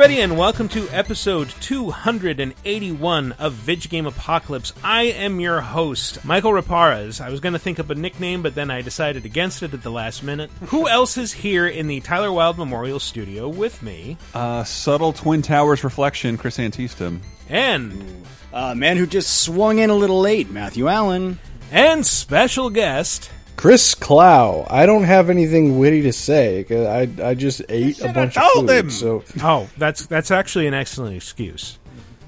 everybody, and welcome to episode 281 of Vidjagame Apocalypse. I am your host, Michael Raparas. I was going to think up a nickname, but then I decided against it at the last minute. Who else is here in the Tyler Wilde Memorial Studio with me? Uh, subtle Twin Towers reflection, Chris Antista. And Uh, man who just swung in a little late, Matthew Allen. and special guest. Chris Clow. I don't have anything witty to say. I I just ate a bunch of food. him. So Oh, that's that's actually an excellent excuse.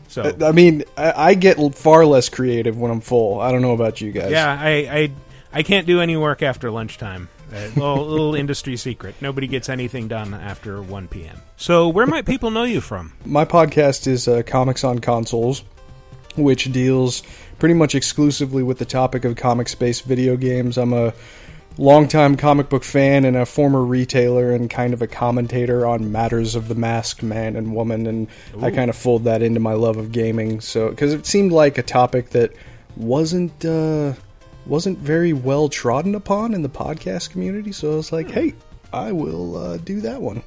So I mean, I, I get far less creative when I'm full. I don't know about you guys. yeah, I, I I can't do any work after lunchtime. A little, little industry secret. Nobody gets anything done after 1 p.m. So, where might people know you from? My podcast is uh, Comics on Consoles, which deals pretty much exclusively with the topic of comics based video games. I'm a longtime comic book fan and a former retailer and kind of a commentator on matters of the masked man and woman and I kind of fold that into my love of gaming. So cuz it seemed like a topic that wasn't uh wasn't very well trodden upon in the podcast community so I was like hey I will uh, do that one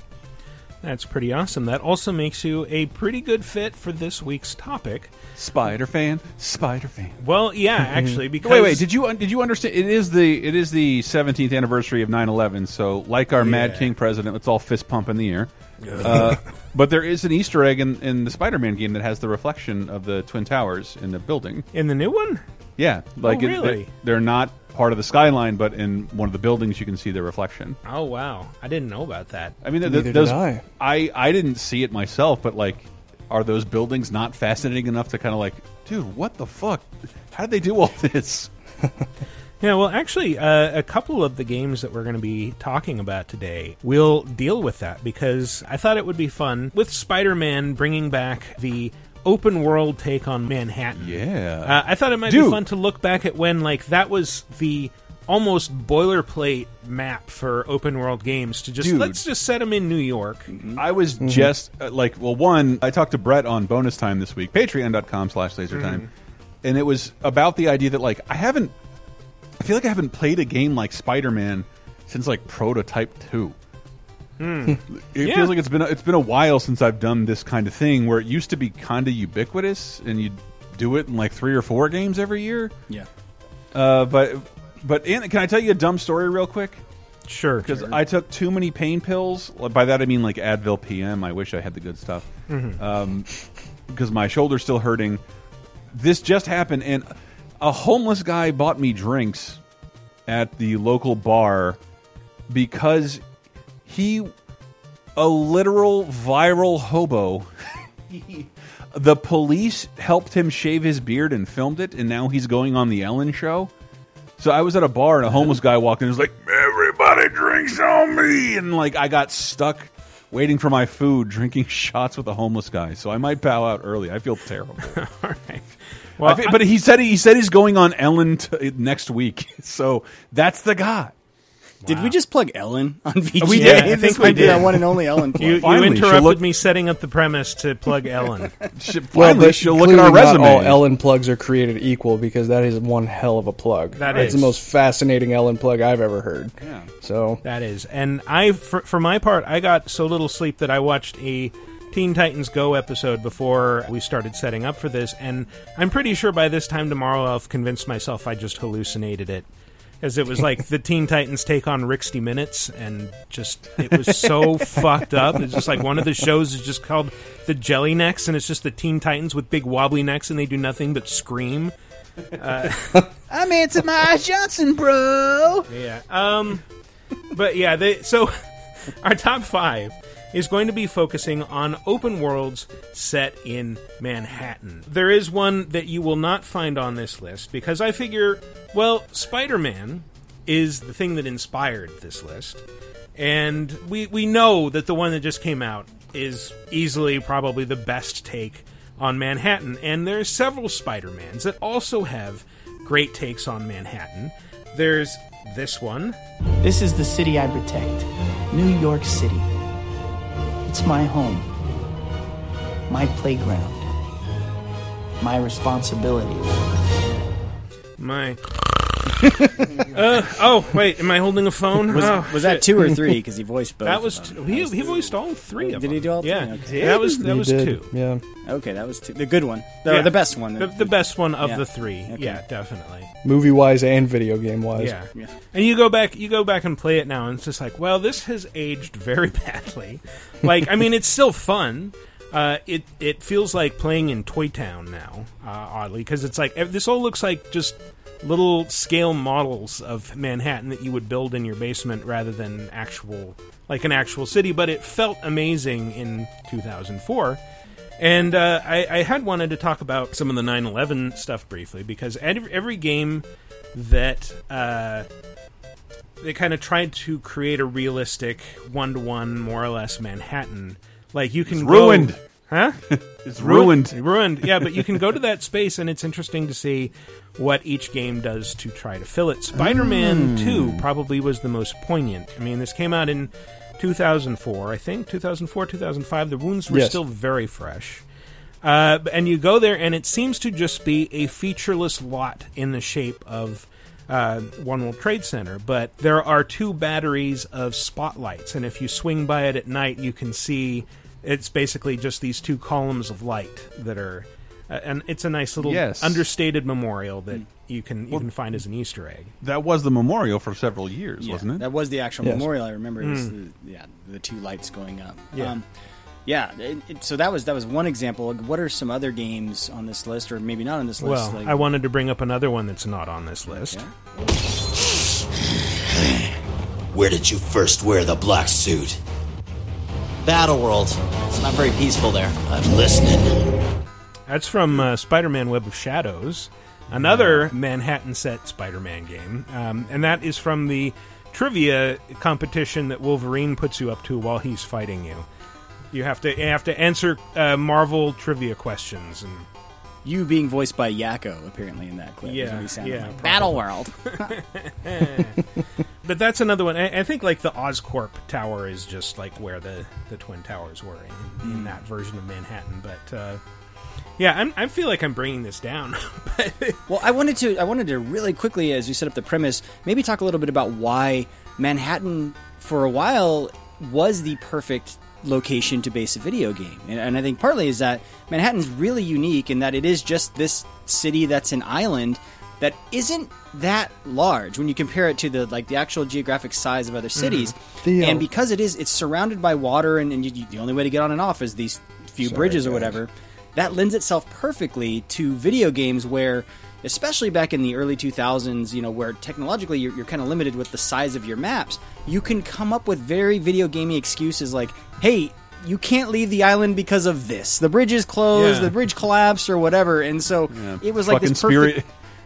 That's pretty awesome. That also makes you a pretty good fit for this week's topic. Spider fan, Spider fan. Well, yeah, actually, because Wait, wait. Did you did you understand? It is the it is the 17th anniversary of 9/11. So, like our Mad King president, let's all fist pump in the air. Uh, but there is an Easter egg in, in the Spider-Man game that has the reflection of the Twin Towers in the building. in the new one? Yeah, like Oh, it- really? they're not part of the skyline, but in one of the buildings you can see their reflection. Oh wow, I didn't know about that. I mean, th- Neither those, did I. I I didn't see it myself, but like, are those buildings not fascinating enough to kind of like, dude, what the fuck? How did they do all this? Yeah, well, actually, uh, a couple of the games that we're going to be talking about today will deal with that because I thought it would be fun with Spider-Man bringing back the open world take on Manhattan. Yeah. Uh, I thought it might be fun to look back at when like that was the almost boilerplate map for open world games to just Dude. let's just set them in New York. I was just uh, like, well, one, I talked to Brett on bonus time this week, patreon.com slash laser time. And it was about the idea that, like, I haven't, I feel like I haven't played a game like Spider Man since, like, Prototype 2. it Yeah. feels like it's been a, it's been a while since I've done this kind of thing where it used to be kind of ubiquitous and you'd do it in like three or four games every year. Yeah. Uh, but but can I tell you a dumb story real quick? Sure, Because I took too many pain pills. By that I mean like Advil PM. I wish I had the good stuff. Um, because my shoulder's still hurting. This just happened, and a homeless guy bought me drinks at the local bar because he, a literal viral hobo. the police helped him shave his beard and filmed it, and now he's going on the Ellen show. So I was at a bar and a homeless guy walked in and was like, "Everybody drinks on me," and like I got stuck waiting for my food, drinking shots with a homeless guy. So I might bow out early. I feel terrible. All right. Well, but he said he said he's going on Ellen t next week, so that's the guy. Did we just plug Ellen on VGA? We did. I think we did. That one and only Ellen plug. you, you Finally, she'll interrupted look- me setting up the premise to plug Ellen. She, Well, finally, but she'll look at our clearly resume. Not all Ellen plugs are created equal because that is one hell of a plug. That That's is. the most fascinating Ellen plug I've ever heard. Yeah. So That is, and I, for, for my part, I got so little sleep that I watched a Teen Titans Go episode before we started setting up for this, and I'm pretty sure by this time tomorrow I'll have convinced myself I just hallucinated it. As it was like the Teen Titans take on Rixty Minutes, and just it was so fucked up. It's just like one of the shows is just called the Jelly Necks, and it's just the Teen Titans with big wobbly necks, and they do nothing but scream. I'm Anson Miles Johnson, bro. Yeah. Um, but yeah, they, so our top five is going to be focusing on open worlds set in Manhattan. There is one that you will not find on this list because I figure, well, Spider Man is the thing that inspired this list. And we, we know that the one that just came out is easily probably the best take on Manhattan. And there's several Spider-Mans that also have great takes on Manhattan. There's this one. This is the city I protect New York City. It's my home, my playground, my responsibility. My Oh wait, am I holding a phone? Was, oh, was that two or three? Because he voiced both. That of was them. t- he, he voiced all three of Did them. he do all three? Yeah, Okay. that was that He was did, two. Yeah. Okay, that was two. the good one, the, Yeah. the best one. The, the best one of Yeah. the three. Okay. Yeah, definitely. Movie wise and video game wise. Yeah. Yeah. And you go back you go back and play it now and it's just like, well, this has aged very badly. Like, I mean, it's still fun. Uh, it it feels like playing in Toy Town now, uh, oddly, because it's like ev- this all looks like just little scale models of Manhattan that you would build in your basement rather than actual like an actual city. But it felt amazing in 2004. And uh, I, I had wanted to talk about some of the 9/11 stuff briefly because every, every game that uh, they kind of tried to create a realistic one-to-one, more or less Manhattan. Like you can It's go- ruined. Huh? It's ruined. ruined. Yeah, but you can go to that space, and it's interesting to see what each game does to try to fill it. Spider-Man Hmm. Two probably was the most poignant. I mean, this came out in 2004, I think, 2004, 2005. The wounds were Yes. still very fresh. Uh, and you go there, and it seems to just be a featureless lot in the shape of uh, One World Trade Center. But there are two batteries of spotlights, and if you swing by it at night, you can see it's basically just these two columns of light that are. Uh, and it's a nice little Yes. understated memorial that you can you can find as an Easter egg. That was the memorial for several years, Yeah, wasn't it? That was the actual Yes. memorial. I remember. It was the, yeah, the two lights going up. Yeah. Um, yeah. it- it- so that was that was one example. What are some other games on this list, or maybe not on this list? Well, like, I wanted to bring up another one that's not on this list. Yeah. Where did you first wear the black suit? Battleworld. It's not very peaceful there. I'm listening. That's from uh, Spider-Man: Web of Shadows, another Manhattan set Spider-Man game, um, and that is from the trivia competition that Wolverine puts you up to while he's fighting you. You have to you have to answer uh, Marvel trivia questions, and You being voiced by Yakko, apparently in that clip. is Yeah, what sounded yeah, like. probably. Battleworld. but that's another one. I, I think like the Oscorp Tower is just like where the the Twin Towers were in, in that version of Manhattan, but. Uh, yeah, I'm, I feel like I'm bringing this down. but Well, I wanted to I wanted to really quickly, as we set up the premise, maybe talk a little bit about why Manhattan, for a while, was the perfect location to base a video game, and, and I think partly is that Manhattan's really unique in that it is just this city that's an island that isn't that large when you compare it to the like the actual geographic size of other cities, The, uh, and because it is, it's surrounded by water, and, and you, you- the only way to get on and off is these few Sorry, bridges or guys. whatever that lends itself perfectly to video games where especially back in the early 2000s you know where technologically you're, you're kind of limited with the size of your maps you can come up with very video gamey excuses like hey you can't leave the island because of this the bridge is closed Yeah. the bridge collapsed or whatever and so Yeah. it was like Fucking this perfect spirit.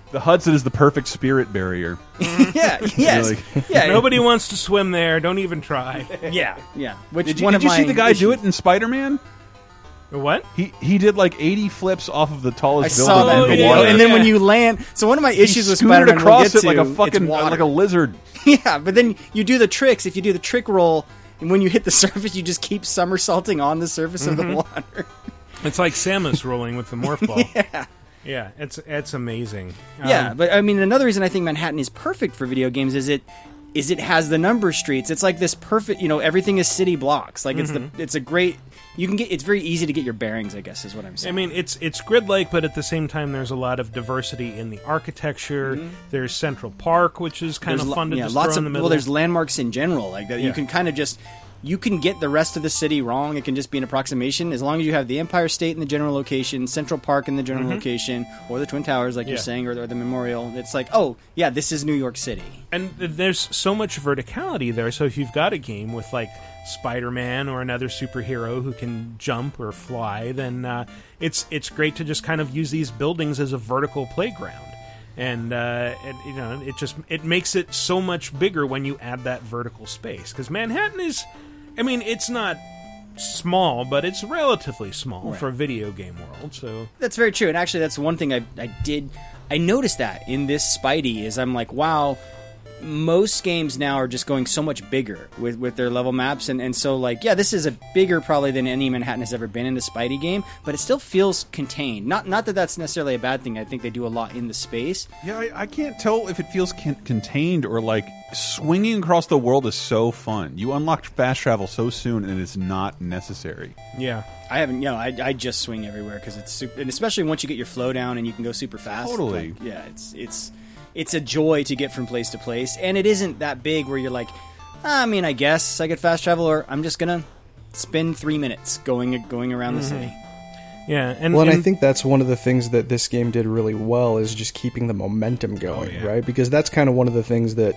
The Hudson is the perfect spirit barrier. yeah yes Really? yeah nobody wants to swim there. Don't even try. yeah yeah which Did you, one did of you see the guy do it in Spider Man? what? He he did like eighty flips off of the I tallest saw building that Oh, in the video, water. and then when you land, so one of my he issues with Spider-Man we'll across get it like a fucking like a lizard. Yeah, but then you do the tricks. If you do the trick roll, and when you hit the surface, you just keep somersaulting on the surface of the water. It's like Samus rolling with the morph ball. yeah. Yeah, it's it's amazing. Um, yeah, but I mean, another reason I think Manhattan is perfect for video games is it is it has the number streets. It's like this perfect, you know, everything is city blocks. Like it's the it's a great. You can get. It's very easy to get your bearings. I guess is what I'm saying. I mean, it's it's grid-like, but at the same time, there's a lot of diversity in the architecture. Mm-hmm. There's Central Park, which is kind There's of lo- fun to yeah, just lots throw of in the middle. well. There's landmarks in general like that. Yeah. You can kind of just you can get the rest of the city wrong. It can just be an approximation as long as you have the Empire State in the general location, Central Park in the general location, or the Twin Towers, like you're Mm-hmm. Saying, or, the- or the Memorial. It's like, oh yeah, this is New York City. and there's so much verticality there. So if you've got a game with like Spider-Man or another superhero who can jump or fly, then uh, it's it's great to just kind of use these buildings as a vertical playground. And, uh, and you know, it just it makes it so much bigger when you add that vertical space. Because Manhattan is, I mean, it's not small, but it's relatively small for a video game world. So That's very true. And actually, that's one thing I, I did. I noticed that in this Spidey is I'm like, wow, most games now are just going so much bigger with, with their level maps and, and so like yeah this is a bigger probably than any manhattan has ever been in a spidey game but it still feels contained not not that that's necessarily a bad thing i think they do a lot in the space Yeah, I, I can't tell if it feels con contained or like swinging across the world is so fun. You unlocked fast travel so soon, and it's not necessary. Yeah. i haven't you know i, I just swing everywhere because it's super and especially once you get your flow down and you can go super fast Totally. like, yeah it's it's it's a joy to get from place to place and it isn't that big where you're like "Ah, i mean i guess i could fast travel or i'm just gonna spend three minutes going going around the city Yeah. And, Well, and I think that's one of the things that this game did really well is just keeping the momentum going, yeah. right? Because that's kind of one of the things that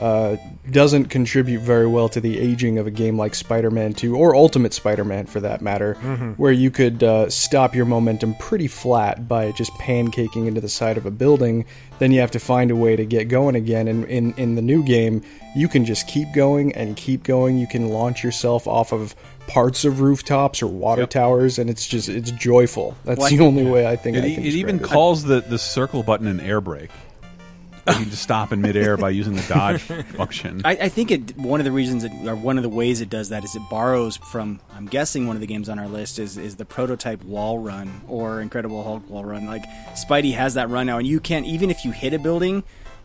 uh, doesn't contribute very well to the aging of a game like Spider-Man 2 or Ultimate Spider-Man, for that matter, where you could uh, stop your momentum pretty flat by just pancaking into the side of a building. Then you have to find a way to get going again. And in in the new game, you can just keep going and keep going. You can launch yourself off of parts of rooftops or water towers, and it's just it's joyful. That's Well, the only way I think It, I it even calls the, the circle button an air brake. You can just stop in midair by using the dodge function. I, I think it. One of the reasons, it, or one of the ways it does that, is it borrows from. I'm guessing one of the games on our list is is the prototype wall run or Incredible Hulk wall run. Like Spidey has that run now, and you can't even if you hit a building,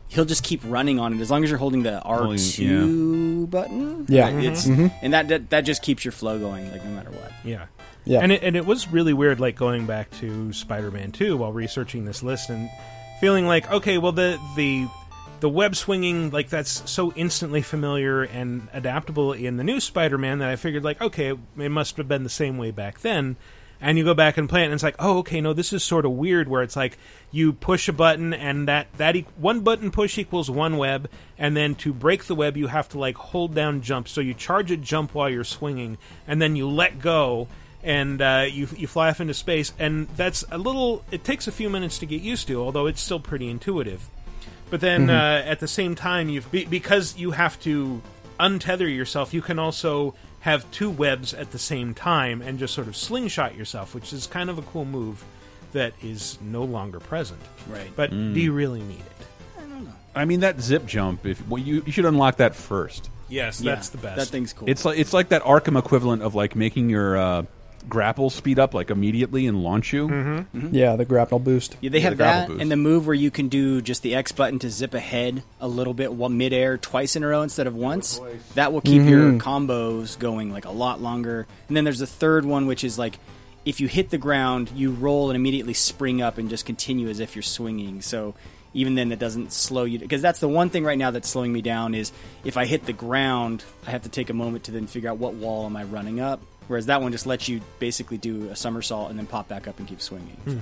he'll just keep running on it as long as you're holding the R Holding- two button. Yeah. Like, it's mm-hmm. Mm-hmm. and that, that that just keeps your flow going, like no matter what. Yeah. Yeah. And it, and it was really weird, like going back to Spider-Man 2 while researching this list and feeling like, okay, well the the the web swinging, like that's so instantly familiar and adaptable in the new Spider-Man that I figured, like, okay, it must have been the same way back then. And you go back and play it, and it's like, oh, okay, no, this is sort of weird. Where it's like you push a button, and that that e- one button push equals one web, and then to break the web, you have to like hold down jump. So you charge a jump while you're swinging, and then you let go, and uh, you you fly off into space. And that's a little. It takes a few minutes to get used to, although it's still pretty intuitive. But then uh, at the same time, you've be, because you have to untether yourself. You can also have two webs at the same time and just sort of slingshot yourself, which is kind of a cool move that is no longer present. Right. But do you really need it? I don't know. I mean, that zip jump. If well, you, you should unlock that first. Yes, Yeah, that's the best. That thing's cool. It's like it's like that Arkham equivalent of like making your uh, grapple speed up like immediately and launch you. it. Yeah, the grapnel boost. Yeah, they Yeah, have the that boost. and the move where you can do just the X button to zip ahead a little bit while midair twice in a row instead of once. That will keep your mm-hmm. combos going like a lot longer. And then there's the third one, which is like if you hit the ground, you roll and immediately spring up and just continue as if you're swinging. So even then, that doesn't slow you because that's the one thing right now that's slowing me down is if I hit the ground, I have to take a moment to then figure out what wall am I running up. Whereas that one just lets you basically do a somersault and then pop back up and keep swinging. So-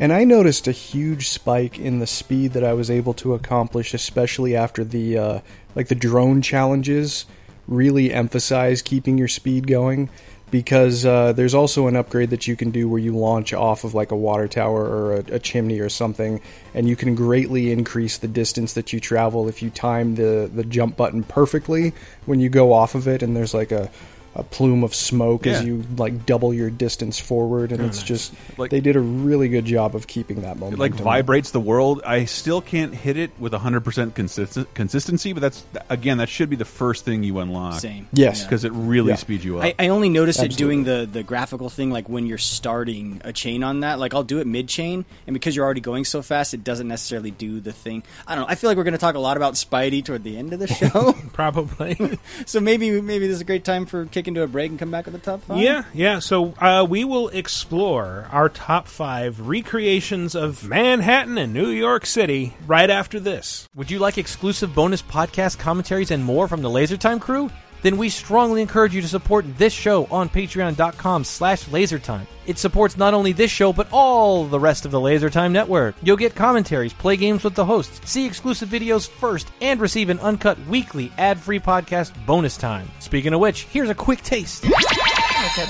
And I noticed a huge spike in the speed that I was able to accomplish, especially after the uh, like the drone challenges really emphasize keeping your speed going. Because uh, there's also an upgrade that you can do where you launch off of like a water tower or a, a chimney or something, and you can greatly increase the distance that you travel if you time the the jump button perfectly when you go off of it. And there's like a a plume of smoke as you like double your distance forward, and it's just Like- they did a really good job of keeping that It momentum. like vibrates the world. I still can't hit it with 100% consist- consistency, but that's again that should be the first thing you unlock. Same. Yes. because it really Yeah. speeds you up. I, I only noticed it doing the, the graphical thing like when you're starting a chain on that. Like I'll do it mid chain, and because you're already going so fast, it doesn't necessarily do the thing. I don't know. I feel like we're going to talk a lot about Spidey toward the end of the show, Probably. so maybe maybe this is a great time for kicking to a break and come back with the top five. yeah, yeah. So uh, we will explore our top five recreations of Manhattan and New York City right after this. Would you like exclusive bonus podcast commentaries and more from the LaserTime crew? Then we strongly encourage you to support this show on patreon.com slash lasertime. It supports not only this show, but all the rest of the LaserTime network. You'll get commentaries, play games with the hosts, see exclusive videos first, and receive an uncut weekly ad-free podcast bonus time. Speaking of which, here's a quick taste.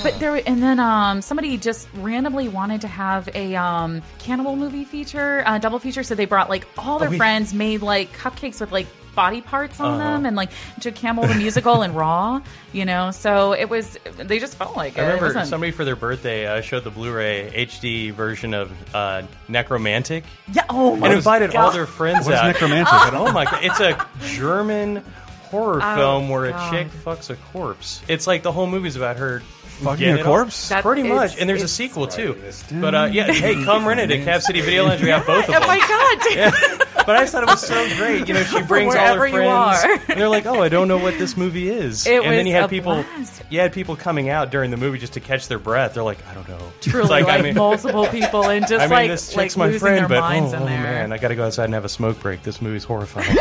But there, and then um, somebody just randomly wanted to have a um, cannibal movie feature, uh, double feature. So they brought like all their friends, made like cupcakes with like body parts on Uh-huh. them, and like Jim Campbell the musical and Raw. You know, so it was. They just felt like it. I It remember wasn't- somebody for their birthday uh, showed the Blu-ray HD version of uh, Nekromantik Yeah. Oh my and invited all their friends What is out. Nekromantik? Oh my god! It's a German horror Oh, film where God. a chick fucks a corpse. It's like the whole movie's about her Fucking a corpse? That- Pretty it's- much, and there's a it's- sequel too. But uh, yeah, hey, come rent it at Cap City Video Lounge. We have both of them. Oh my God. But I just thought it was so great. You know, she brings all her wherever you friends, are. and they're like, "Oh, I don't know what this movie is." It and then was you had a people, blast. you had people coming out during the movie just to catch their breath. They're like, "I don't know." Truly, It's like, I mean, multiple people and just I mean, like this like my losing friend, their but minds oh, in oh, there. man, I got to go outside and have a smoke break. This movie's horrifying.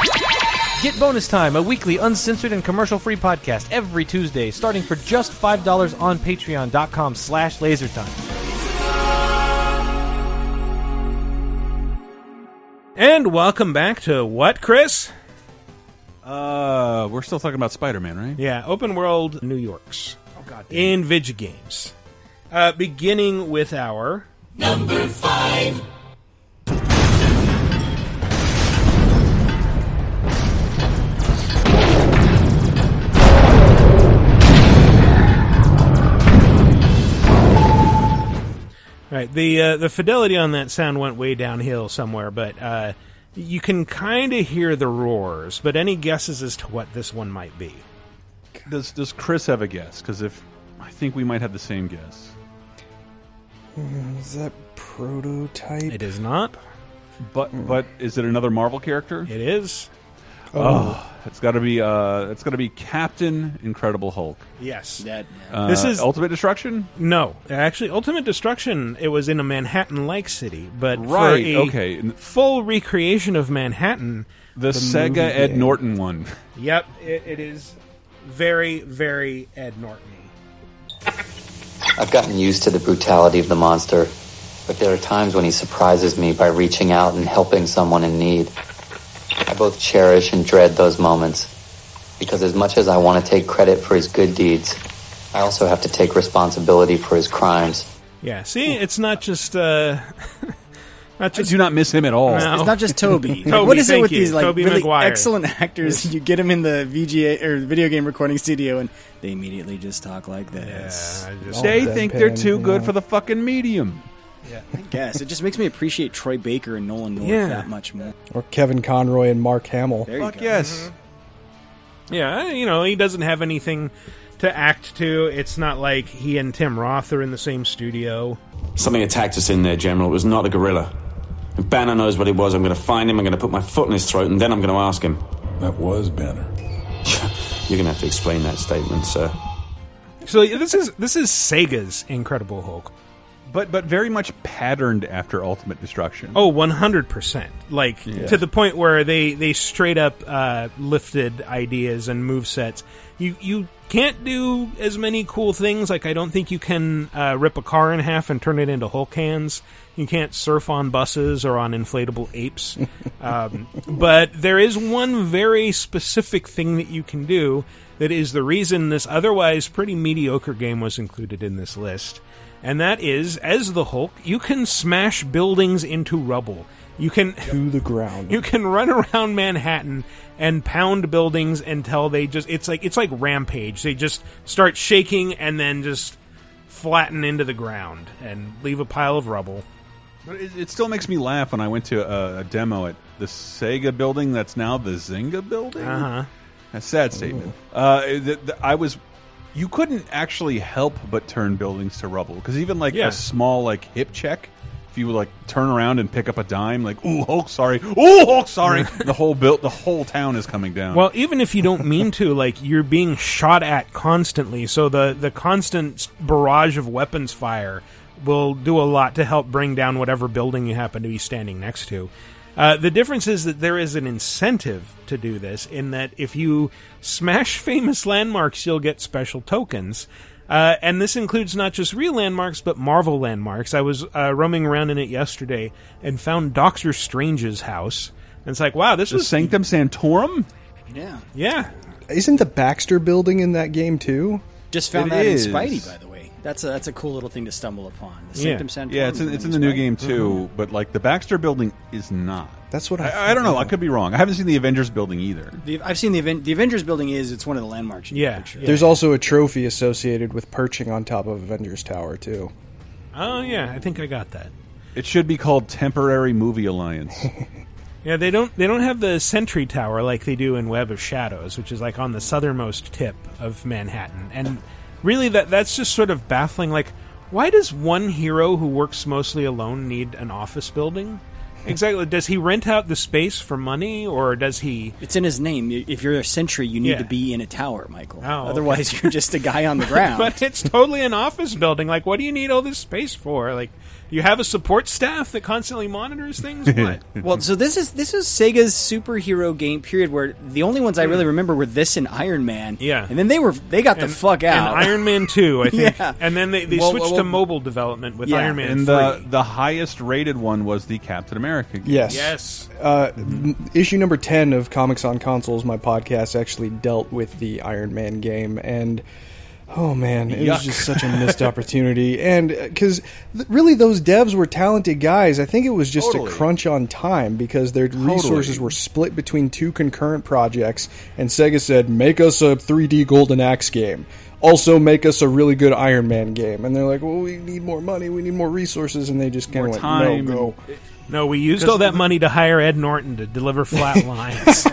Get Bonus Time, a weekly uncensored and commercial-free podcast every Tuesday, starting for just $5 on patreon.com slash lasertime. And welcome back to what, Chris? Uh, we're still talking about Spider-Man, right? Yeah, open world New York's. Oh God! In Vidge Games, uh, beginning with our Number five. Right. The uh, the fidelity on that sound went way downhill somewhere, but uh, you can kind of hear the roars. But any guesses as to what this one might be? Does Does Chris have a guess? Because if I think we might have the same guess. Is that prototype? It is not. But but is it another Marvel character? It is. Oh, it's got to be uh, it's got to be Captain Incredible Hulk. Yes. That Uh, This is- Ultimate Destruction. No, actually, Ultimate Destruction. It was in a Manhattan-like city, but Right, For a okay. Full recreation of Manhattan. The, Sega movie Ed game. Norton one. Yep, it, it is very, very Ed Norton. I've gotten used to the brutality of the monster, but there are times when he surprises me by reaching out and helping someone in need. I both cherish and dread those moments, because as much as I want to take credit for his good deeds, I also have to take responsibility for his crimes. Yeah, see, it's not just uh, not I just do not miss him at all. No. It's not just Toby. Toby, Like, what is it with you. these like Toby really Maguire. excellent actors? You get them in the VGA or video game recording studio, and they immediately just talk like this. Yeah, just- They think deadpan, they're too good yeah. for the fucking medium. I guess it just makes me appreciate Troy Baker and Nolan North Yeah. that much more. Or Kevin Conroy and Mark Hamill. There you Fuck go. yes. Mm-hmm. yeah, you know, he doesn't have anything to act to. It's not like he and Tim Roth are in the same studio. Something attacked us in there, General. It was not a gorilla. If Banner knows what it was, I'm going to find him, I'm going to put my foot in his throat, and then I'm going to ask him. That was Banner. You're going to have to explain that statement, sir. So this is this is Sega's Incredible Hulk. But but very much patterned after Ultimate Destruction. Oh, 100%. Like, to the point where they, they straight up uh, lifted ideas and move sets. You, you can't do as many cool things. Like, I don't think you can uh, rip a car in half and turn it into Hulk hands. You can't surf on buses or on inflatable apes. um, but there is one very specific thing that you can do that is the reason this otherwise pretty mediocre game was included in this list and that is as the Hulk, you can smash buildings into rubble. You can To the ground. you can run around Manhattan and pound buildings until they just it's like it's like rampage. They just start shaking and then just flatten into the ground and leave a pile of rubble. But it, it still makes me laugh when I went to a, a demo at the Sega building that's now the Zynga building. Uh-huh. A sad statement. Uh, th- th- I was. You couldn't actually help but turn buildings to rubble because even like Yeah. a small like hip check, if you would like turn around and pick up a dime, like ooh Hulk, sorry, ooh Hulk, sorry, the whole built the whole town is coming down. Well, even if you don't mean to, like you're being shot at constantly, so the the constant barrage of weapons fire will do a lot to help bring down whatever building you happen to be standing next to. Uh, the difference is that there is an incentive to do this in that if you smash famous landmarks, you'll get special tokens. Uh, and this includes not just real landmarks, but Marvel landmarks. I was uh, roaming around in it yesterday and found Doctor Strange's house. And it's like, wow, this the was Sanctum Sanctorum. Yeah, yeah. Isn't the Baxter building in that game too? just found It that is. in Spidey, by the way. That's a that's a cool little thing to stumble upon. The Yeah, Sanctum Sanctorum yeah, it's in, it's in the new right. game too. Mhm. But like the Baxter building is not. That's what I I, I don't know. I could be wrong. I haven't seen the Avengers building either. The, I've seen the Aven- the Avengers building is it's one of the landmarks. You Yeah, picture. There's also a trophy associated with perching on top of Avengers Tower too. Oh yeah, I think I got that. It should be called Temporary Movie Alliance. Yeah, they don't they don't have the Sentry Tower like they do in Web of Shadows, which is like on the southernmost tip of Manhattan. And really that that's just sort of baffling like why does one hero who works mostly alone need an office building? Exactly. Does he rent out the space for money or does he It's in his name. If you're a sentry, you need Yeah. to be in a tower, Michael. Oh, okay. Otherwise, you're just a guy on the ground. but it's totally an office building. Like, what do you need all this space for? Like, you have a support staff that constantly monitors things. What? well, so this is this is Sega's superhero game period where the only ones I really remember were this and Iron Man. Hmm. Yeah. and then they were they got the fuck out. And Iron Man Two, I think. Yeah. And then they, they Well, switched well, to mobile development with Yeah. Iron Man and 3. the the highest rated one was the Captain America. Game. Yes. Yes. Uh, issue number 10 of Comics on Consoles, my podcast, actually dealt with the Iron Man game. And, oh man, it Yuck. was just such a missed opportunity. And, uh, because th- really, those devs were talented guys. I think it was just Totally. a crunch on time because their resources were split between two concurrent projects. And Sega said, make us a 3D Golden Axe game. Also, make us a really good Iron Man game. And they're like, well, we need more money, we need more resources. And they just kind of went, time no, go. Uh, no, we used all that money to hire Ed Norton to deliver flat lines.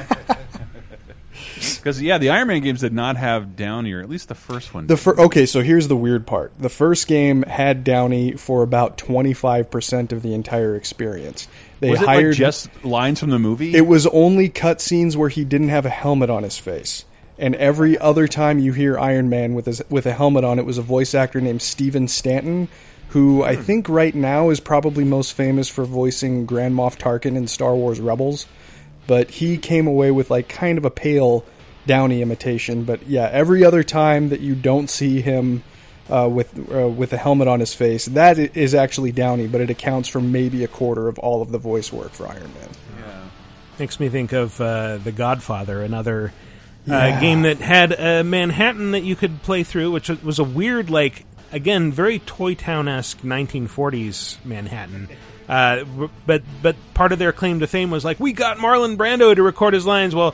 Because yeah, the Iron Man games did not have Downey, or at least the first one. The fir- okay, so here's the weird part. The first game had Downey for about 25% of the entire experience. They was it hired like just lines from the movie? It was only cutscenes where he didn't have a helmet on his face. And every other time you hear Iron Man with his, with a helmet on, it was a voice actor named Stephen Stanton, who I hmm. think right now is probably most famous for voicing Grand Moff Tarkin in Star Wars Rebels. But he came away with like kind of a pale Downey imitation. But yeah, every other time that you don't see him uh, with uh, with a helmet on his face, that is actually Downey, but it accounts for maybe a quarter of all of the voice work for Iron Man. Yeah. Makes me think of uh, The Godfather, another uh, Yeah. game that had a Manhattan that you could play through, which was a weird, like, again, very Toy Town esque 1940s Manhattan. Uh, but but part of their claim to fame was like we got Marlon Brando to record his lines. Well,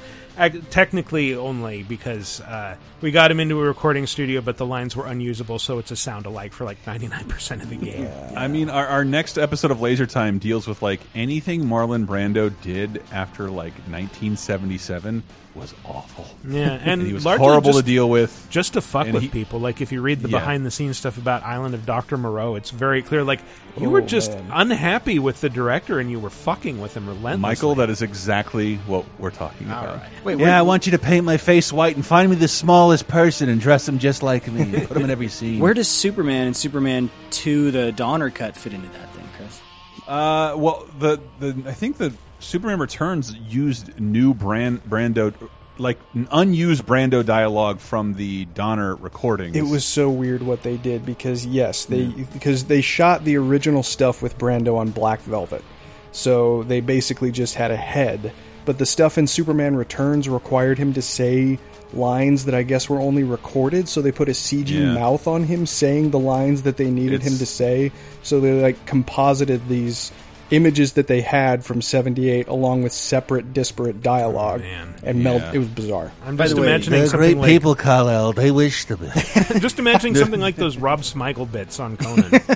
technically only because uh, we got him into a recording studio, but the lines were unusable, so it's a sound alike for like ninety nine percent of the game. I mean, our, our next episode of Laser Time deals with like anything Marlon Brando did after like 1977 was awful. Yeah, and, he was horrible just- to deal with. just to fuck And with he- people. Like if you read the Yeah. behind the scenes stuff about Island of Doctor Moreau, it's very clear. Like you Oh, were just man. unhappy with the director, and you were fucking with him relentlessly. Michael, that is exactly what we're talking about. Wait, yeah, I want you to paint my face white and find me the smallest person and dress him just like me. and Put him in every scene. Where does Superman and Superman 2, the Donner cut, fit into that thing, Chris? Uh, well, the the I think the Superman Returns used new brand Brando, like an unused Brando dialogue from the Donner recordings. It was so weird what they did because yes, they because they shot the original stuff with Brando on Black Velvet. So they basically just had a head, but the stuff in Superman Returns required him to say lines that I guess were only recorded, so they put a CG Yeah. mouth on him saying the lines that they needed him to say. So they like composited these images that they had from 78 along with separate disparate dialogue and meld Yeah. it was bizarre. I'm just imagining They're something great like people, Kal-El. They wish to be. just imagining something like those Rob Smigel bits on Conan.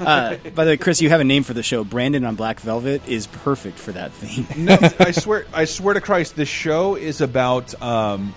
Uh, by the way, Chris, you have a name for the show. Brandon on Black Velvet is perfect for that theme. no, I swear, I swear to Christ, the show is about um,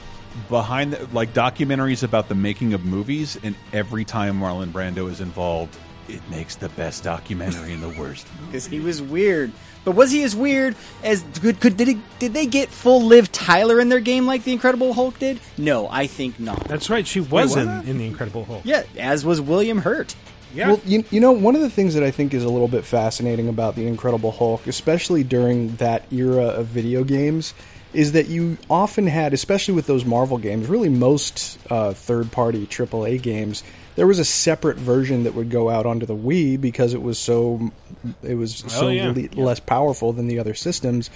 behind, the, like documentaries about the making of movies, and every time Marlon Brando is involved, it makes the best documentary and the worst. because he was weird. But was he as weird as good? Could did he, did they get full Liv Tyler in their game like the Incredible Hulk did? No, I think not. That's right. She was was in, in the Incredible Hulk. Yeah, as was William Hurt. Yeah. Well, you, you know, one of the things that I think is a little bit fascinating about the Incredible Hulk, especially during that era of video games, is that you often had, especially with those Marvel games, really most uh, third-party AAA games, there was a separate version that would go out onto the Wii because it was so it was so Oh, yeah. less powerful than the other systems.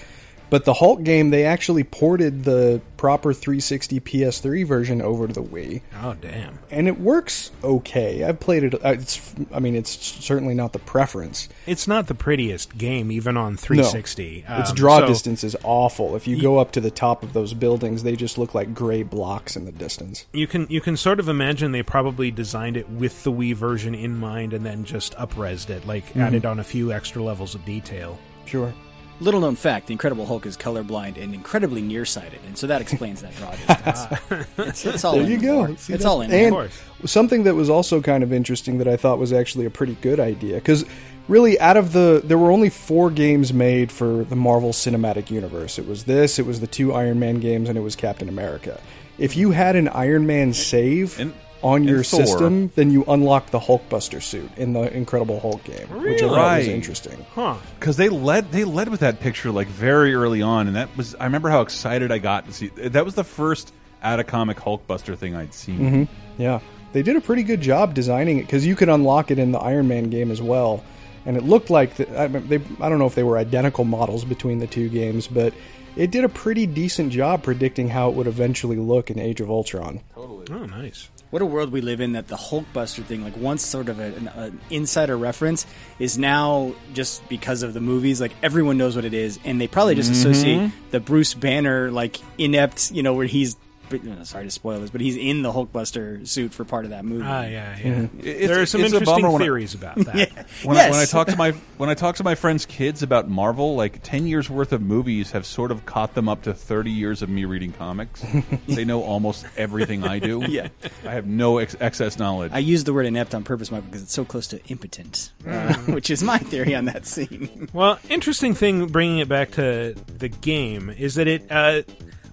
But the Hulk game, they actually ported the proper 360 PS3 version over to the Wii. Oh damn! And it works okay. I've played it. uh, It's, I mean, it's certainly not the preference. It's not the prettiest game, even on 360. No, its Um, draw so- distance is awful. If you go up to the top of those buildings, they just look like gray blocks in the distance. You can you can sort of imagine they probably designed it with the Wii version in mind, and then just upresed it, like Mhm. added on a few extra levels of detail. Sure. Little known fact: the Incredible Hulk is colorblind and incredibly nearsighted, and so that explains that draw distance. it's, it's all there in you the go. See, It's all in. And there. something that was also kind of interesting that I thought was actually a pretty good idea because really out of the there were only four games made for the Marvel Cinematic Universe. It was this, it was the two Iron Man games, and it was Captain America. If you had an Iron Man save on your Thor. system, then you unlock the Hulkbuster suit in the Incredible Hulk game, which I thought was interesting. Huh. because they led they led with that picture like very early on, and that was I remember how excited I got to see that was the first out of comic Hulkbuster thing I'd seen. hmm Yeah, they did a pretty good job designing it because you could unlock it in the Iron Man game as well, and it looked like the, I, mean, they, I don't know if they were identical models between the two games, but it did a pretty decent job predicting how it would eventually look in Age of Ultron. Totally. Oh, nice. What a world we live in that the Hulkbuster thing, like once sort of a, an, an insider reference, is now just because of the movies. Like everyone knows what it is, and they probably just Mhm. associate the Bruce Banner like inept, you know, where he's. But, Sorry to spoil this, but he's in the Hulkbuster suit for part of that movie. Ah, yeah, yeah. Mm-hmm. It's- there are some interesting bummer when I- theories about that. Yeah. When, Yes. I, when I talk to my when I talk to my friends' kids about Marvel, like ten years worth of movies have sort of caught them up to thirty years of me reading comics. they know almost everything I do. Yeah. I have no ex- excess knowledge. I use the word inept on purpose, Michael, because it's so close to impotent, uh, which is my theory on that scene. Well, interesting thing bringing it back to the game is that it. Uh,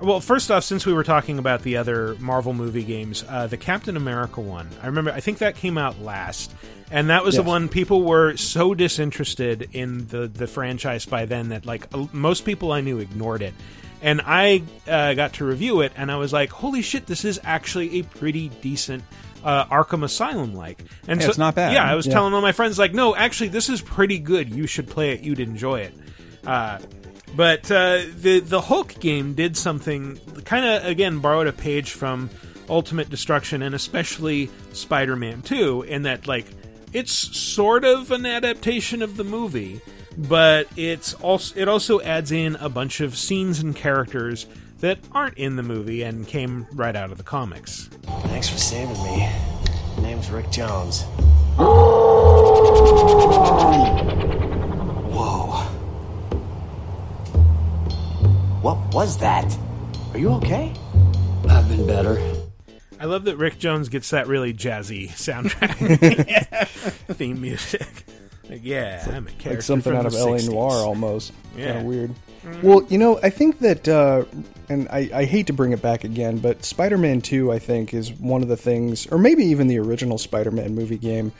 well, first off, since we were talking about the other Marvel movie games, uh, the Captain America one, I remember. I think that came out last, and that was the one people were so disinterested in the the franchise by then that like most people I knew ignored it. And I uh, got to review it, and I was like, "Holy shit! This is actually a pretty decent uh, Arkham Asylum like." And Yeah, it's not bad. Yeah, I was Yeah. telling all my friends like, "No, actually, this is pretty good. You should play it. You'd enjoy it." Uh, but uh, the the Hulk game did something kind of again borrowed a page from Ultimate Destruction and especially Spider Man Two in that like it's sort of an adaptation of the movie, but it's also it also adds in a bunch of scenes and characters that aren't in the movie and came right out of the comics. Thanks for saving me. My name's Rick Jones. Whoa. What was that? Are you okay? I've been better. I love that Rick Jones gets that really jazzy soundtrack theme music. Like, yeah, I'm a character like something out of LA 60s. Noir almost. Yeah. Kind of weird. Mhm. Well, you know, I think that, uh, and I, I hate to bring it back again, but Spider Man 2, I think, is one of the things, or maybe even the original Spider Man movie game,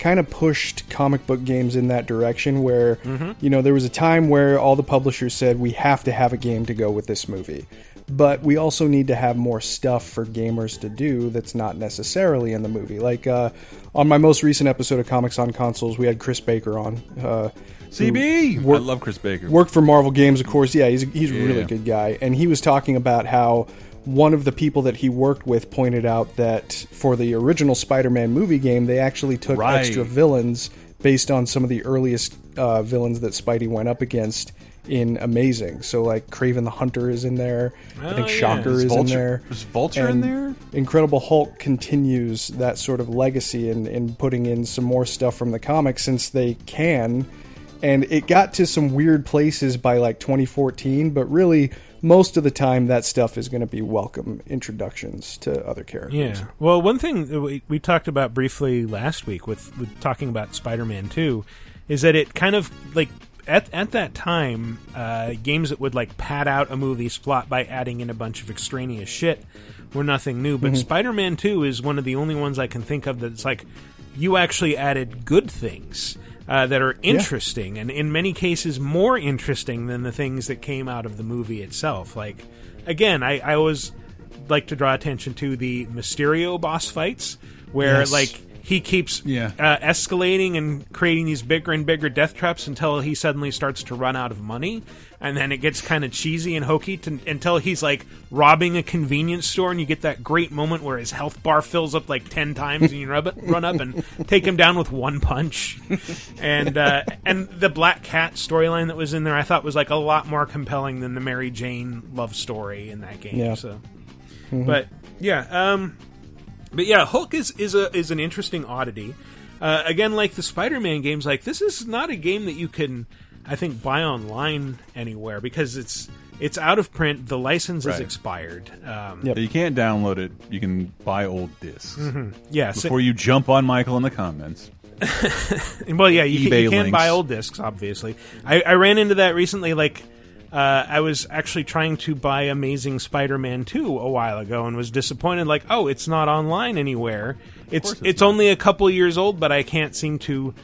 kind of pushed comic book games in that direction where, Mhm. you know, there was a time where all the publishers said, we have to have a game to go with this movie. But we also need to have more stuff for gamers to do that's not necessarily in the movie. Like uh, on my most recent episode of Comics on Consoles, we had Chris Baker on. Uh, CB! I love Chris Baker. Worked for Marvel Games, of course. Yeah, he's, he's a really good guy. And he was talking about how one of the people that he worked with pointed out that for the original Spider Man movie game, they actually took Right. extra villains based on some of the earliest uh, villains that Spidey went up against in Amazing. So, like, Kraven the Hunter is in there. I Oh, think yeah. Shocker Is is in Vulture- there. is Vulture in there? Incredible Hulk continues that sort of legacy in, in putting in some more stuff from the comics since they can. And it got to some weird places by like 2014, but really, most of the time, that stuff is going to be welcome introductions to other characters. Yeah. Well, one thing that we, we talked about briefly last week with, with talking about Spider-Man 2 is that it kind of like at at that time, uh, games that would like pad out a movie's plot by adding in a bunch of extraneous shit were nothing new. But Mhm. Spider-Man 2 is one of the only ones I can think of that's like you actually added good things. Uh, that are interesting and in many cases more interesting than the things that came out of the movie itself. Like, again, I, I always like to draw attention to the Mysterio boss fights, where Yes. like he keeps Yeah. uh, escalating and creating these bigger and bigger death traps until he suddenly starts to run out of money, and then it gets kind of cheesy and hokey to, until he's like robbing a convenience store, and you get that great moment where his health bar fills up like ten times, and you rub it, run up and take him down with one punch. And uh, and the Black Cat storyline that was in there, I thought was like a lot more compelling than the Mary Jane love story in that game. Yeah. So, Mhm. but yeah, um, but yeah, Hulk is is a is an interesting oddity. Uh, again, like the Spider-Man games, like this is not a game that you can, I think, buy online anywhere because it's it's out of print. The license is Right. expired. Um, You can't download it. You can buy old discs. Mhm. Yeah, so- Before you jump on Michael in the comments. well, yeah, you can, eBay you can links. buy old discs. Obviously, I, I ran into that recently. Like, uh, I was actually trying to buy Amazing Spider-Man two a while ago and was disappointed. Like, oh, it's not online anywhere. It's it's, only a couple years old, but I can't seem to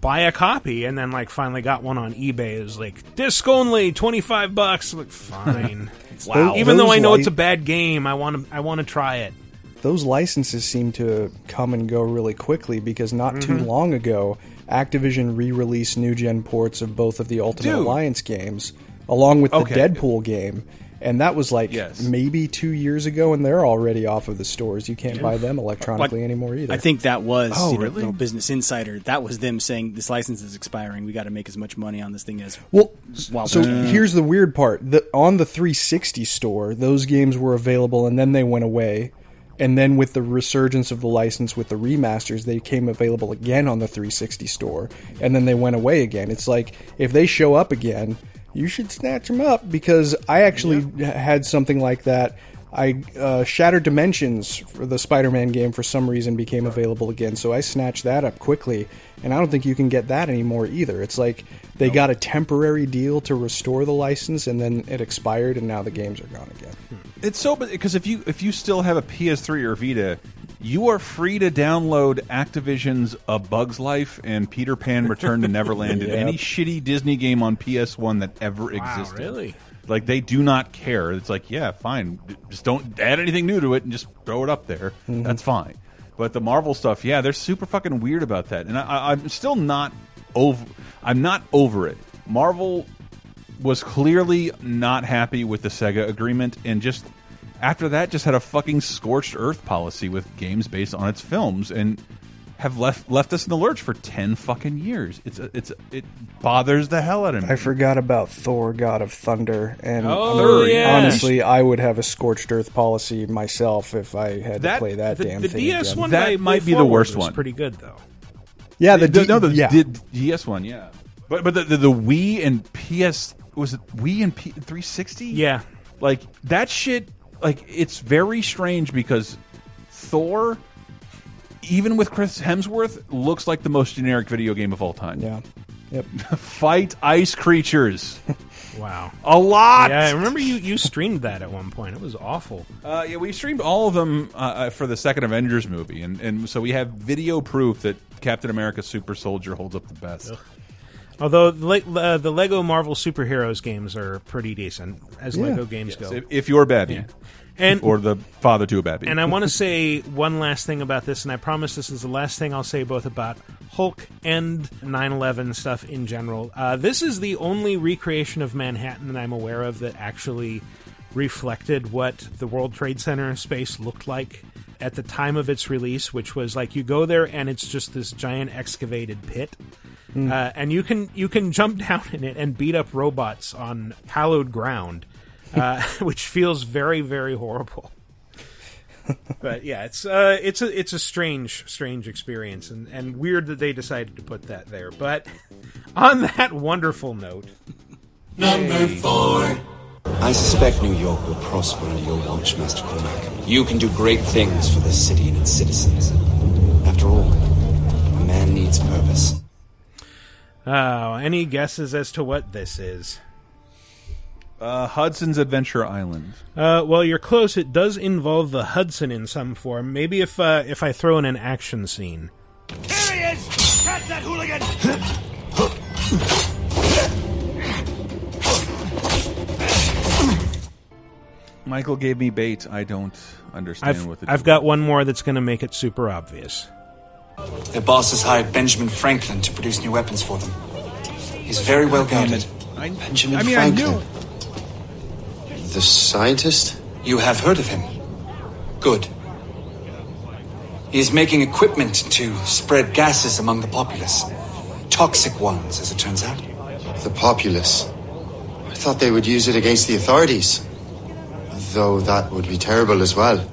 buy a copy. And then like finally got one on eBay. It was like disc only, twenty five bucks. I'm like, fine. Wow. Even though I know li- it's a bad game, I want to I want to try it. those licenses seem to come and go really quickly because not too Mhm. long ago, Activision re-released new gen ports of both of the Ultimate Dude. Alliance games, along with the Okay. Deadpool game, and that was like maybe two years ago, and they're already off of the stores. You can't buy them electronically Like, anymore either. I think that was Oh, you know, really? little Business Insider. That was them saying this license is expiring. We got to make as much money on this thing as Well, while so we can. here's the weird part: the, on the 360 store, those games were available, and then they went away. And then with the resurgence of the license with the remasters, they came available again on the 360 store, and then they went away again. It's like if they show up again, you should snatch them up because I actually h- had something like that. I uh, Shattered Dimensions for the Spider-Man game for some reason became available again, so I snatched that up quickly, and I don't think you can get that anymore either. It's like they got a temporary deal to restore the license, and then it expired, and now the games are gone again. It's so because if you if you still have a PS3 or Vita, you are free to download Activision's A Bug's Life and Peter Pan Return to Neverland and any shitty Disney game on PS1 that ever existed. really? Like they do not care. It's like, yeah, fine. Just don't add anything new to it and just throw it up there. Mhm. That's fine. But the Marvel stuff, yeah, they're super fucking weird about that. And I, I, I'm still not over. I'm not over it. Marvel was clearly not happy with the Sega agreement, and just after that, just had a fucking scorched earth policy with games based on its films, and have left left us in the lurch for ten fucking years. It's a, it's a, it bothers the hell out of me. I forgot about Thor: God of Thunder, and Oh, yeah. honestly, I would have a scorched earth policy myself if I had That- to play that The, damn the thing. DS again. one That might be the worst one. Pretty good though. Yeah, the D- no, the, yeah. the DS one, yeah. But but the, the the Wii and PS was it Wii and P, 360? Yeah, like that shit. Like it's very strange because Thor, even with Chris Hemsworth, looks like the most generic video game of all time. Yeah. Yep. Fight ice creatures. Wow. A lot. Yeah, I remember you you streamed that at one point. It was awful. Uh, yeah, we streamed all of them uh, uh, for the second Avengers movie, and, and so we have video proof that Captain America Super Soldier holds up the best. Although the, Le- uh, the Lego Marvel superheroes games are pretty decent as Yeah. Lego games Yes, go. if- if you're Babby. Yeah. And or the father to a baby. And I want to say one last thing about this, and I promise this is the last thing I'll say both about Hulk and 9 11 stuff in general. Uh, this is the only recreation of Manhattan that I'm aware of that actually reflected what the World Trade Center space looked like at the time of its release, which was like you go there and it's just this giant excavated pit. Hmm. Uh, and you can you can jump down in it and beat up robots on hallowed ground, uh, which feels very very horrible but yeah, it's uh, it's a it's a strange strange experience and, and weird that they decided to put that there. But on that wonderful note, Number four. I suspect New York will prosper under your watch, Master Cormac. You can do great things for this city and its citizens. After all, a man needs purpose. oh, any guesses as to what this is? Uh, Hudson's Adventure Island. Uh, well, you're close. It does involve the Hudson in some form. Maybe if uh, if I throw in an action scene. Here he is! Catch that hooligan! Michael gave me bait. I don't understand I've what the I've got one more that's going to make it super obvious. Their boss has hired Benjamin Franklin to produce new weapons for them. He's very well guarded. Benjamin I mean, I Franklin. The scientist? You have heard of him. Good. He is making equipment to spread gases among the populace. Toxic ones, as it turns out. The populace. I thought they would use it against the authorities. Though that would be terrible as well.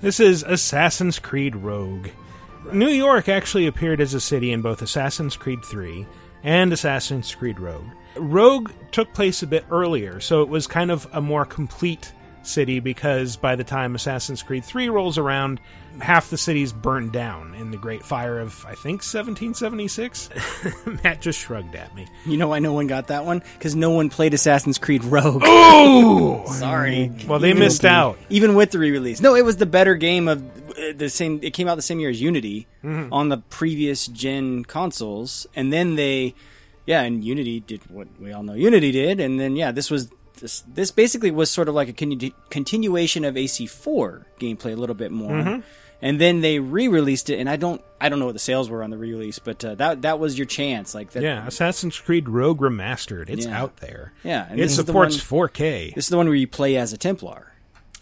This is Assassin's Creed Rogue. New York actually appeared as a city in both Assassin's Creed 3 and Assassin's Creed Rogue. Rogue took place a bit earlier, so it was kind of a more complete city because by the time Assassin's Creed 3 rolls around, half the city's burned down in the Great Fire of, I think, 1776. Matt just shrugged at me. You know why no one got that one? Because no one played Assassin's Creed Rogue. Oh! sorry. Well, they missed out. Even with the re-release, no, it was the better game of uh, the same. It came out the same year as Unity Mhm. on the previous gen consoles, and then they, yeah, and Unity did what we all know Unity did, and then yeah, this was. This, this basically was sort of like a con- continuation of AC4 gameplay a little bit more, Mhm. and then they re-released it. And I don't, I don't know what the sales were on the re-release, but uh, that that was your chance. Like that, yeah, Assassin's Creed Rogue Remastered. It's Yeah. out there. Yeah, and it this is the supports one- 4K. This is the one where you play as a Templar.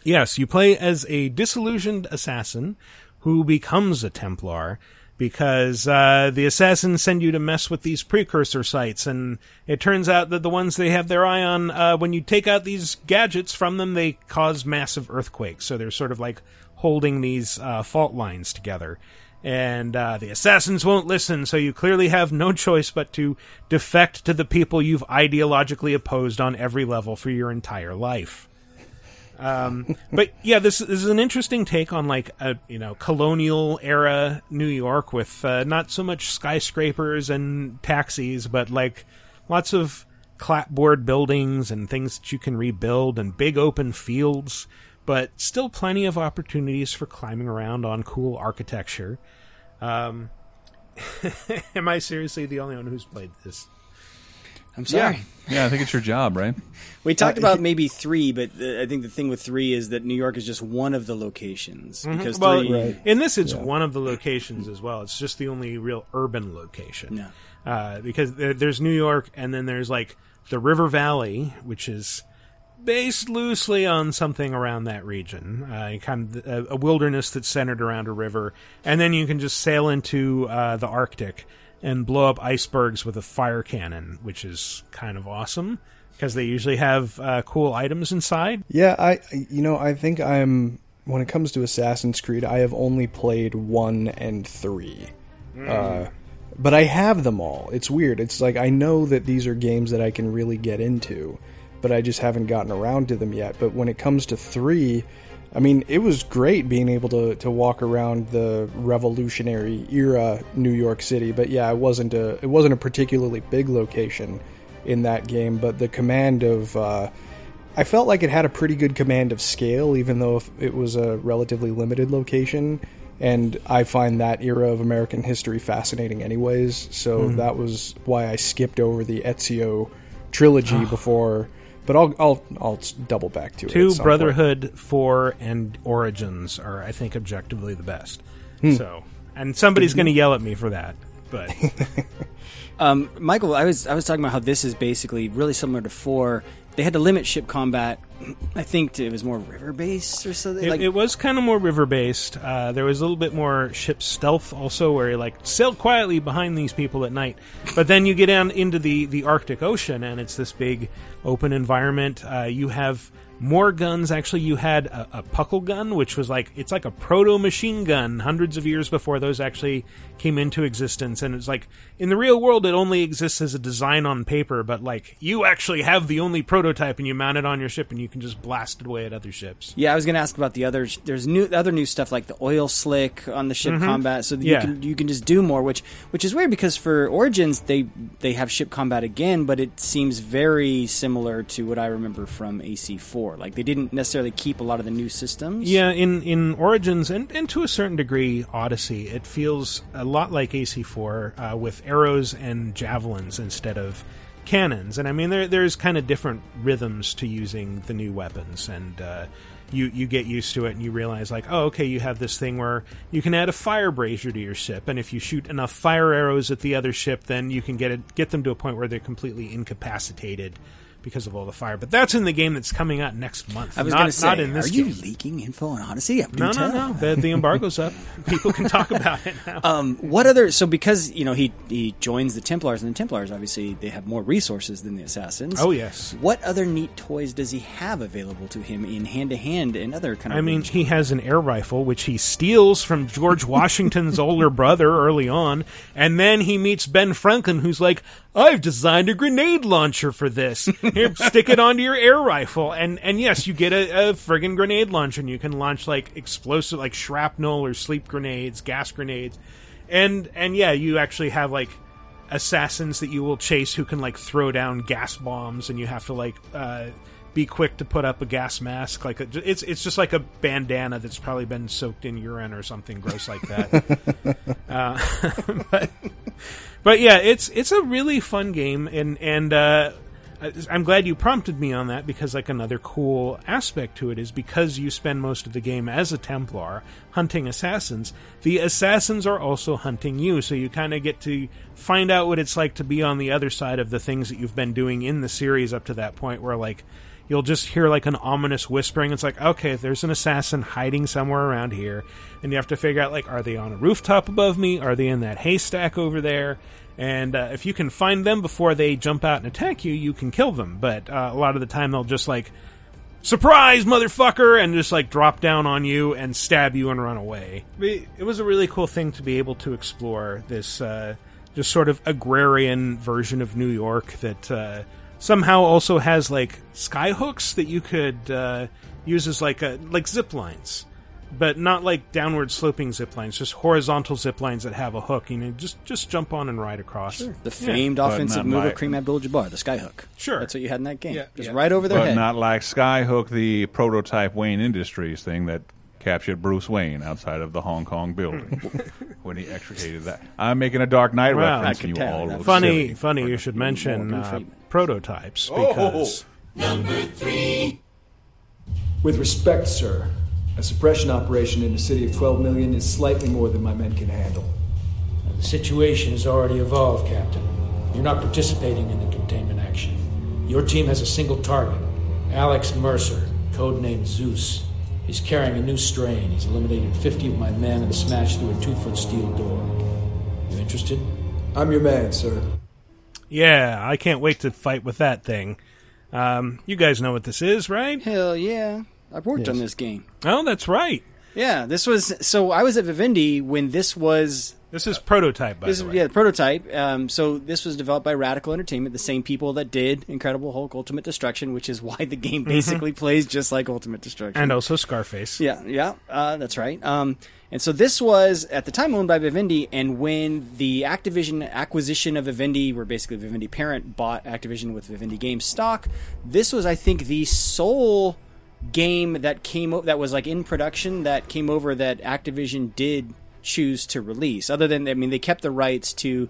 Yes, you play as a disillusioned assassin who becomes a Templar because uh, the assassins send you to mess with these precursor sites, and it turns out that the ones they have their eye on, uh, when you take out these gadgets from them, they cause massive earthquakes. So they're sort of like holding these uh, fault lines together. And uh, the assassins won't listen, so you clearly have no choice but to defect to the people you've ideologically opposed on every level for your entire life. Um, but yeah, this, this is an interesting take on like a you know colonial era New York with uh, not so much skyscrapers and taxis, but like lots of clapboard buildings and things that you can rebuild and big open fields, but still plenty of opportunities for climbing around on cool architecture. Um, am I seriously the only one who's played this? I'm sorry. Yeah, I think it's your job, right? We talked Uh, about maybe three, but uh, I think the thing with three is that New York is just one of the locations Mhm. because well, three. in this, it's one of the locations as well. It's just the only real urban location. Yeah. Uh, because there, there's New York, and then there's like the River Valley, which is based loosely on something around that region, uh, kind of a, a wilderness that's centered around a river, and then you can just sail into uh, the Arctic and blow up icebergs with a fire cannon, which is kind of awesome because they usually have uh, cool items inside. Yeah, I you know I think I'm when it comes to Assassin's Creed, I have only played one and three, Mm. uh, but I have them all. It's weird. It's like I know that these are games that I can really get into, but I just haven't gotten around to them yet. But when it comes to three. I mean, it was great being able to, to walk around the revolutionary era New York City, but yeah, it wasn't a it wasn't a particularly big location in that game. But the command of uh, I felt like it had a pretty good command of scale, even though it was a relatively limited location. And I find that era of American history fascinating, anyways. So Mhm. that was why I skipped over the Ezio trilogy before. But I'll I'll I'll double back to it. Two at some point. Brotherhood, Four, and Origins are, I think, objectively the best. Hmm. So, and somebody's going to yell at me for that, but Um, Michael, I was I was talking about how this is basically really similar to four. They had to limit ship combat. I think it was more river based or something. it, like it was kind of more river based. Uh, there was a little bit more ship stealth also, where you like sail quietly behind these people at night. But then you get down into the the Arctic Ocean, and it's this big open environment. Uh, you have more guns. Actually, you had a, a puckle gun, which was like it's like a proto machine gun, hundreds of years before those actually came into existence. And it's like in the real world, it only exists as a design on paper, but like you actually have the only prototype, and you mount it on your ship, and you can just blast it away at other ships. Yeah, I was going to ask about the other There's new other new stuff like the oil slick on the ship Mhm. combat, so Yeah. you can you can just do more. Which which is weird because for Origins they they have ship combat again, but it seems very similar to what I remember from AC4. Like they didn't necessarily keep a lot of the new systems. Yeah, in, in Origins and, and to a certain degree Odyssey, it feels a lot like AC4 uh, with arrows and javelins instead of cannons. And I mean, there there's kind of different rhythms to using the new weapons, and uh, you you get used to it, and you realize like, oh, okay, you have this thing where you can add a fire brazier to your ship, and if you shoot enough fire arrows at the other ship, then you can get it get them to a point where they're completely incapacitated because of all the fire. But that's in the game that's coming out next month. I was not, going to say, not in this are you game. leaking info on Odyssey? Do No, no, no. The, the embargo's up. People can talk about it now. Um, what other? So because you know he he joins the Templars, and the Templars obviously they have more resources than the Assassins. Oh, yes. What other neat toys does he have available to him in hand to hand and other kind of? I mean, he has an air rifle, which he steals from George Washington's older brother early on, and then he meets Ben Franklin, who's like, "I've designed a grenade launcher for this. Here, stick it onto your air rifle." And and yes, you get a, a friggin' grenade launcher, and you can launch like explosive, like shrapnel or sleep grenades, gas grenades, and and yeah, you actually have like assassins that you will chase who can like throw down gas bombs, and you have to like. Uh, be quick to put up a gas mask. Like a, it's it's just like a bandana that's probably been soaked in urine or something gross like that. uh, but but yeah, it's it's a really fun game, and and uh, I'm glad you prompted me on that because like another cool aspect to it is because you spend most of the game as a Templar hunting assassins. The assassins are also hunting you, so you kind of get to find out what it's like to be on the other side of the things that you've been doing in the series up to that point, where like you'll just hear like an ominous whispering. It's like, okay, there's an assassin hiding somewhere around here, and you have to figure out like, are they on a rooftop above me? Are they in that haystack over there? And uh, if you can find them before they jump out and attack you, you can kill them. But uh, a lot of the time, they'll just like, surprise, motherfucker, and just like drop down on you and stab you and run away. It was a really cool thing to be able to explore this uh, just sort of agrarian version of New York that uh, somehow also has like sky hooks that you could uh, use as like a, like zip lines, but not like downward sloping zip lines, just horizontal zip lines that have a hook. You know, just just jump on and ride across. Sure. The Yeah. famed offensive move of Kareem Abdul-Jabbar, the skyhook. Sure, that's what you had in that game. Yeah, just yeah. right over their but head. not like Skyhook, the prototype Wayne Industries thing that captured Bruce Wayne outside of the Hong Kong building when he extricated that. I'm making a Dark Knight Wow. reference. and you all look funny, silly. funny. You should mention uh, Freeman. prototypes Oh. because Number three. With respect, sir, a suppression operation in a city of 12 million is slightly more than my men can handle. The situation has already evolved, Captain. You're not participating in the containment action. Your team has a single target Alex Mercer, codenamed Zeus. He's carrying a new strain. He's eliminated 50 of my men and smashed through a two foot steel door. You interested? I'm your man, sir. yeah, I can't wait to fight with that thing. Um, you guys know what this is, right? Hell yeah, I've worked Yes. on this game. Oh, that's right. Yeah, this was so. I was at Vivendi when this was. This is prototype, by this the way. Yeah, the prototype. Um, so this was developed by Radical Entertainment, the same people that did Incredible Hulk: Ultimate Destruction, which is why the game Mhm. basically plays just like Ultimate Destruction. And also Scarface. Yeah, yeah, uh, that's right. Um, and so this was at the time owned by Vivendi, and when the Activision acquisition of Vivendi, where basically Vivendi parent bought Activision with Vivendi Games stock, this was, I think, the sole game that came o- that was like in production that came over that Activision did choose to release. Other than, I mean, they kept the rights to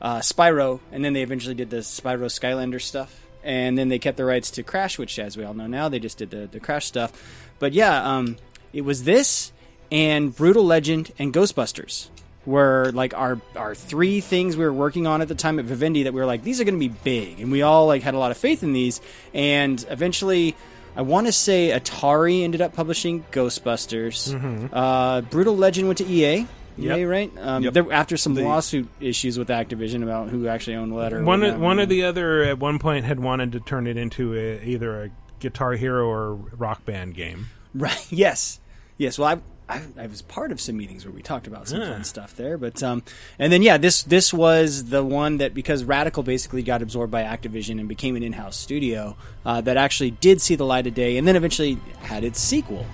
uh, Spyro, and then they eventually did the Spyro Skylander stuff, and then they kept the rights to Crash, which, as we all know now, they just did the, the Crash stuff. But yeah, um, it was this and Brutal Legend and Ghostbusters were like our our three things we were working on at the time at Vivendi that we were like these are going to be big, and we all like had a lot of faith in these, and eventually. I want to say Atari ended up publishing Ghostbusters. Mhm. Uh, Brutal Legend went to EA. Yep. EA, right? Um, Yep. there, after some The- lawsuit issues with Activision about who actually owned what. Or One, one or the other at one point had wanted to turn it into a, either a Guitar Hero or Rock Band game. Right. Yes. Yes. Well, I, I I was part of some meetings where we talked about some Yeah. fun stuff there, but um, and then yeah, this this was the one that because Radical basically got absorbed by Activision and became an in-house studio uh, that actually did see the light of day, and then eventually had its sequel.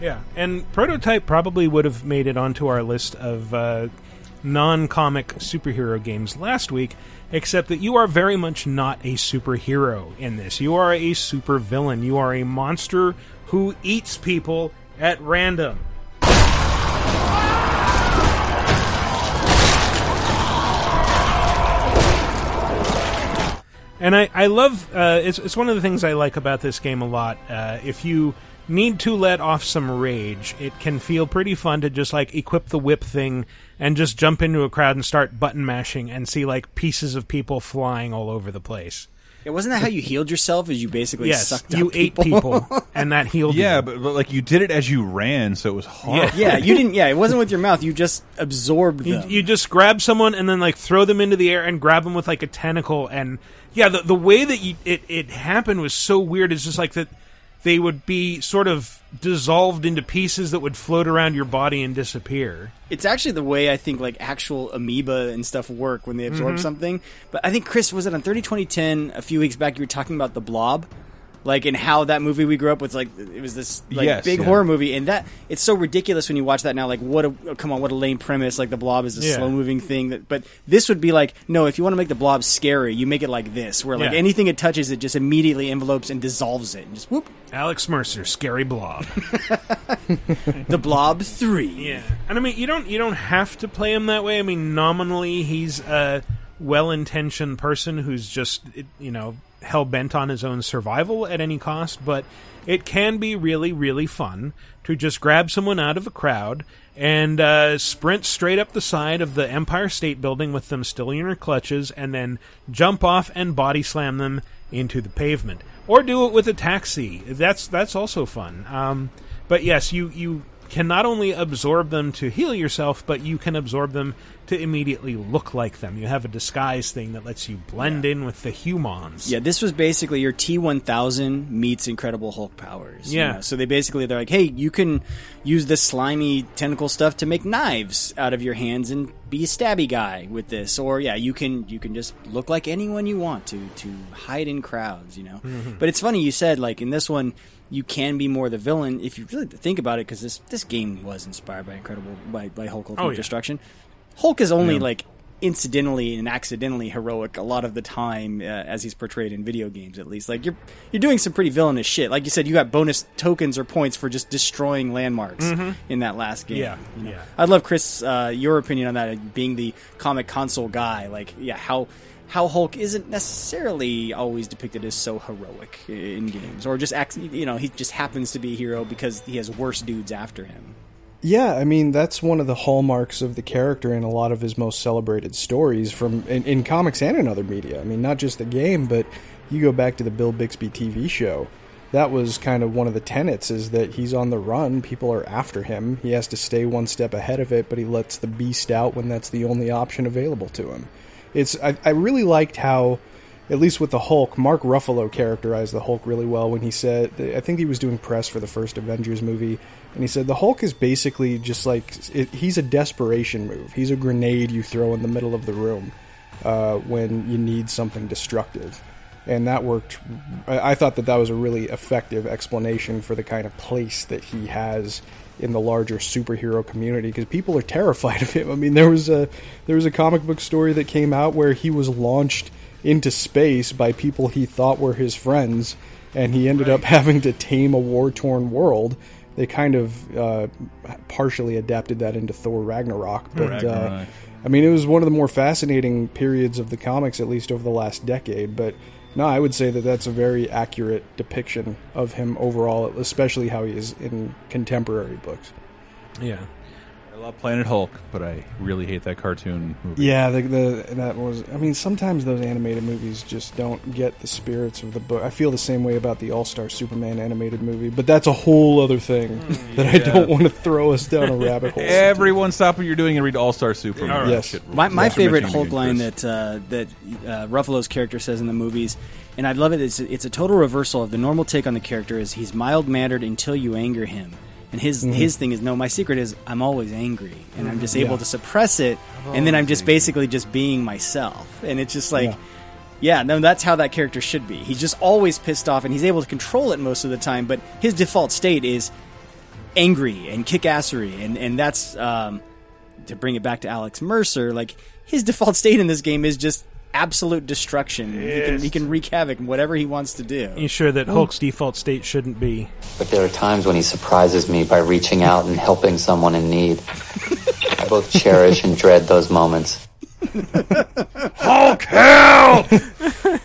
Yeah, and Prototype probably would have made it onto our list of uh, non comic superhero games last week, except that you are very much not a superhero in this. You are a supervillain. You are a monster who eats people at random. And I, I love uh, it's it's one of the things I like about this game a lot. Uh, if you need to let off some rage, it can feel pretty fun to just like equip the whip thing and just jump into a crowd and start button mashing and see like pieces of people flying all over the place. Yeah, wasn't that how you healed yourself? Is you basically Yes, sucked you up ate people, people, and that healed Yeah, you. but, but like you did it as you ran, so it was hard. yeah, you didn't. Yeah, it wasn't with your mouth. You just absorbed You, you just grab someone and then like throw them into the air and grab them with like a tentacle and yeah the the way that you, it it happened was so weird. It's just like that they would be sort of dissolved into pieces that would float around your body and disappear. It's actually the way I think like actual amoeba and stuff work when they absorb Mhm. something. But I think Chris was it on 30 2010 a few weeks back you were talking about the blob. Like in how that movie we grew up with like it was this like Yes, big yeah. horror movie and that it's so ridiculous when you watch that now like what a come on what a lame premise like the blob is a Yeah. slow moving thing that but this would be like no if you want to make the blob scary you make it like this where like Yeah. anything it touches it just immediately envelopes and dissolves it and just whoop Alex Mercer, scary blob. the blob 3 Yeah, and I mean you don't you don't have to play him that way. I mean nominally he's a well-intentioned person who's just you know hell bent on his own survival at any cost, but it can be really really fun to just grab someone out of a crowd and uh, sprint straight up the side of the Empire State Building with them still in your clutches, and then jump off and body slam them into the pavement, or do it with a taxi. That's that's also fun. Um, but yes, you you can not only absorb them to heal yourself, but you can absorb them to immediately look like them. You have a disguise thing that lets you blend in with the humans. Yeah, this was basically your T1000 meets Incredible Hulk powers. you Yeah. know? So they basically they're like, hey, you can use this slimy tentacle stuff to make knives out of your hands and be a stabby guy with this, or yeah, you can you can just look like anyone you want to to hide in crowds. You know, Mm-hmm. Mhm. but it's funny you said like in this one. You can be more the villain if you really think about it, because this this game was inspired by Incredible by, by Hulk Ultimate Oh, yeah. Destruction. Hulk is only Yeah. like incidentally and accidentally heroic a lot of the time uh, as he's portrayed in video games at least like you're you're doing some pretty villainous shit like you said you got bonus tokens or points for just destroying landmarks Mhm. in that last game Yeah, you know? yeah. i'd love chris uh, your opinion on that being the comic console guy like yeah how how Hulk isn't necessarily always depicted as so heroic in games, or just acts, you know, he just happens to be a hero because he has worse dudes after him. Yeah, I mean that's one of the hallmarks of the character in a lot of his most celebrated stories from in, in comics and in other media. I mean, not just the game, but you go back to the Bill Bixby TV show. That was kind of one of the tenets is that he's on the run, people are after him. He has to stay one step ahead of it, but he lets the beast out when that's the only option available to him. It's I, I really liked how at least with the Hulk, Mark Ruffalo characterized the Hulk really well when he said, I think he was doing press for the first Avengers movie, and he said the Hulk is basically just like it, he's a desperation move. He's a grenade you throw in the middle of the room uh, when you need something destructive. And that worked. I, I thought that that was a really effective explanation for the kind of place that he has in the larger superhero community because people are terrified of him. I mean, there was a there was a comic book story that came out where he was launched into space by people he thought were his friends, and he ended up having to tame a war torn world. They kind of uh, partially adapted that into Thor Ragnarok, but uh, I mean, it was one of the more fascinating periods of the comics, at least over the last decade. But no, I would say that that's a very accurate depiction of him overall, especially how he is in contemporary books. Yeah. I love Planet Hulk, but I really hate that cartoon movie. Yeah, the, the that was. I mean, sometimes those animated movies just don't get the spirits of the book. I feel the same way about the All Star Superman animated movie, but that's a whole other thing that I don't want to throw us down a rabbit hole. Everyone stop what you're doing and read All Star Superman. Yes. Shit My, my rules. favorite Hulk line that uh, that uh, Ruffalo's character says in the movies, and I love it. It's it's a total reversal of the normal take on the character. Is he's mild mannered until you anger him, and his Mhm. his thing is no. My secret is I'm always angry, and I'm just able Yeah. to suppress it, and then I'm just basically just being myself, and it's just like. Yeah, no, that's how that character should be. He's just always pissed off, and he's able to control it most of the time. But his default state is angry and kickassery, and and that's um, to bring it back to Alex Mercer. Like his default state in this game is just absolute destruction. He can he can wreak havoc whatever he wants to do. You sure that Hulk's default state shouldn't be But there are times when he surprises me by reaching out and helping someone in need. I both cherish and dread those moments. Hulk hell!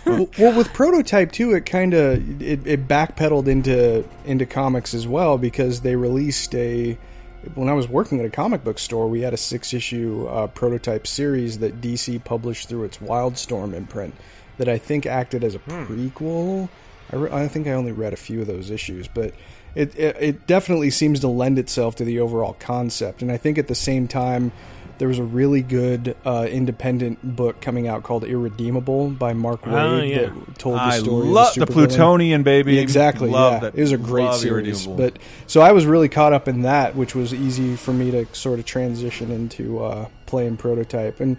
Well, with prototype too, it kind of it, it backpedaled into into comics as well because they released a. When I was working at a comic book store, we had a six issue uh, prototype series that DC published through its Wildstorm imprint that I think acted as a prequel. I, re- I think I only read a few of those issues, but it, it it definitely seems to lend itself to the overall concept. And I think at the same time, there was a really good uh, independent book coming out called Irredeemable by Mark Waid Oh, yeah. that told the I story. love of the supervillain. Plutonian, baby. Yeah, exactly. Love yeah. that. It was a great Love series. But so I was really caught up in that, which was easy for me to sort of transition into uh, playing prototype. And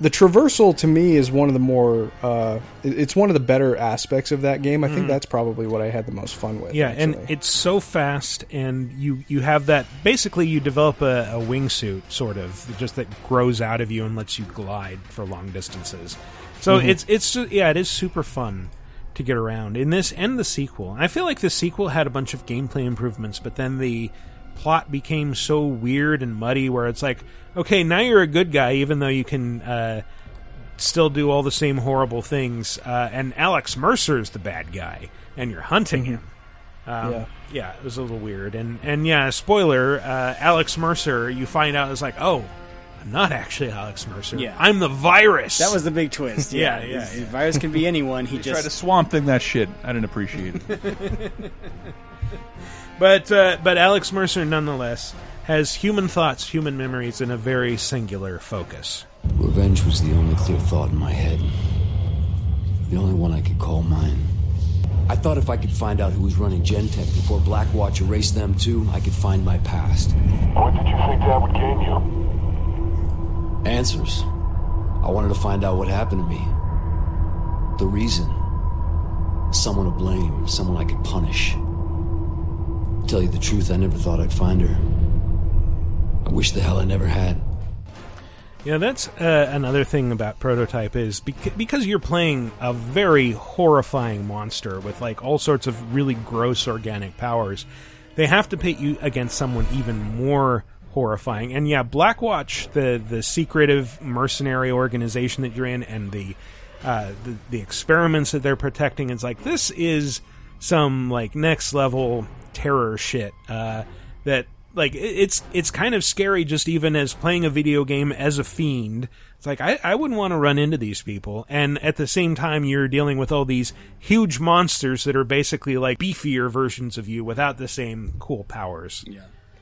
the traversal to me is one of the more uh, it's one of the better aspects of that game. I think Mm. that's probably what I had the most fun with. Yeah, actually. and it's so fast, and you you have that. Basically, you develop a, a wingsuit, sort of, just that grows out of you and lets you glide for long distances. So Mhm. it's it's yeah, it is super fun to get around in this and the sequel. I feel like the sequel had a bunch of gameplay improvements, but then the plot became so weird and muddy, where it's like, okay, now you're a good guy, even though you can. Uh, still do all the same horrible things. Uh, and Alex Mercer is the bad guy, and you're hunting him. Um, Yeah. yeah, it was a little weird. And and yeah, spoiler: uh, Alex Mercer. You find out is like, oh, I'm not actually Alex Mercer. Yeah. I'm the virus. That was the big twist. Yeah, Yeah, yeah, The yeah. virus can be anyone. He He just tried to swamp thing that shit. I didn't appreciate it. But uh, but Alex Mercer, nonetheless, has human thoughts, human memories, and a very singular focus. Revenge was the only clear thought in my head. The only one I could call mine. I thought if I could find out who was running Gentek before Blackwatch erased them too, I could find my past. What did you think that would gain you? Answers. I wanted to find out what happened to me. The reason. Someone to blame, someone I could punish. Tell you the truth, I never thought I'd find her. I wish the hell I never had. Yeah, that's uh, another thing about Prototype is bec- because you're playing a very horrifying monster with like all sorts of really gross organic powers. They have to pit you against someone even more horrifying. And yeah, Blackwatch, the the secretive mercenary organization that you're in, and the uh, the, the experiments that they're protecting, it's like this is some like next level terror shit uh, that like it's it's kind of scary just even as playing a video game as a fiend. It's like i, I wouldn't want to run into these people and at the same time you're dealing with all these huge monsters that are basically like beefier versions of you without the same cool powers yeah.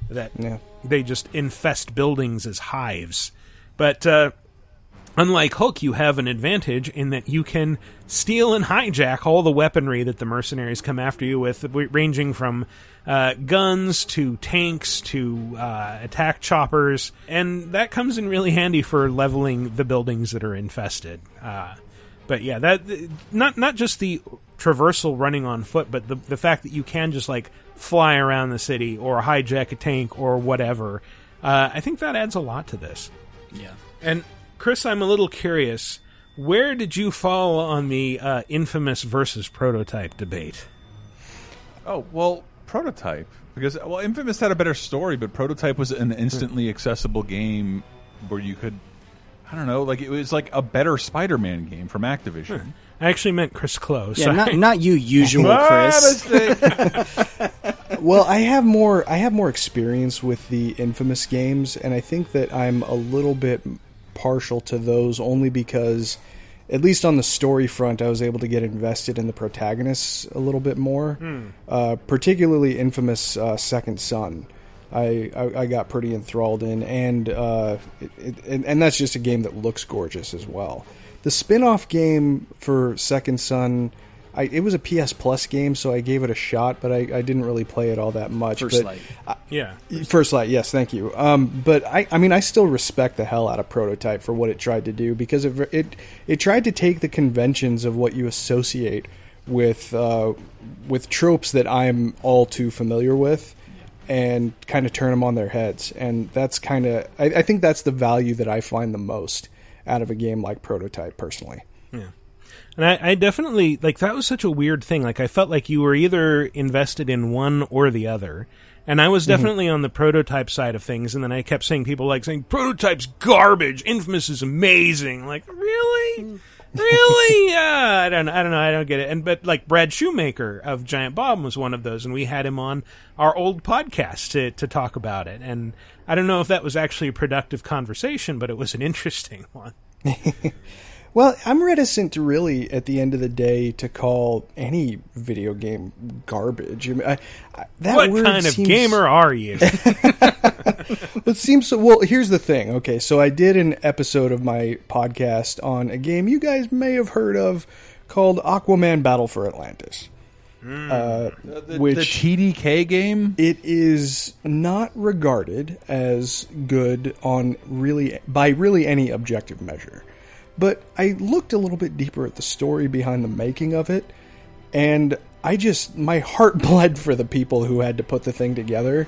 that Yeah. they just infest buildings as hives. But uh Unlike Hulk, you have an advantage in that you can steal and hijack all the weaponry that the mercenaries come after you with, ranging from uh, guns to tanks to uh, attack choppers, and that comes in really handy for leveling the buildings that are infested. Uh, but yeah, that not not just the traversal running on foot, but the the fact that you can just like fly around the city or hijack a tank or whatever. Uh, I think that adds a lot to this. Yeah. And Chris, I'm a little curious. Where did you fall on the uh, infamous versus prototype debate? Oh well, prototype because well, Infamous had a better story, but prototype was an instantly accessible game where you could, I don't know, like it was like a better Spider-Man game from Activision. I actually meant Chris Close. Yeah, not not you, usual Chris. well, I have more. I have more experience with the infamous games, and I think that I'm a little bit partial to those only because, at least on the story front, I was able to get invested in the protagonists a little bit more. Hmm. Uh, particularly infamous uh, Second Son. I, I I got pretty enthralled in, and uh, it, it, and, and that's just a game that looks gorgeous as well. The spin-off game for Second Son, I, it was a PS Plus game, so I gave it a shot, but I, I didn't really play it all that much. First but Light. I- Yeah. First Light, yes, thank you. Um, but I, I mean, I still respect the hell out of Prototype for what it tried to do because it it it tried to take the conventions of what you associate with uh, with tropes that I'm all too familiar with, and kind of turn them on their heads. And that's kind of I, I think that's the value that I find the most out of a game like Prototype, personally. Yeah. And I, I definitely like that was such a weird thing. Like I felt like you were either invested in one or the other. And I was Mm-hmm. definitely on the prototype side of things, and then I kept seeing people like saying prototype's garbage, Infamous is amazing. Like really, really? Yeah, I don't know, I don't know I don't get it. And but like Brad Shoemaker of Giant Bomb was one of those, and we had him on our old podcast to to talk about it. And I don't know if that was actually a productive conversation, but it was an interesting one. Well, I'm reticent to really, at the end of the day, to call any video game garbage. I mean, I, I, that what word kind of gamer are you? it seems so. Well, here's the thing. Okay, so I did an episode of my podcast on a game you guys may have heard of called Aquaman Battle for Atlantis. Uh, the which TDK game? It is not regarded as good on really by really any objective measure. But I looked a little bit deeper at the story behind the making of it, and I just my heart bled for the people who had to put the thing together.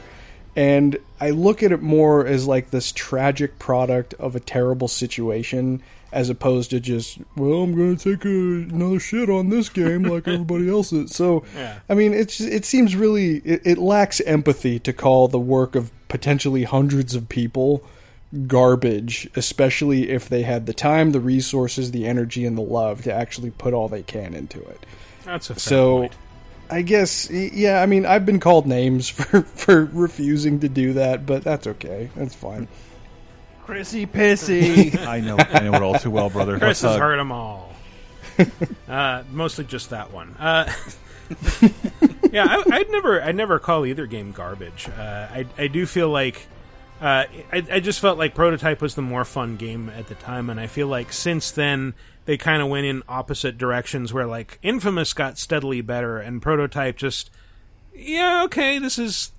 And I look at it more as like this tragic product of a terrible situation as opposed to just, well, I'm going to take a, another shit on this game like everybody else is. So, Yeah. I mean, it's it seems really it, it lacks empathy to call the work of potentially hundreds of people garbage, especially if they had the time, the resources, the energy, and the love to actually put all they can into it. That's a fair so. point. I guess, yeah. I mean, I've been called names for for refusing to do that, but that's okay. That's fine. Chrissy Pissy. I know. I know it all too well, brother. Chris Let's, has uh, heard them all. uh, mostly just that one. Uh, yeah, I, I'd never, I'd never call either game garbage. Uh, I, I do feel like, uh, I, I just felt like Prototype was the more fun game at the time, and I feel like since then they kind of went in opposite directions. Where like Infamous got steadily better, and Prototype just, yeah, okay, this is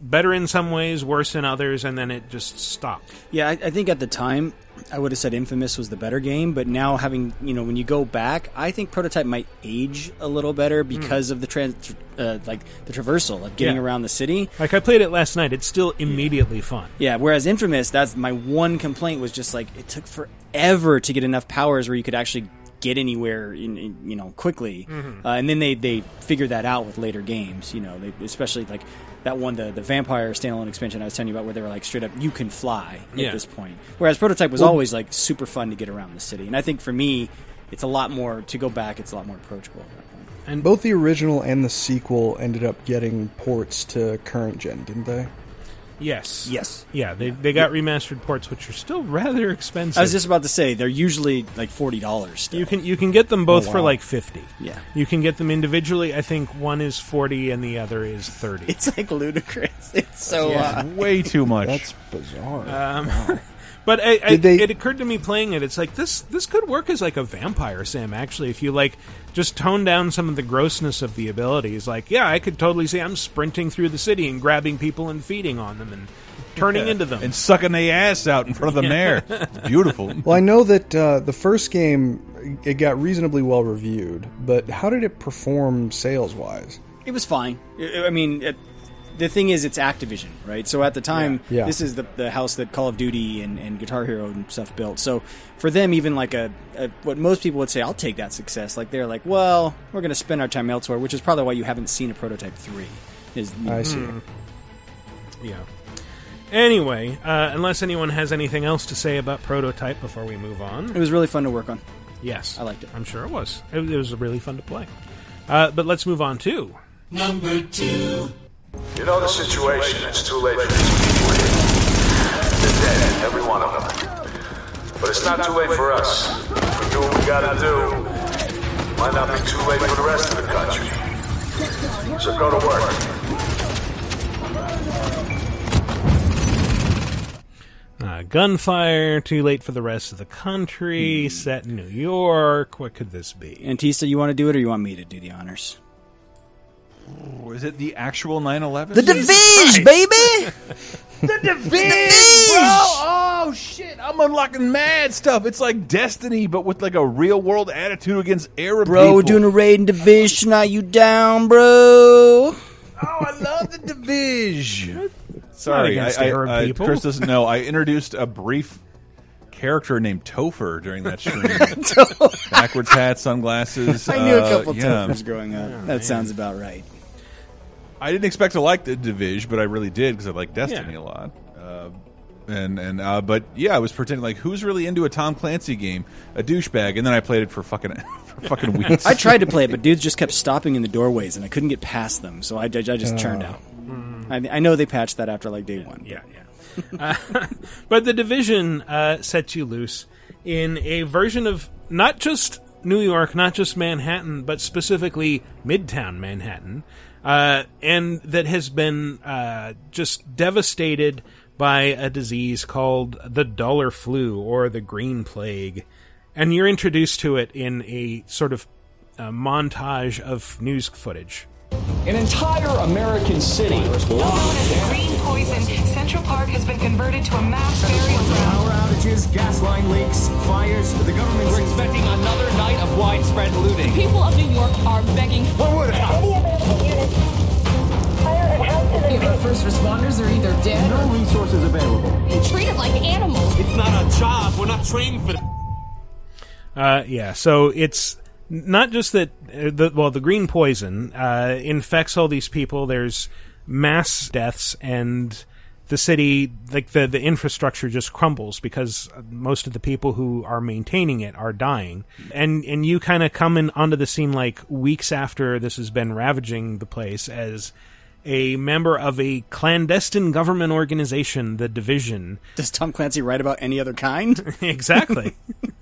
better in some ways, worse in others, and then it just stopped. Yeah, I, I think at the time I would have said Infamous was the better game, but now having you know when you go back, I think Prototype might age a little better because of the trans, uh, like the traversal of getting Yeah. around the city. Like I played it last night; it's still immediately fun. Yeah, whereas Infamous, that's my one complaint was just like it took forever to get enough powers where you could actually get anywhere in, in you know quickly, Mhm. uh, and then they they figured that out with later games. You know, they, especially like that one the the vampire standalone expansion I was telling you about where they were like straight up you can fly Yeah. at this point. Whereas Prototype was Well- always like super fun to get around the city, and I think for me, it's a lot more to go back. It's a lot more approachable. At that point. And Both the original and the sequel ended up getting ports to current gen, didn't they? Yes. Yes. Yeah, they they got remastered ports, which are still rather expensive. I was just about to say they're usually like forty dollars. you can you can get them both Oh, for like fifty. Yeah. You can get them individually. I think one is forty and the other is thirty. It's like ludicrous. It's so Yeah. uh, way too much. That's bizarre. Um, but I, I, they- it occurred to me playing it. It's like this. This could work as like a vampire sim. Actually, if you like, just tone down some of the grossness of the abilities. Like, yeah, I could totally see I'm sprinting through the city and grabbing people and feeding on them and turning Yeah. into them and sucking their ass out in front of the mayor. Beautiful. Well, I know that uh, the first game it got reasonably well reviewed, but how did it perform sales wise? It was fine. I I mean, it, the thing is, it's Activision, right? So at the time, Yeah. Yeah. this is the, the house that Call of Duty and, and Guitar Hero and stuff built. So for them, even like a, a what most people would say, I'll take that success. Like they're like, well, we're going to spend our time elsewhere, which is probably why you haven't seen a prototype three. Is you know, I see. Hmm. Yeah. Anyway, uh, unless anyone has anything else to say about Prototype before we move on. It was really fun to work on. Yes. I liked it. I'm sure it was. It, it was really fun to play. Uh, but let's move on to. Number two. You know the situation. It's too late for these people here. They're dead, every one of them. But it's not too late for us. If we do what we gotta do, might not be too late for the rest of the country. So go to work. Uh, gunfire, too late for the rest of the country, set in New York. What could this be? Antista, you want to do it, or you want me to do the honors? Was it the actual 9/11? The Division, baby. the Division, bro. Oh shit! I'm unlocking mad stuff. It's like Destiny, but with like a real world attitude against Arab Bro, people. we're doing a raid in Division. Are you down, bro? Oh, I love the Division. Not Sorry, against I, I, Arab I- people. Chris doesn't know. I introduced a brief character named Topher during that stream. Backwards hat, sunglasses. I knew a uh, couple yeah. Tophers growing up. that sounds about right. I didn't expect to like the Division, but I really did because I like Destiny a lot. Uh, And and uh, but yeah, I was pretending like who's really into a Tom Clancy game, a douchebag, and then I played it for fucking for fucking weeks. I tried to play it, but dudes just kept stopping in the doorways, and I couldn't get past them. So I, I just turned Oh. out. I, I know they patched that after like day one. Yeah, yeah. Uh, but the division uh, sets you loose in a version of not just New York, not just Manhattan, but specifically Midtown Manhattan, uh, and that has been uh, just devastated by a disease called the dollar flu or the green plague. And you're introduced to it in a sort of uh, montage of news footage. An entire American city. Known as green poison. Central Park has been converted to a mass burial ground. Power outages, gas line leaks, fires. The government. We're expecting another night of widespread looting. The People of New York are begging for First responders are either dead No resources available. treated like animals. It's not a job. We're not trained for. Uh, yeah, so it's not just that uh, the well, the green poison uh, infects all these people. There's mass deaths, and the city, like the the infrastructure, just crumbles because most of the people who are maintaining it are dying. And and you kind of come in onto the scene like weeks after this has been ravaging the place as a member of a clandestine government organization, the Division. Does Tom Clancy write about any other kind? exactly.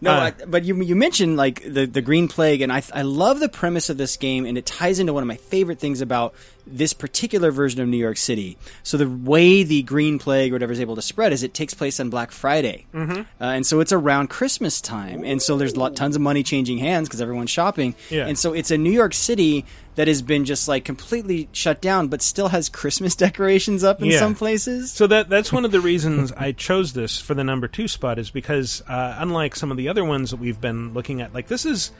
No, Uh, I, but you you mentioned like the the green plague, and I I love the premise of this game, and it ties into one of my favorite things about this particular version of New York City. So the way the green plague or whatever is able to spread is it takes place on Black Friday, Mhm. uh, and so it's around Christmas time, and so there's lot, tons of money changing hands because everyone's shopping, Yeah. and so it's a New York City that has been just like completely shut down, but still has Christmas decorations up in Yeah. some places. So that that's one of the reasons I chose this for the number two spot is because uh, unlike some of the other ones that we've been looking at, like this is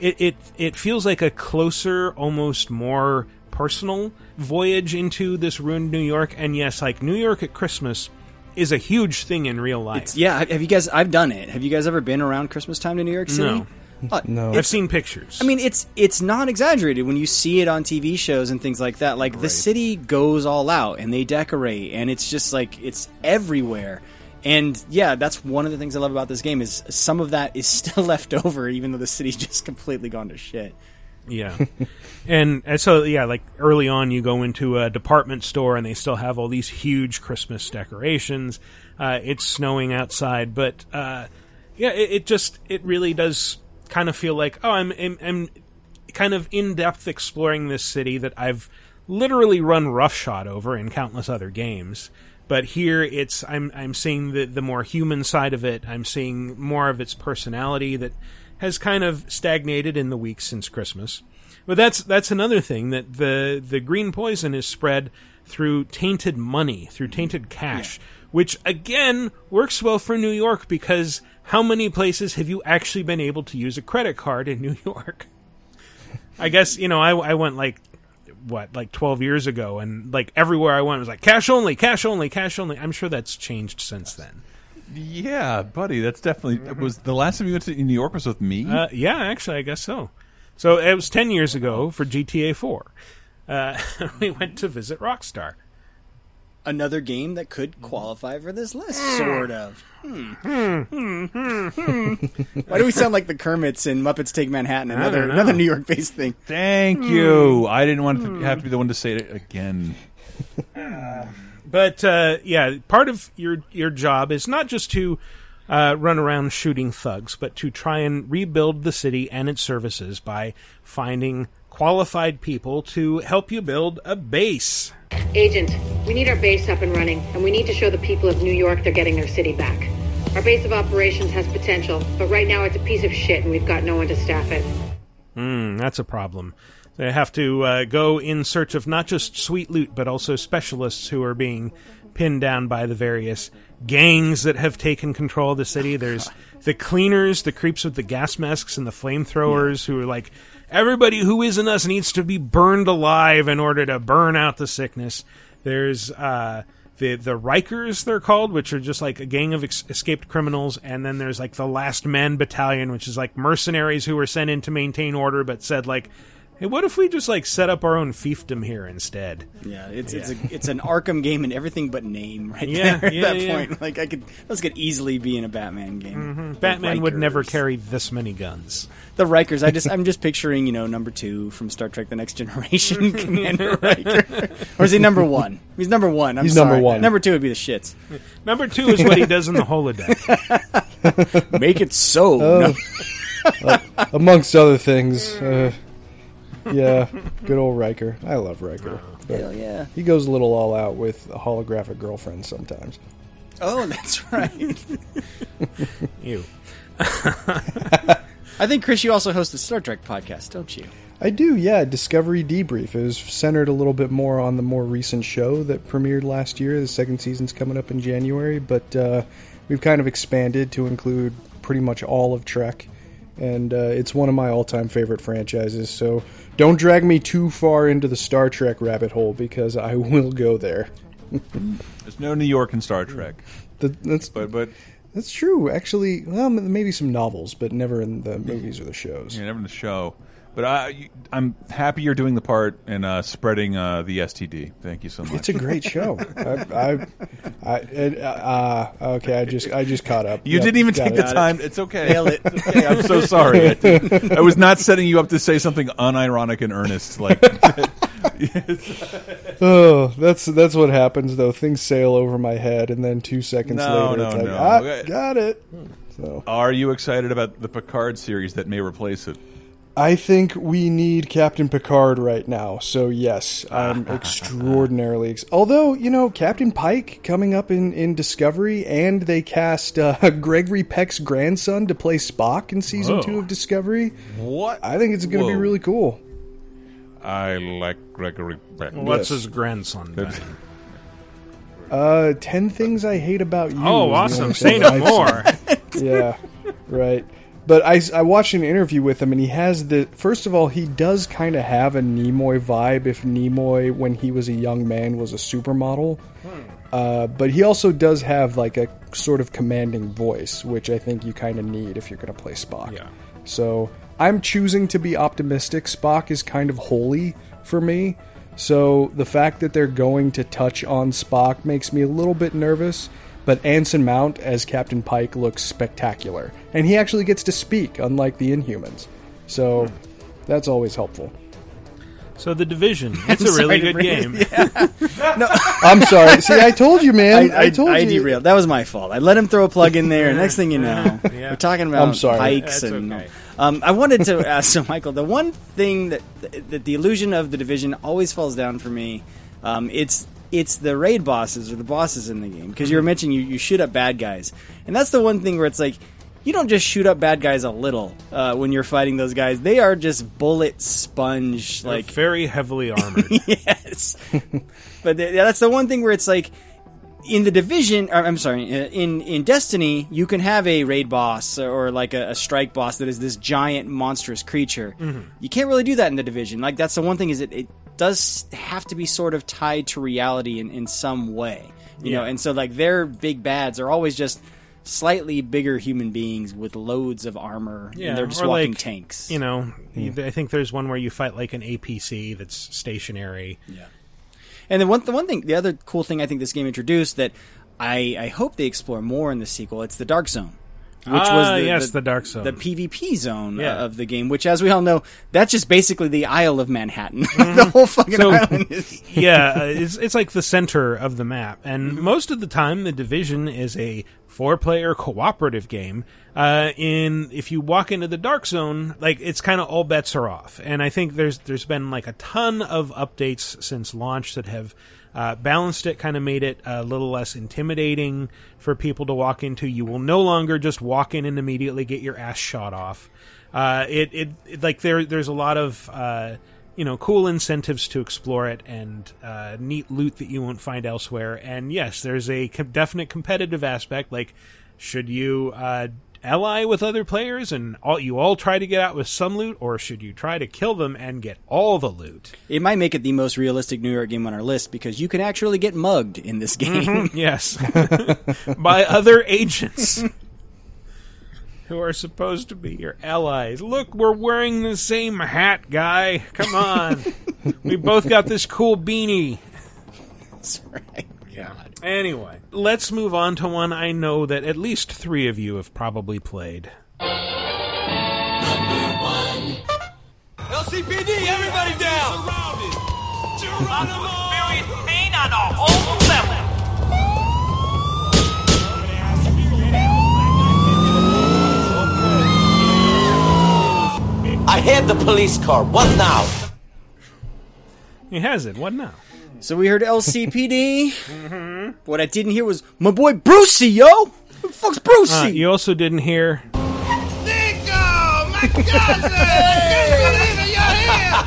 it it it feels like a closer, almost more personal voyage into this ruined New York. And yes, like New York at Christmas is a huge thing in real life. It's, yeah, have have you guys? I've done it. Have you guys ever been around Christmas time to New York City? No. Uh, No. I've seen pictures. I mean, it's it's not exaggerated when you see it on TV shows and things like that. Like the city goes all out and they decorate, and it's just like it's everywhere. And yeah, that's one of the things I love about this game is some of that is still left over, even though the city's just completely gone to shit. Yeah. and, and so yeah, like early on you go into a department store and they still have all these huge Christmas decorations. Uh, it's snowing outside, but uh, yeah, it, it just it really does kind of feel like oh, I'm I'm, I'm kind of in depth exploring this city that I've literally run roughshod over in countless other games. But here it's I'm I'm seeing the the more human side of it. I'm seeing more of its personality that has kind of stagnated in the weeks since Christmas. But that's that's another thing that the the green poison is spread through tainted money, through tainted mm-hmm. cash, which again works well for New York because how many places have you actually been able to use a credit card in New York? I guess you know I, I went like what like 12 years ago and like everywhere I went was like cash only, cash only, cash only. I'm sure that's changed since then. Yeah, buddy, that's definitely was the last time you went to New York was with me. Uh, yeah, actually, I guess so. So it was 10 years ago for GTA 4. Uh, we went to visit Rockstar. Another game that could qualify for this list, sort of. Hmm. Hmm, hmm, hmm. Why do we sound like the Kermits in Muppets Take Manhattan? Another another New York based thing. Thank you. I didn't want to have to be the one to say it again. But uh, yeah, part of your your job is not just to uh, run around shooting thugs, but to try and rebuild the city and its services by finding qualified people to help you build a base. Agent, we need our base up and running, and we need to show the people of New York they're getting their city back. Our base of operations has potential, but right now it's a piece of shit and we've got no one to staff it. Hmm, that's a problem. They have to uh, go in search of not just sweet loot, but also specialists who are being pinned down by the various gangs that have taken control of the city. There's the cleaners, the creeps with the gas masks, and the flamethrowers who are like, everybody who isn't us needs to be burned alive in order to burn out the sickness. There's uh, the the Rikers, they're called, which are just like a gang of ex- escaped criminals, and then there's like the Last Man Battalion, which is like mercenaries who were sent in to maintain order, but said like, Hey, what if we just like set up our own fiefdom here instead? Yeah, it's it's a, it's an Arkham game and everything but name right Yeah, there at yeah, that yeah. point. Like I could this could easily be in a Batman game. Mhm. The Batman would never Rikers. carry this many guns. The Rikers. I just I'm just picturing you know number two from Star Trek: The Next Generation, Commander Riker, or is he number one? He's number one. I'm He's number one. Number two would be the shits. Number two is what he does in the holodeck. Make it so. Oh. No. Uh, amongst other things. Uh, yeah, good old Riker. I love Riker. But Hell yeah. He goes a little all out with a holographic girlfriend sometimes. Oh, that's right. you. I think Chris, you also host a Star Trek podcast, don't you? I do, yeah. Discovery Debrief is centered a little bit more on the more recent show that premiered last year. The second season's coming up in January, but uh, we've kind of expanded to include pretty much all of Trek, and uh, it's one of my all-time favorite franchises. So don't drag me too far into the Star Trek rabbit hole because I will go there. There's no New York in Star Trek. The, that's but but that's true. Actually, well, maybe some novels, but never in the movies or the shows. Yeah, never in the show. But I, I'm happy you're doing the part and uh, spreading uh, the STD. Thank you so much. It's a great show. I, I, I it, uh, okay. I just, I just caught up. You Yep, didn't even take it. the time. It's okay. Nail it. It's okay. I'm so sorry. I, didn't- I was not setting you up to say something unironic and earnest. Like, oh, that's that's what happens though. Things sail over my head, and then two seconds No, later, no, it's like, no. ah, Okay. got it. So are you excited about the Picard series that may replace it? I think we need Captain Picard right now. So yes, I'm extraordinarily. Ex- Although you know, Captain Pike coming up in in Discovery, and they cast uh, Gregory Peck's grandson to play Spock in season Whoa. two of Discovery. What? I think it's going to be really cool. I like Gregory Peck. What's Yes. his grandson? Ben? Uh, ten things I hate about you. Oh, awesome. Say no more. yeah, right. But I, I watched an interview with him, and he has the. First of all, he does kind of have a Nimoy vibe. If Nimoy, when he was a young man, was a supermodel, uh, but he also does have like a sort of commanding voice, which I think you kind of need if you're going to play Spock. Yeah. So I'm choosing to be optimistic. Spock is kind of holy for me. So the fact that they're going to touch on Spock makes me a little bit nervous. But Anson Mount as Captain Pike looks spectacular. And he actually gets to speak, unlike the Inhumans. So that's always helpful. So the division. It's a really good game. it- no, I'm sorry. See, I told you, man. I, I, told I you. derailed. That was my fault. I let him throw a plug in there. and Next thing you know, Yeah. we're talking about I'm sorry. pikes That's and. okay. Um, I wanted to ask so Michael. The one thing that that the illusion of the division always falls down for me, um, it's it's the raid bosses or the bosses in the game because you were mentioning you, you shoot up bad guys, and that's the one thing where it's like. You don't just shoot up bad guys a little uh, when you're fighting those guys. They are just bullet sponge, They're like very heavily armored. yes. but th- that's the one thing where it's like in the division. Or, I'm sorry, uh, in in Destiny, you can have a raid boss or like a, a strike boss that is this giant monstrous creature. You can't really do that in the division. Like that's the one thing is it, it does have to be sort of tied to reality in, in some way, you know. And so like their big bads are always just slightly bigger human beings with loads of armor and they're just walking like, tanks You know, I think there's one where you fight like an APC that's stationary. Yeah. And then one the one thing, the other cool thing I think this game introduced that I, I hope they explore more in the sequel. It's the Dark Zone, which Ah, was the, yes, the Dark Zone. the PvP zone Yeah. of the game. Which, as we all know, that's just basically the Isle of Manhattan. the whole fucking So- island is. yeah, uh, it's it's like the center of the map, and Mm-hmm. most of the time, the division is a four-player cooperative game. Uh, in if you walk into the dark zone, like it's kind of all bets are off, and I think there's there's been like a ton of updates since launch that have. Uh, balanced it, kind of made it a little less intimidating for people to walk into. You will no longer just walk in and immediately get your ass shot off. Uh, it, it, it like there there's a lot of uh, you know cool incentives to explore it and uh, neat loot that you won't find elsewhere. And yes, there's a co- definite competitive aspect. Like, should you uh, ally with other players and all you all try to get out with some loot, or should you try to kill them and get all the loot? It might make it the most realistic New York game on our list because you can actually get mugged in this game. Mhm, yes, by other agents who are supposed to be your allies. Look, we're wearing the same hat, guy. Come on. we both got this cool beanie. That's right. Yeah. Anyway, let's move on to one I know that at least three of you have probably played. LCPD, everybody down! Pain on a whole level. I had the police car. What now? He has it. What now? So we heard LCPD. What I didn't hear was my boy Brucey, yo. Who the fuck's Brucey? Uh, you also didn't hear. Niko! Magazine!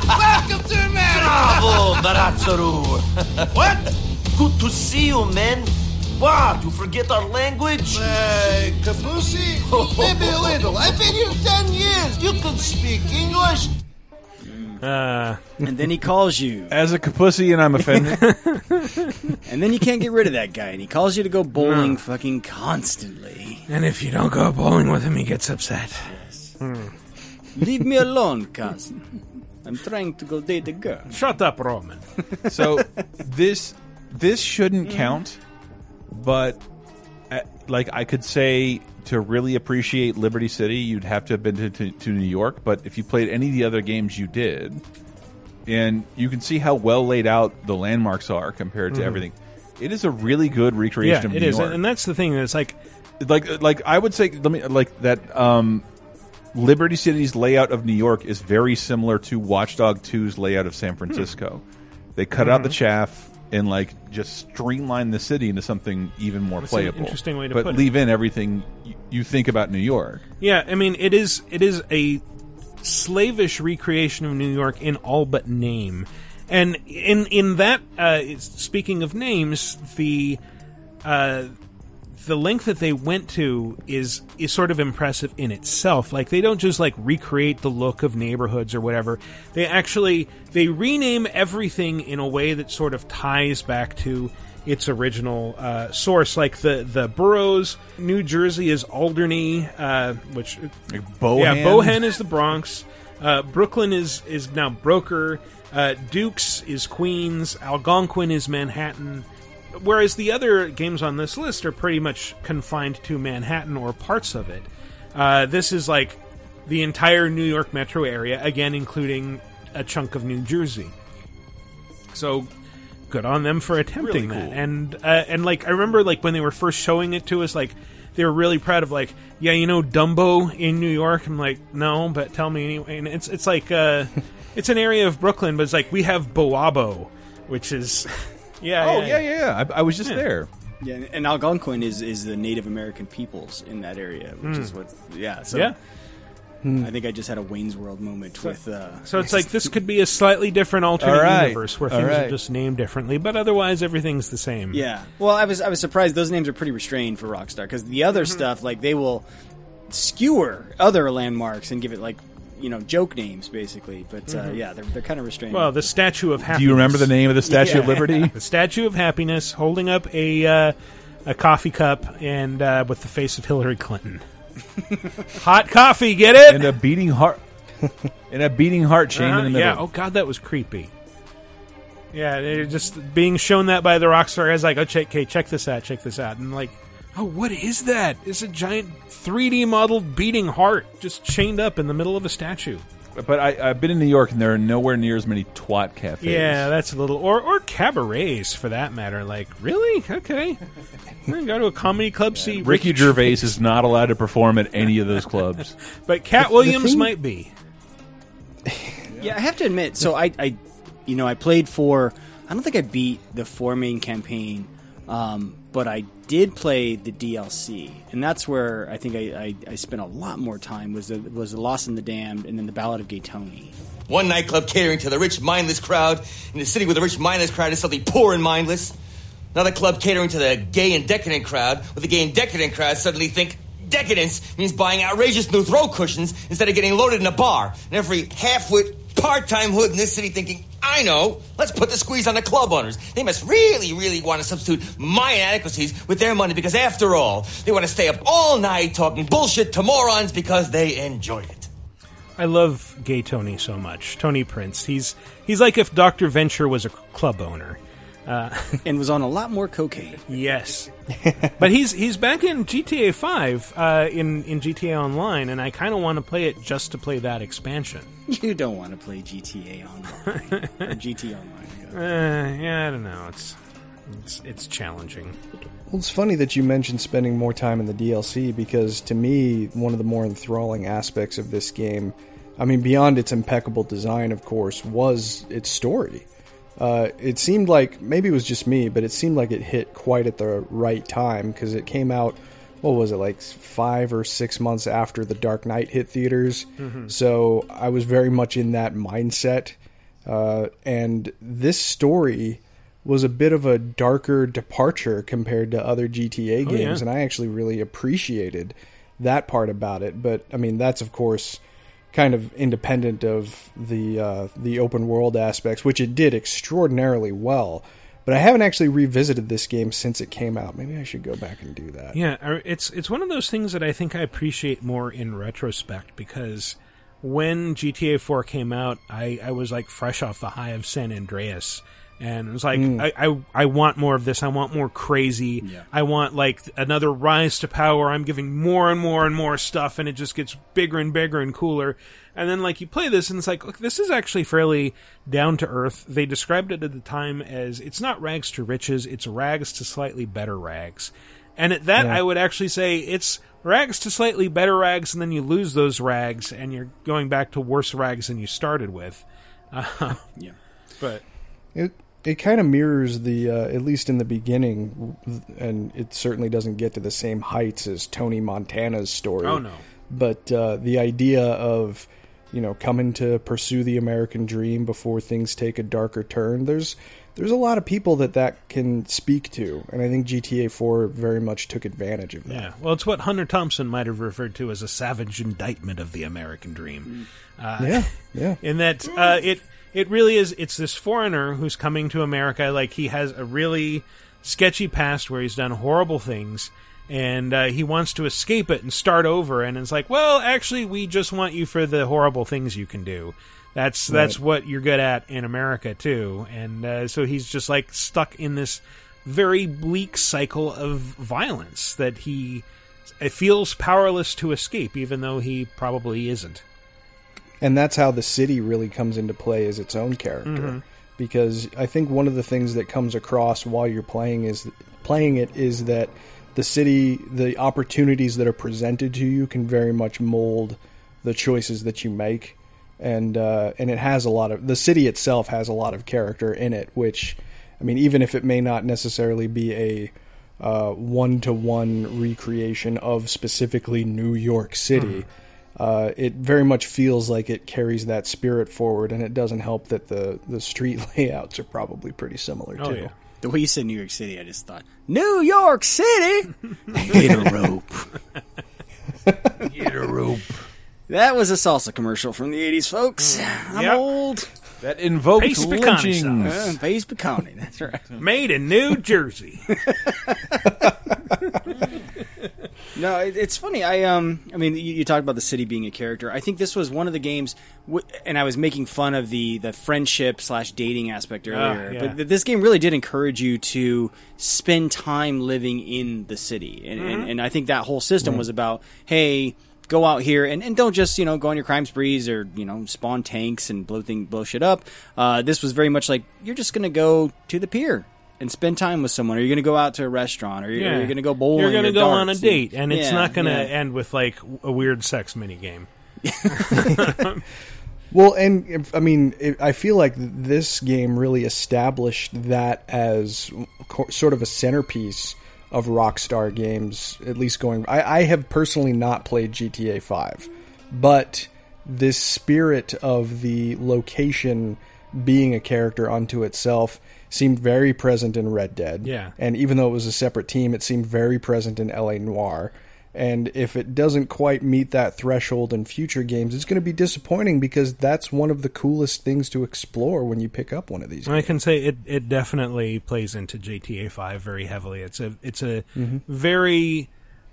Welcome to America! Bravo, Naratsaru. what? Good to see you, man. What? You forget our language? Uh, Kabusi? Maybe a little. I've been here ten years. You can speak English. Uh, and then he calls you. As a kapussy, and I'm offended. and then you can't get rid of that guy, and he calls you to go bowling fucking constantly. And if you don't go bowling with him, he gets upset. Hmm. Leave me alone, cousin. I'm trying to go date a girl. Shut up, Roman. so this this shouldn't count, but uh, like I could say to really appreciate Liberty City, you'd have to have been to, to, to New York. But if you played any of the other games you did, and you can see how well laid out the landmarks are compared to Mhm. everything, it is a really good recreation Yeah, of New is, York. and that's the thing. That's like, like like I would say let me like that um Liberty City's layout of New York is very similar to Watchdog 2's layout of San Francisco. They cut out the Mhm. chaff and like just streamline the city into something even more That's an playable. interesting way to but put it. leave in everything y- you think about New York. Yeah, I mean, it is it is a slavish recreation of New York in all but name, and in in that uh, speaking of names, the uh, the length that they went to is is sort of impressive in itself. Like they don't just like recreate the look of neighborhoods or whatever. They actually they rename everything in a way that sort of ties back to its original uh, source. Like the the boroughs, New Jersey is Alderney, uh, which Bohan? yeah, Bohan is the Bronx. Uh, Brooklyn is is now Broker. Uh, Dukes is Queens. Algonquin is Manhattan. Whereas the other games on this list are pretty much confined to Manhattan or parts of it. Uh, this is like the entire New York metro area, again, including a chunk of New Jersey. So good on them for attempting Really that. And uh, and like I remember like when they were first showing it to us, like they were really proud of like, yeah, you know Dumbo in New York. I'm like, no, but tell me anyway. And it's it's like uh, it's an area of Brooklyn, but it's like we have Boabo, which is yeah. Oh yeah, yeah, yeah. I, I was just Yeah. there. Yeah, and Algonquin is is the Native American peoples in that area, which Hmm. is what. Yeah, so Yeah. I think I just had a Wayne's World moment with. Uh, So it's like this could be a slightly different alternate All right. universe where All things right. are just named differently, but otherwise everything's the same. Yeah. Well, I was I was surprised those names are pretty restrained for Rockstar because the other Mm-hmm. stuff like they will skewer other landmarks and give it like you know joke names basically. But uh, Mhm. yeah, they're they're kind of restrained. Well, the Statue of Happiness. Do you remember the name of the Statue of Yeah. Liberty? the Statue of Happiness holding up a uh, a coffee cup and uh, with the face of Hillary Clinton. Hot coffee, get it? And a beating heart and a beating heart chain in the middle. Yeah. Oh God, that was creepy. Yeah, they're just being shown that by the Rockstar as like, oh, check, okay, check this out, check this out, and like, oh, what is that? It's a giant 3D modeled beating heart just chained up in the middle of a statue. But I, I've been in New York, and there are nowhere near as many twat cafes. Yeah, that's a little, or or cabarets for that matter. Like, really? Okay, We're gonna go to a comedy club, see Ricky Gervais is not allowed to perform at any of those clubs. but Katt The Williams thing- might be. Yeah, I have to admit. So I, I, you know, I played for. I don't think I beat the four main campaign, um, but I did play the DLC, and that's where I think I, I, I spent a lot more time. Was the, was the Lost and the Damned, and then the Ballad of Gay Tony. One nightclub catering to the rich, mindless crowd in a city where the rich, mindless crowd is suddenly poor and mindless. Another club catering to the gay and decadent crowd, where the gay and decadent crowd suddenly think decadence means buying outrageous new throw cushions instead of getting loaded in a bar. And every half-wit part-time hood in this city thinking, I know, let's put the squeeze on the club owners. They must really, really want to substitute my inadequacies with their money because after all, they want to stay up all night talking bullshit to morons because they enjoy it. I love gay Tony so much. Tony Prince. He's he's like if Dr. Venture was a club owner. Uh, and was on a lot more cocaine. Yes, but he's he's back in GTA Five uh, in in GTA Online, and I kind of want to play it just to play that expansion. You don't want to play GTA Online or GT Online. Uh, yeah, I don't know. It's it's it's challenging. Well, it's funny that you mentioned spending more time in the DLC because to me, one of the more enthralling aspects of this game, I mean, beyond its impeccable design, of course, was its story. Uh, it seemed like maybe it was just me, but it seemed like it hit quite at the right time because it came out. What was it like five or six months after the Dark Knight hit theaters? Mhm. So I was very much in that mindset, uh, and this story was a bit of a darker departure compared to other GTA Oh, games, yeah. and I actually really appreciated that part about it. But I mean, that's of course kind of independent of the uh, the open world aspects, which it did extraordinarily well. But I haven't actually revisited this game since it came out. Maybe I should go back and do that. Yeah, it's it's one of those things that I think I appreciate more in retrospect because when GTA 4 came out, I, I was like fresh off the high of San Andreas. And it was like, Mm. I, I, I want more of this. I want more crazy. I want like another rise to power. I'm giving more and more and more stuff, and it just gets bigger and bigger and cooler. And then like you play this, and it's like, look, this is actually fairly down to earth. They described it at the time as it's not rags to riches, it's rags to slightly better rags. And at that, Yeah. I would actually say it's rags to slightly better rags, and then you lose those rags, and you're going back to worse rags than you started with. Uh, yeah, but It it kind of mirrors the uh, at least in the beginning, and it certainly doesn't get to the same heights as Tony Montana's story. Oh, no. But uh, the idea of you know coming to pursue the American dream before things take a darker turn. There's there's a lot of people that that can speak to, and I think GTA 4 very much took advantage of that. Yeah, well, it's what Hunter Thompson might have referred to as a savage indictment of the American dream. Uh, Yeah, yeah. In that uh, it it really is. It's this foreigner who's coming to America. Like he has a really sketchy past where he's done horrible things, and uh, he wants to escape it and start over. And it's like, well, actually, we just want you for the horrible things you can do. That's that's what you're good at in America too. And uh, so he's just like stuck in this very bleak cycle of violence that he it feels powerless to escape, even though he probably isn't. And that's how the city really comes into play as its own character Mhm. because i think one of the things that comes across while you're playing is playing it is that the city the opportunities that are presented to you can very much mold the choices that you make and uh, and it has a lot of the city itself has a lot of character in it which i mean even if it may not necessarily be a uh, one-to-one recreation of specifically new york city Mhm. Uh, it very much feels like it carries that spirit forward, and it doesn't help that the the street layouts are probably pretty similar Oh, too. yeah. The way you said New York City, I just thought New York City. Get a rope. Get a rope. That was a salsa commercial from the '80s, folks. I'm Yep. old. That invoked Pace lynchings. sauce. Uh, Pace Picante. That's right. Made in New Jersey. No, it, it's funny. I um, I mean, you, you talked about the city being a character. I think this was one of the games, w- and I was making fun of the the friendship slash dating aspect earlier. yeah. But th- this game really did encourage you to spend time living in the city, and and, Mhm. and I think that whole system Mm-hmm. was about, hey. Go out here and, and don't just you know go on your crime sprees or you know spawn tanks and blow thing blow shit up. Uh, this was very much like you're just gonna go to the pier and spend time with someone, or you're gonna go out to a restaurant, or you're, or you're gonna go bowling. You're gonna or go on a date, and it's Yeah, not gonna yeah. end with like a weird sex minigame. Well, and I mean, it, I feel like this game really established that as co- sort of a centerpiece of Rockstar games. At least going, I, I have personally not played GTA Five, but this spirit of the location being a character unto itself seemed very present in Red Dead. Yeah. and even though it was a separate team, it seemed very present in LA Noire. And if it doesn't quite meet that threshold in future games, it's going to be disappointing because that's one of the coolest things to explore when you pick up one of these. I can say it, it definitely plays into GTA Five very heavily. It's a it's a Mhm. very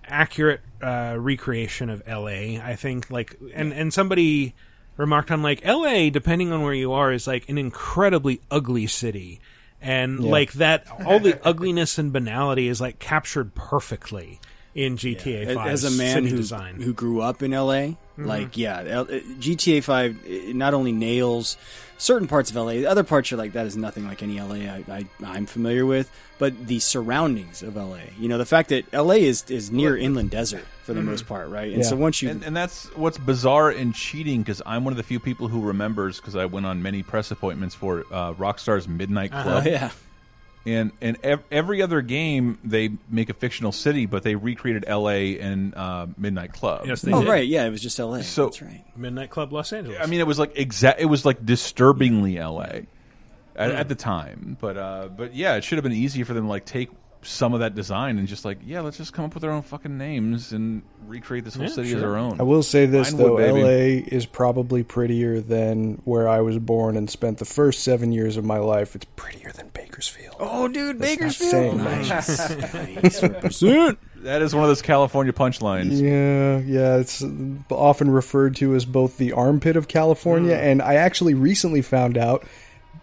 accurate uh, recreation of LA. I think like and and somebody remarked on like LA, depending on where you are, is like an incredibly ugly city. And Yeah. like that, all the ugliness and banality is like captured perfectly in GTA Five. as a man who design. who grew up in LA, Mhm. like yeah, L- GTA Five not only nails certain parts of LA, The other parts are like that is nothing like any LA I, I I'm familiar with, but the surroundings of LA, you know, the fact that LA is is near inland desert for the Mhm. most part, right? And so once you and, and that's what's bizarre and cheating because I'm one of the few people who remembers because I went on many press appointments for uh, Rockstar's Midnight Uh-huh. Club. Yeah. And and ev- every other game they make a fictional city, but they recreated L.A. and uh, Midnight Club. Yes, they oh did. right, yeah, it was just LA. So That's right. Midnight Club Los Angeles. I mean, it was like exact. It was like disturbingly L.A. At, Mm. at the time, but uh, but yeah, it should have been easy for them to like take some of that design and just like yeah, let's just come up with our own fucking names and recreate this whole Yeah, city as our own. I will say this Vinewood, though, baby. LA is probably prettier than where I was born and spent the first seven years of my life. It's prettier than Bakersfield. Oh, dude, That's Bakersfield. saying Nice. much. Nice. That is one of those California punchlines. Yeah, yeah, it's often referred to as both the armpit of California, mm. and I actually recently found out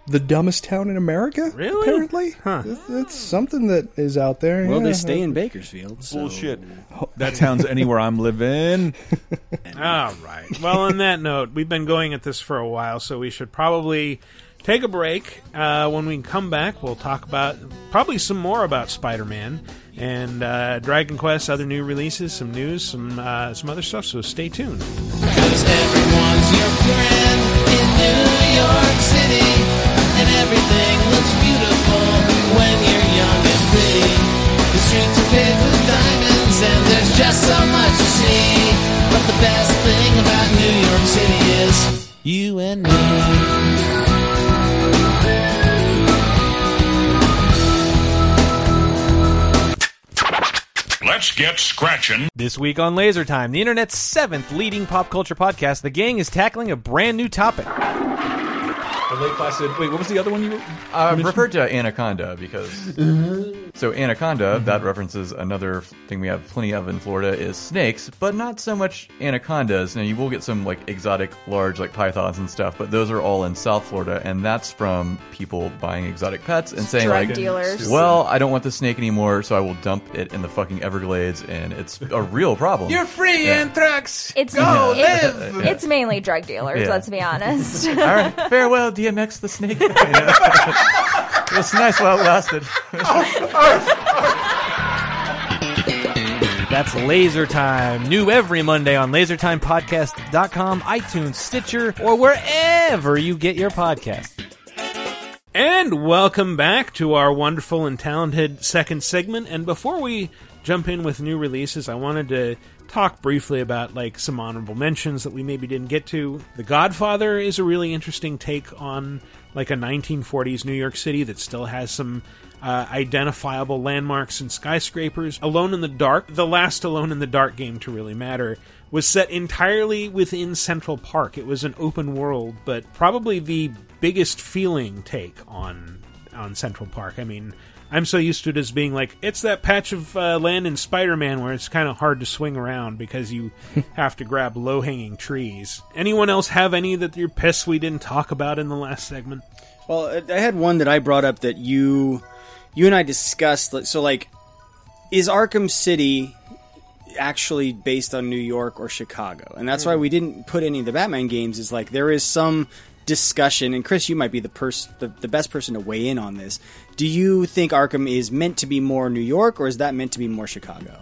the dumbest town in America. Really? Apparently, It's- it's something that is out there. Well, yeah. they stay in Bakersfield. So. Bullshit. That town's anywhere I'm living. All right. Well, on that note, we've been going at this for a while, so we should probably take a break. Uh, when we come back, we'll talk about probably some more about Spider-Man and uh, Dragon Quest, other new releases, some news, some uh, some other stuff. So stay tuned. Everyone's your friend in New York City, and everything looks beautiful when you're young and pretty. The streets are paved with diamonds, and there's just so much to see. But the best thing about New York City is you and me. Let's get scratching. This week on Laser Time, the internet's seventh leading pop culture podcast, the gang is tackling a brand new topic. A Lake Placid. Wait, what was the other one you were? I mentioned? referred to Anaconda because so Anaconda that references another thing we have plenty of in Florida is snakes, but not so much anacondas. Now you will get some like exotic large like pythons and stuff, but those are all in South Florida, and that's from people buying exotic pets and saying Drug like, dealers. well, I don't want the snake anymore, so I will dump it in the fucking Everglades, and it's a real problem. You're free, Yeah. Anthrax. It's Go it- live! It's mainly drug dealers. Yeah. Let's be honest. All right, farewell, DMX the snake. You know? it was nice while it lasted. That's Laser Time. New every Monday on lasertimepodcast.com, iTunes, Stitcher, or wherever you get your podcast. And welcome back to our wonderful and talented second segment. And before we jump in with new releases, I wanted to talk briefly about like some honorable mentions that we maybe didn't get to. The Godfather is a really interesting take on like a 1940s New York City that still has some uh, identifiable landmarks and skyscrapers. Alone in the Dark, the last Alone in the Dark game to really matter, was set entirely within Central Park. It was an open world, but probably the biggest feeling take on on Central Park. I mean, I'm so used to it as being like it's that patch of uh, land in Spider-Man where it's kind of hard to swing around because you have to grab low-hanging trees. Anyone else have any that you're pissed we didn't talk about in the last segment? Well, I- I had one that I brought up that you, you and I discussed. So, like, is Arkham City actually based on New York or Chicago? And that's why we didn't put any of the Batman games. Is like there is some discussion, and Chris, you might be the person, the, the best person to weigh in on this. Do you think Arkham is meant to be more New York, or is that meant to be more Chicago?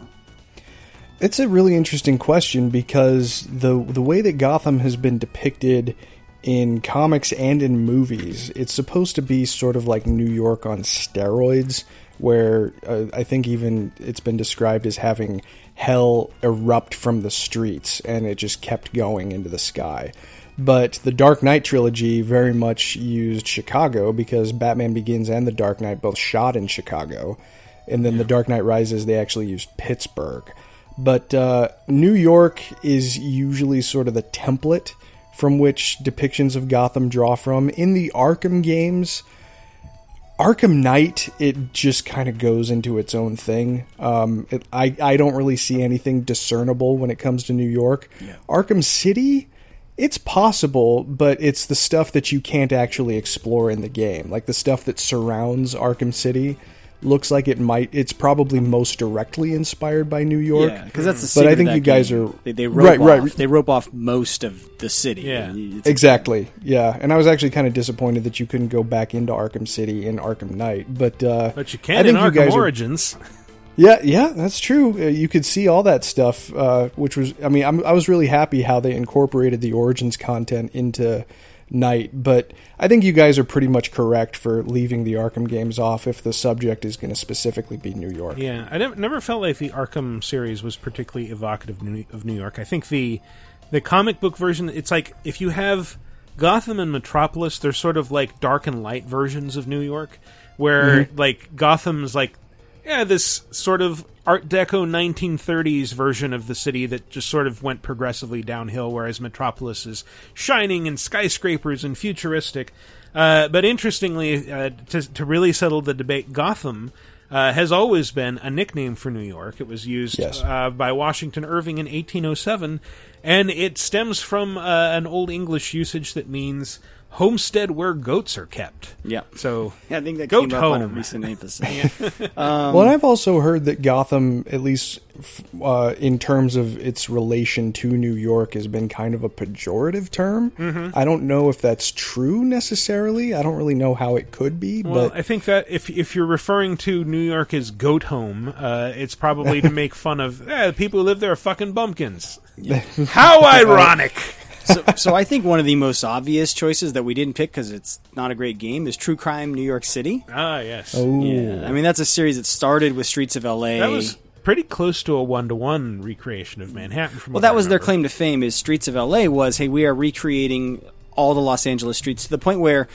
It's a really interesting question because the the way that Gotham has been depicted in comics and in movies, it's supposed to be sort of like New York on steroids, where uh, I think even it's been described as having hell erupt from the streets and it just kept going into the sky. But the Dark Knight trilogy very much used Chicago because Batman Begins and The Dark Knight both shot in Chicago. And then The Dark Knight Rises, they actually used Pittsburgh. But uh, New York is usually sort of the template from which depictions of Gotham draw from. In the Arkham games, Arkham Knight, it just kind of goes into its own thing. Um, it, I I don't really see anything discernible when it comes to New York. Arkham City, it's possible, but it's the stuff that you can't actually explore in the game, like the stuff that surrounds Arkham City. Looks like it might. It's probably most directly inspired by New York. Yeah, because that's the But I think you guys game. are they, they rope right. off, Right. They rope off most of the city. Yeah. It's- Exactly. Yeah, and I was actually kind of disappointed that you couldn't go back into Arkham City in Arkham Knight, but uh, But you I can in think you Arkham guys are- Origins. Yeah, yeah, that's true. Uh, you could see all that stuff, uh, which was, I mean, I'm, I was really happy how they incorporated the Origins content into Knight, but I think you guys are pretty much correct for leaving the Arkham games off if the subject is going to specifically be New York. Yeah, I never, felt like the Arkham series was particularly evocative of New, York. I think the the comic book version, it's like if you have Gotham and Metropolis, they're sort of like dark and light versions of New York, where Mhm. like Gotham's like yeah, this sort of Art Deco 1930s version of the city that just sort of went progressively downhill, whereas Metropolis is shining and skyscrapers and futuristic. Uh, but interestingly, uh, to, to really settle the debate, Gotham uh, has always been a nickname for New York. It was used Yes. uh, by Washington Irving in 1807, and it stems from uh, an Old English usage that means homestead where goats are kept. Yeah. So I think that goat came up home. on a recent episode. Um, well, I've also heard that Gotham, at least uh, in terms of its relation to New York, has been kind of a pejorative term. Mhm. I don't know if that's true necessarily. I don't really know how it could be, Well, but I think that if if you're referring to New York as goat home, uh, it's probably to make fun of eh, the people who live there are fucking bumpkins. How ironic! So, so I think one of the most obvious choices that we didn't pick because it's not a great game is True Crime New York City. Ah, yes. Oh, Yeah, I mean that's a series that started with Streets of L.A. That was pretty close to a one to one recreation of Manhattan. From well, what that I was their claim to fame. Is Streets of L.A. was hey, we are recreating all the Los Angeles streets to the point where.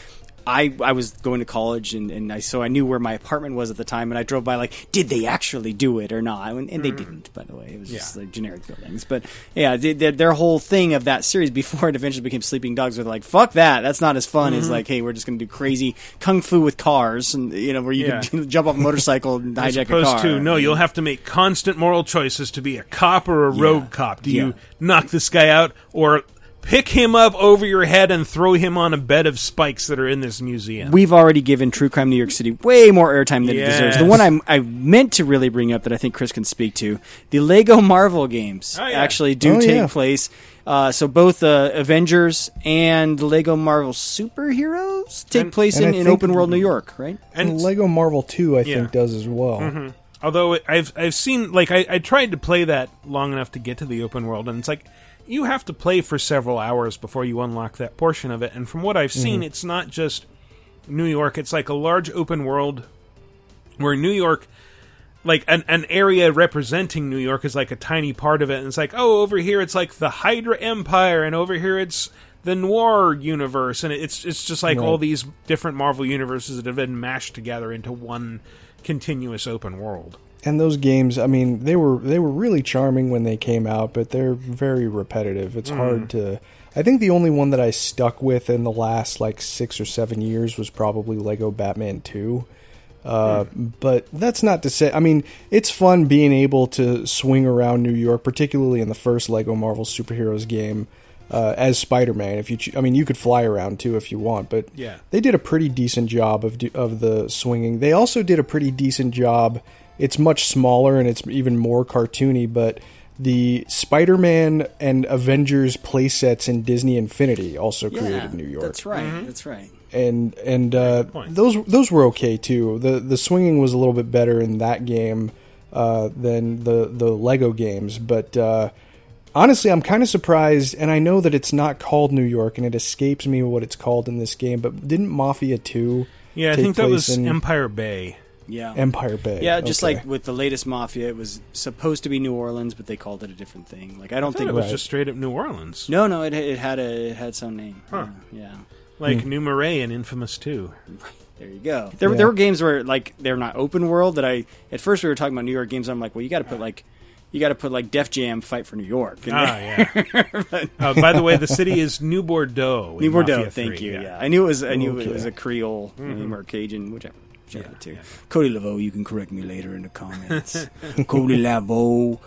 I, I was going to college and, and I so I knew where my apartment was at the time and I drove by like did they actually do it or not? And, and they didn't by the way. It was just like generic buildings. But yeah they, their, their whole thing of that series before it eventually became Sleeping Dogs were like fuck that. That's not as fun as Mhm. like hey we're just going to do crazy kung fu with cars and you know where you Yeah. can jump off a motorcycle and As hijack a car. to no, you'll have to make constant moral choices to be a cop or a rogue cop. Do you knock this guy out or pick him up over your head and throw him on a bed of spikes that are in this museum? We've already given True Crime New York City way more airtime than it deserves. The one I, I meant to really bring up that I think Chris can speak to, the Lego Marvel games Oh, yeah. actually do Oh, take yeah. place. Uh, so both uh, Avengers and Lego Marvel superheroes take And- place And in, in open world New York, right? and Lego Marvel 2, I Yeah. think, does as well. Mhm. Although I've I've seen like I, I tried to play that long enough to get to the open world, and it's like you have to play for several hours before you unlock that portion of it. And from what I've seen, Mhm. it's not just New York; it's like a large open world where New York, like an an area representing New York, is like a tiny part of it. And it's like oh, over here it's like the Hydra Empire, and over here it's the Noir universe, and it's it's just like Right. all these different Marvel universes that have been mashed together into one continuous open world. And those games, I mean, they were they were really charming when they came out, but they're very repetitive. It's Mm. hard to. I think the only one that I stuck with in the last like six or seven years was probably Lego Batman Two. Uh, But that's not to say. I mean, it's fun being able to swing around New York, particularly in the first Lego Marvel superheroes game uh, as Spider Man. If you, ch- I mean, you could fly around too if you want, but Yeah. they did a pretty decent job of do, of the swinging. They also did a pretty decent job. It's much smaller and it's even more cartoony, but the Spider-Man and Avengers playsets in Disney Infinity also created New York. That's right. That's right. And and uh, those those were okay too. The the swinging was a little bit better in that game uh, than the the Lego games, but uh, honestly, I'm kind of surprised. And I know that it's not called New York, and it escapes me what it's called in this game. But didn't Mafia Two? Yeah, I take think that was in Empire Bay. Yeah. Empire Bay. Yeah, just Okay. like with the latest Mafia, it was supposed to be New Orleans, but they called it a different thing. Like I don't I think it was just straight up New Orleans. No, no, it, it had a it had its own name. Huh. Yeah, yeah. Like Hmm. New Marais and Infamous too. There you go. There, Yeah. there were games where like they're not open world that I at first we were talking about New York games. I'm like, well, you got to put like you got to put like Def Jam "Fight for New York." in Ah, yeah. But- Uh, by the way, the city is New Bordeaux. New Bordeaux. Mafia Thank 3, you. yeah. Yeah. I knew it was. I knew it was a Creole Mhm. name or Cajun, whichever. Whichever too. Cody Laveau, you can correct me later in the comments. Cody Laveau.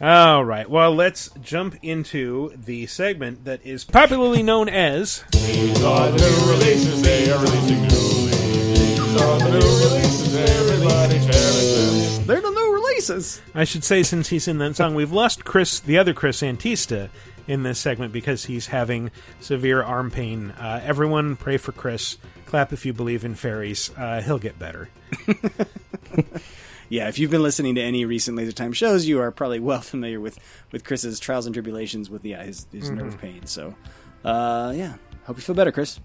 All right. Well, let's jump into the segment that is popularly known as. These are the new releases, they are releasing new These are the new releases, everybody cherish. They're the new releases. I should say, since he's in that song, we've lost Chris, the other Chris Antista, in this segment because he's having severe arm pain. Uh, everyone, pray for Chris. Clap if you believe in fairies. Uh, he'll get better. Yeah, if you've been listening to any recent Laser Time shows, you are probably well familiar with with Chris's trials and tribulations with yeah his, his Mhm. nerve pain. So, uh, yeah, hope you feel better, Chris.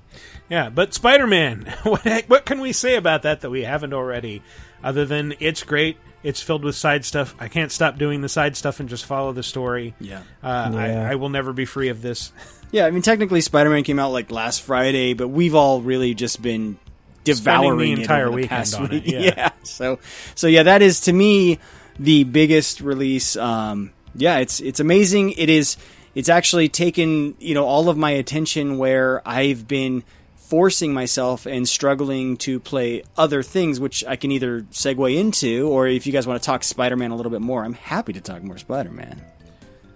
Yeah, but Spider Man, what, what can we say about that that we haven't already? Other than it's great, it's filled with side stuff. I can't stop doing the side stuff and just follow the story. Yeah. Uh, Yeah. I, I will never be free of this. Yeah, I mean technically Spider Man came out like last Friday, but we've all really just been devouring the it entire over the weekend past on week. it, yeah. So so yeah, that is to me the biggest release. Um, yeah, it's it's amazing. It is it's actually taken you know all of my attention where I've been forcing myself and struggling to play other things, which I can either segue into, or if you guys want to talk Spider Man a little bit more, I'm happy to talk more Spider Man.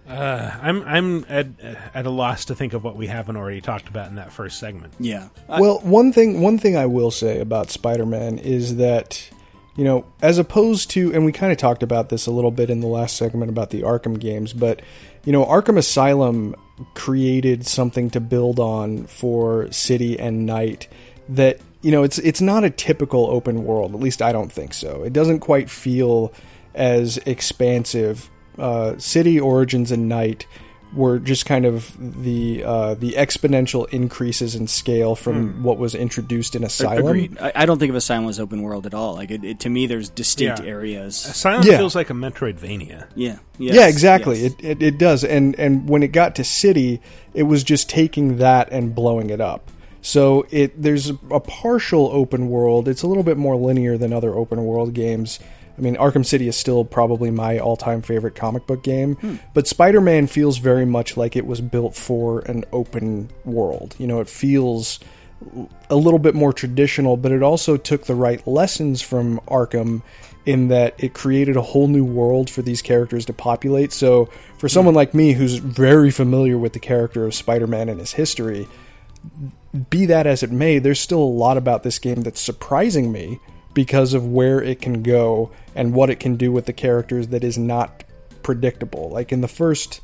Uh, I'm I'm at, at a loss to think of what we haven't already talked about in that first segment. Yeah. well, one thing one thing I will say about Spider-Man is that you know, as opposed to and we kind of talked about this a little bit in the last segment about the Arkham games, but you know, Arkham Asylum created something to build on for City and Knight that you know, it's it's not a typical open world. At least I don't think so. It doesn't quite feel as expansive. Uh, City Origins and Knight were just kind of the uh, the exponential increases in scale from Hmm. what was introduced in Asylum. Agreed. I, I don't think of Asylum as open world at all. Like it, it, to me, there's distinct Yeah. areas. Asylum Yeah. feels like a Metroidvania. Yeah. yeah, exactly. It, it it does, and and when it got to City, it was just taking that and blowing it up. So it there's a partial open world. It's a little bit more linear than other open world games. I mean, Arkham City is still probably my all-time favorite comic book game, Hmm. but Spider-Man feels very much like it was built for an open world. You know, it feels a little bit more traditional, but it also took the right lessons from Arkham in that it created a whole new world for these characters to populate. So, for someone like me who's very familiar with the character of Spider Man and his history, be that as it may, there's still a lot about this game that's surprising me because of where it can go and what it can do with the characters that is not predictable. Like in the first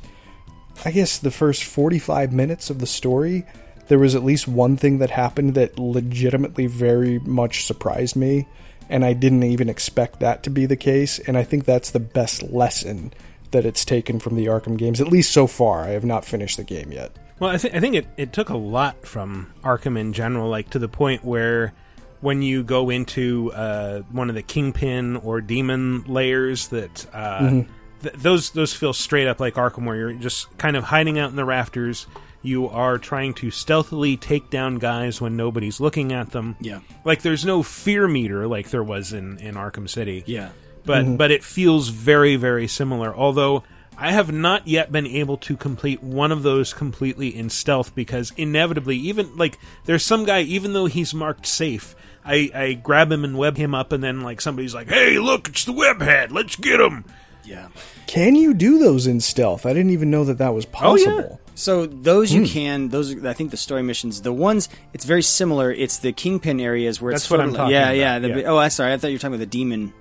I guess the first 45 minutes of the story, there was at least one thing that happened that legitimately very much surprised me, and I didn't even expect that to be the case, and I think that's the best lesson that it's taken from the Arkham games, at least so far. I have not finished the game yet. Well, I, th- I think it, it took a lot from Arkham in general, like to the point where when you go into uh, one of the Kingpin or Demon layers, that uh, Mhm. th- those those feel straight up like Arkham, where you're just kind of hiding out in the rafters. You are trying to stealthily take down guys when nobody's looking at them. Yeah. like there's no fear meter like there was in in Arkham City. Yeah. but Mhm. but it feels very very similar. Although I have not yet been able to complete one of those completely in stealth because inevitably, even like there's some guy, even though he's marked safe, I, I grab him and web him up, and then like somebody's like, "Hey, look, it's the web head. Let's get him." Yeah. Can you do those in stealth? I didn't even know that that was possible. So those you Hmm. can. Those are, I think the story missions. The ones it's very similar. It's the kingpin areas where it's That's what I'm talking yeah, about, yeah, the- yeah. Oh, I'm sorry. I thought you were talking about the demon.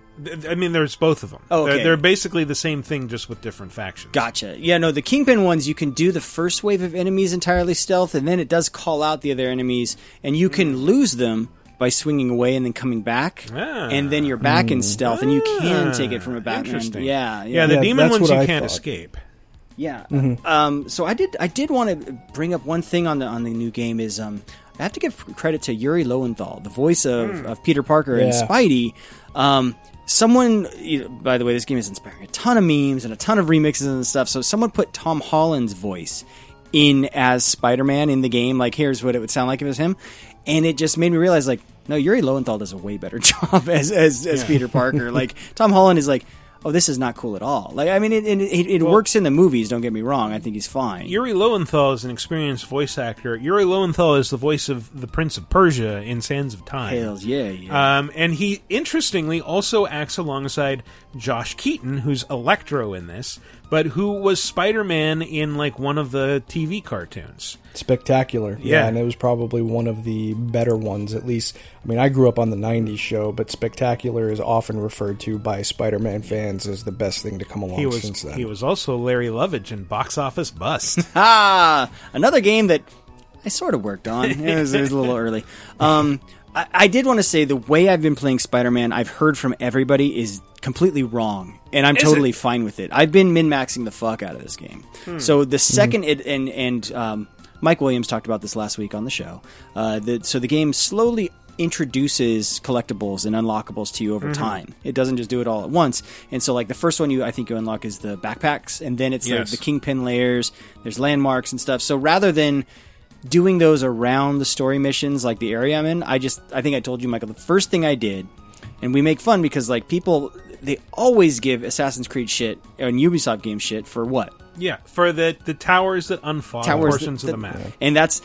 I mean, there's both of them. Oh, okay. they're, they're basically the same thing, just with different factions. Gotcha. Yeah, no, the kingpin ones you can do the first wave of enemies entirely stealth, and then it does call out the other enemies, and you can lose them by swinging away and then coming back, Ah. and then you're back in Mm. stealth, and you can Ah, take it from a Batman. interesting. Yeah, Yeah, the demon ones you I can't thought. escape. Yeah. Mhm. Um, so I did. I did want to bring up one thing on the on the new game is um, I have to give credit to Yuri Lowenthal, the voice of, Hmm. of Peter Parker and Yeah. Spidey. Um, someone, you know, by the way, this game is inspiring a ton of memes and a ton of remixes and stuff. So someone put Tom Holland's voice in as Spider Man in the game. Like, here's what it would sound like if it was him, and it just made me realize, like, no, Yuri Lowenthal does a way better job as as, as Yeah. Peter Parker. like Tom Holland is like. oh, this is not cool at all. Like, I mean, it it, it, it works in the movies. Don't get me wrong. I think he's fine. Yuri Lowenthal is an experienced voice actor. Yuri Lowenthal is the voice of the Prince of Persia in Sands of Time. Hells yeah, yeah. Um, and he, interestingly, also acts alongside Josh Keaton, who's Electro in this, but who was Spider Man in like one of the TV cartoons. Spectacular. Yeah. Yeah. and it was probably one of the better ones, at least. I mean, I grew up on the 90s show, but Spectacular is often referred to by Spider Man fans as the best thing to come along He was since then. he was also Larry Lovage in Box Office Bust. ah, another game that I sort of worked on. It was, it was a little early. Um, I, I did want to say the way I've been playing Spider Man, I've heard from everybody is completely wrong, and I'm Is totally it? fine with it. I've been min maxing the fuck out of this game. Hmm. So the 2nd it and and um, Mike Williams talked about this last week on the show. Uh, the, so the game slowly introduces collectibles and unlockables to you over Mhm. time. It doesn't just do it all at once. And so like the first one you I think you unlock is the backpacks and then it's Yes. the, the kingpin layers, there's landmarks and stuff. So rather than doing those around the story missions like the area I'm in, I just I think I told you Michael the first thing I did and we make fun because like people they always give Assassin's Creed shit and Ubisoft game shit for what? yeah, for the the towers that unfog Towers portions that- of the that- map. And that's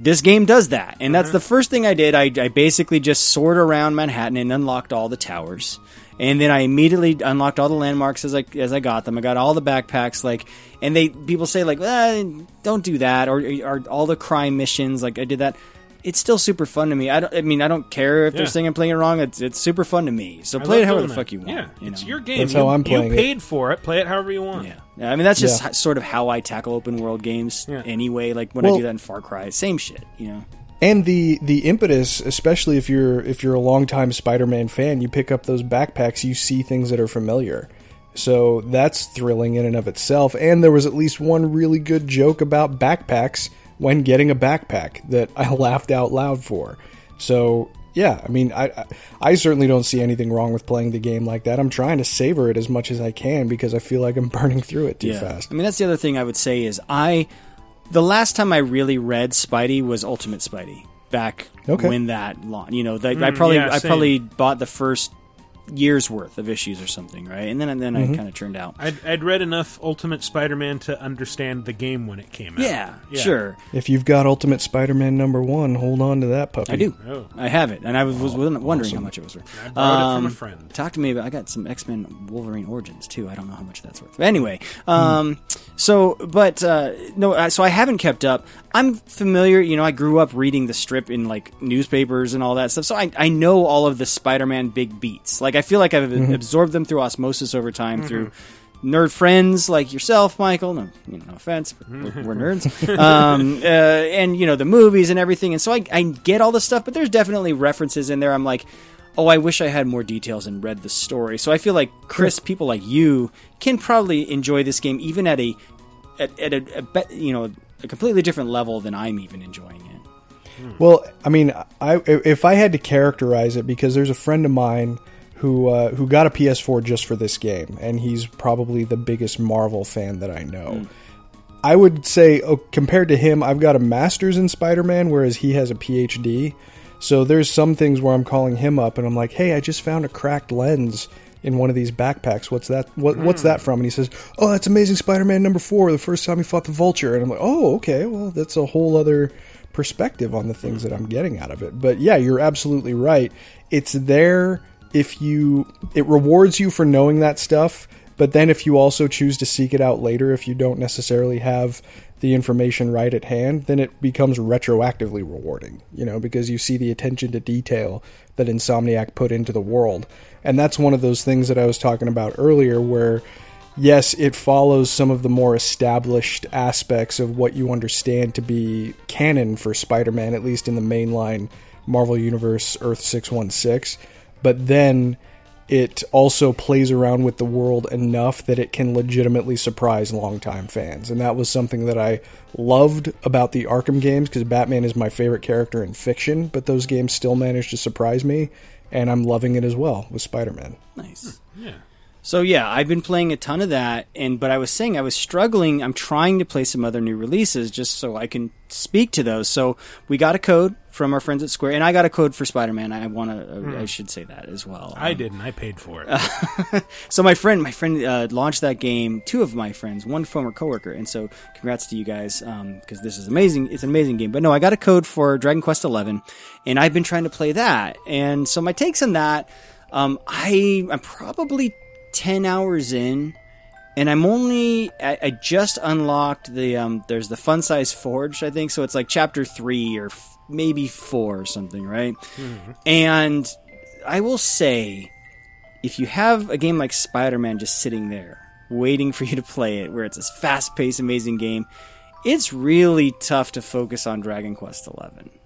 this game does that. And that's Uh-huh. the first thing I did. I, I basically just soared around Manhattan and unlocked all the towers. And then I immediately unlocked all the landmarks as I as I got them. I got all the backpacks, like, and they people say like, eh, don't do that, or, or all the crime missions. Like I did that. It's still super fun to me. I don't. I mean, I don't care if they're saying I'm playing it wrong. It's it's super fun to me. So I play it however the fuck you want. Yeah, you it's know? your game. That's you, how I'm playing You it. paid for it. Play it however you want. Yeah, I mean that's just Yeah. h- sort of how I tackle open world games Yeah. anyway. Like when I do that in Far Cry, same shit. You know. And the the impetus, especially if you're if you're a longtime Spider-Man fan, you pick up those backpacks, you see things that are familiar. So that's thrilling in and of itself. And there was at least one really good joke about backpacks when getting a backpack that I laughed out loud for. So yeah, I mean, I I- I certainly don't see anything wrong with playing the game like that. I'm trying to savor it as much as I can because I feel like I'm burning through it too fast. I mean, that's the other thing I would say is I, the last time I really read Spidey was Ultimate Spidey back Okay. when that launched. You know, like, I Mm, probably yeah, I probably bought the first year's worth of issues or something, right? And then and then Mm-hmm. I kind of turned out. I'd, I'd read enough Ultimate Spider-Man to understand the game when it came out. Yeah, sure. If you've got Ultimate Spider-Man number one, hold on to that puppy. I do. Oh. I have it, and I was, was wondering awesome. how much it was worth. I borrowed it from a Um, friend. Talk to me about. I got some X Men Wolverine Origins too. I don't know how much that's worth. But anyway, um, so but uh, no, so I haven't kept up. I'm familiar. You know, I grew up reading the strip in like newspapers and all that stuff. So I, I know all of the Spider-Man big beats. Like I feel like I've Mhm. absorbed them through osmosis over time through. Nerd friends like yourself, Michael. No, you know, no offense, but we're, we're nerds. um, uh, and you know the movies and everything. And so I, I get all this stuff, but there's definitely references in there. I'm like, oh, I wish I had more details and read the story. So I feel like Chris, people like you, can probably enjoy this game even at a at, at a, a be- you know a completely different level than I'm even enjoying it. Well, I mean, I if I had to characterize it, because there's a friend of mine who uh, who got a PS4 just for this game, and he's probably the biggest Marvel fan that I know. I would say, oh, compared to him, I've got a master's in Spider-Man, whereas he has a PhD. So there's some things where I'm calling him up, and I'm like, "Hey, I just found a cracked lens." In one of these backpacks, what's that? What, What's hmm. that from? And he says, "Oh, that's Amazing Spider-Man number four. The first time he fought the Vulture." And I'm like, "Oh, okay. Well, that's a whole other perspective on the things that I'm getting out of it. But yeah, you're absolutely right. It's there if you it rewards you for knowing that stuff, but then if you also choose to seek it out later if you don't necessarily have the information right at hand, then it becomes retroactively rewarding, you know, because you see the attention to detail that Insomniac put into the world. And that's one of those things that I was talking about earlier where yes, it follows some of the more established aspects of what you understand to be canon for Spider Man, at least in the mainline Marvel Universe Earth 616. But then it also plays around with the world enough that it can legitimately surprise longtime fans. And that was something that I loved about the Arkham games because Batman is my favorite character in fiction, but those games still managed to surprise me. And I'm loving it as well with Spider Man. Nice. Hmm. Yeah. So yeah, I've been playing a ton of that, and but I was saying I was struggling. I'm trying to play some other new releases just so I can speak to those. So we got a code from our friends at Square, and I got a code for Spider Man. I want to, Hmm. I should say that as well. I Um, didn't. I paid for it. so my friend, my friend uh, launched that game. Two of my friends, one former coworker, and so congrats to you guys because this is amazing. It's an amazing game. But no, I got a code for Dragon Quest Eleven, and I've been trying to play that. And so my takes on that, um, I I'm probably ten hours in. And I'm only I, I just unlocked the um there's the fun size forge I think so it's like chapter 3 or maybe 4 or something right? And I will say if you have a game like Spider-Man just sitting there waiting for you to play it where it's a fast-paced amazing game it's really tough to focus on Dragon Quest XI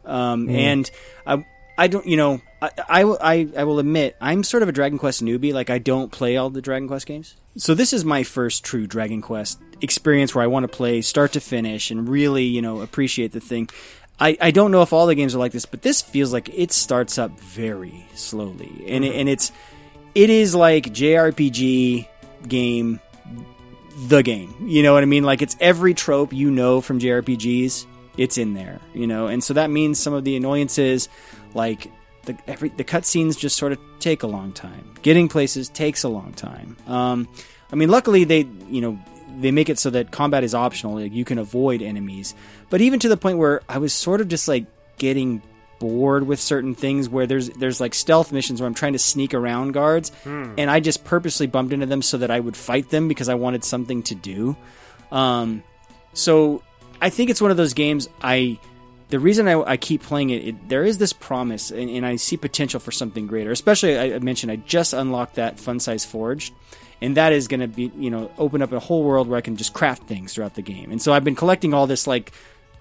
um, Mm. and I I don't you know I, I, I, I will admit I'm sort of a Dragon Quest newbie like I don't play all the Dragon Quest games. So this is my first true Dragon Quest experience where I want to play start to finish and really you know appreciate the thing I, I don't know if all the games are like this, but this feels like it starts up very slowly, and it, and it's it is like JRPG game, the game. You know what I mean? Like it's every trope you know from JRPGs, it's in there. You know, and so that means some of the annoyances, like the every the cutscenes, just sort of take a long time. Getting places takes a long time. Um, I mean, luckily they you know they make it so that combat is optional. Like you can avoid enemies, but even to the point where I was sort of just like getting bored with certain things where there's there's like stealth missions where I'm trying to sneak around guards Hmm. and I just purposely bumped into them so that I would fight them because I wanted something to do. Um, so I think it's one of those games I the reason I, I keep playing it, it, there is this promise, and, and I see potential for something greater. Especially, I, I mentioned I just unlocked that fun size forge, and that is going to be, you know, open up a whole world where I can just craft things throughout the game. And so I've been collecting all this like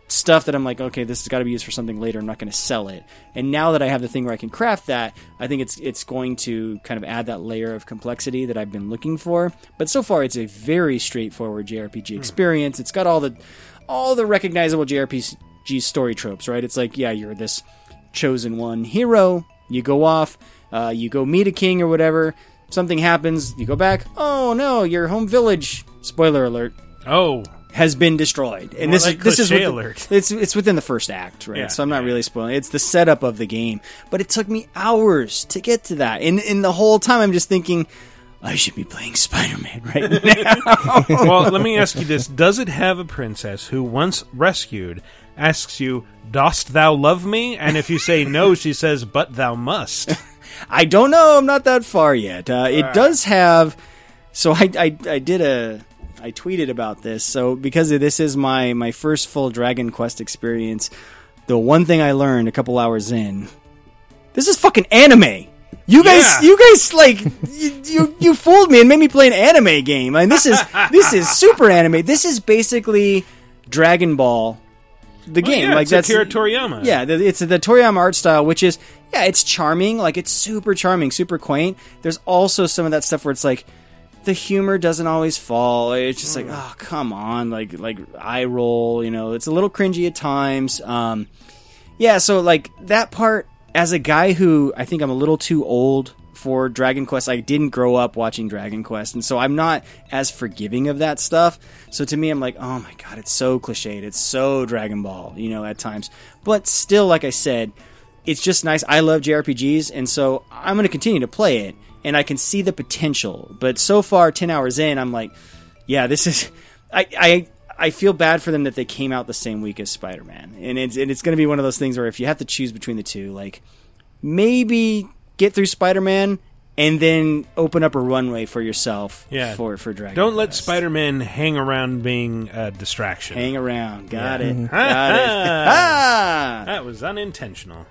stuff that I'm like, okay, this has got to be used for something later. I'm not going to sell it. And now that I have the thing where I can craft that, I think it's it's going to kind of add that layer of complexity that I've been looking for. But so far, it's a very straightforward JRPG experience. It's got all the all the recognizable JRPG story tropes, right? It's like, yeah, you're this chosen one hero. You go off, uh, you go meet a king or whatever. Something happens, you go back. Oh no, your home village. Spoiler alert. Oh, has been destroyed, and More this like is this is cliche with- alert. It's it's within the first act, right? Yeah, so I'm not really spoiling. It's the setup of the game, but it took me hours to get to that, and and the whole time I'm just thinking. I should be playing Spider-Man right now. well, let me ask you this: Does it have a princess who, once rescued, asks you, "Dost thou love me?" And if you say no, she says, "But thou must." I don't know. I'm not that far yet. Uh, it Ah. does have. So I, I I did a I tweeted about this. So because this is my my first full Dragon Quest experience, the one thing I learned a couple hours in, this is fucking anime. You guys, Yeah. you guys like you, you you fooled me and made me play an anime game. And this is this is super anime. This is basically Dragon Ball the Well, game. yeah, like it's that's Akira Toriyama. Yeah, the, it's the Toriyama art style, which is yeah, it's charming. Like it's super charming, super quaint. There's also some of that stuff where it's like the humor doesn't always fall. It's just like oh come on, like like eye roll. You know, it's a little cringy at times. Um, yeah, so like that part as a guy who I think I'm a little too old for Dragon Quest. I didn't grow up watching Dragon Quest, and so I'm not as forgiving of that stuff. So to me, I'm like, oh my god, it's so cliched. It's so Dragon Ball, you know, at times. But still, like I said, it's just nice. I love JRPGs, and so I'm going to continue to play it, and I can see the potential. But so far, ten hours in, I'm like, yeah, this is. I I I feel bad for them that they came out the same week as Spider Man, and it's and it's going to be one of those things where if you have to choose between the two, like maybe get through Spider Man and then open up a runway for yourself Yeah. for for Dragon. Don't let Spider-Man hang around being a distraction. Hang around. Got Yeah. it. Got it. Ah! That was unintentional.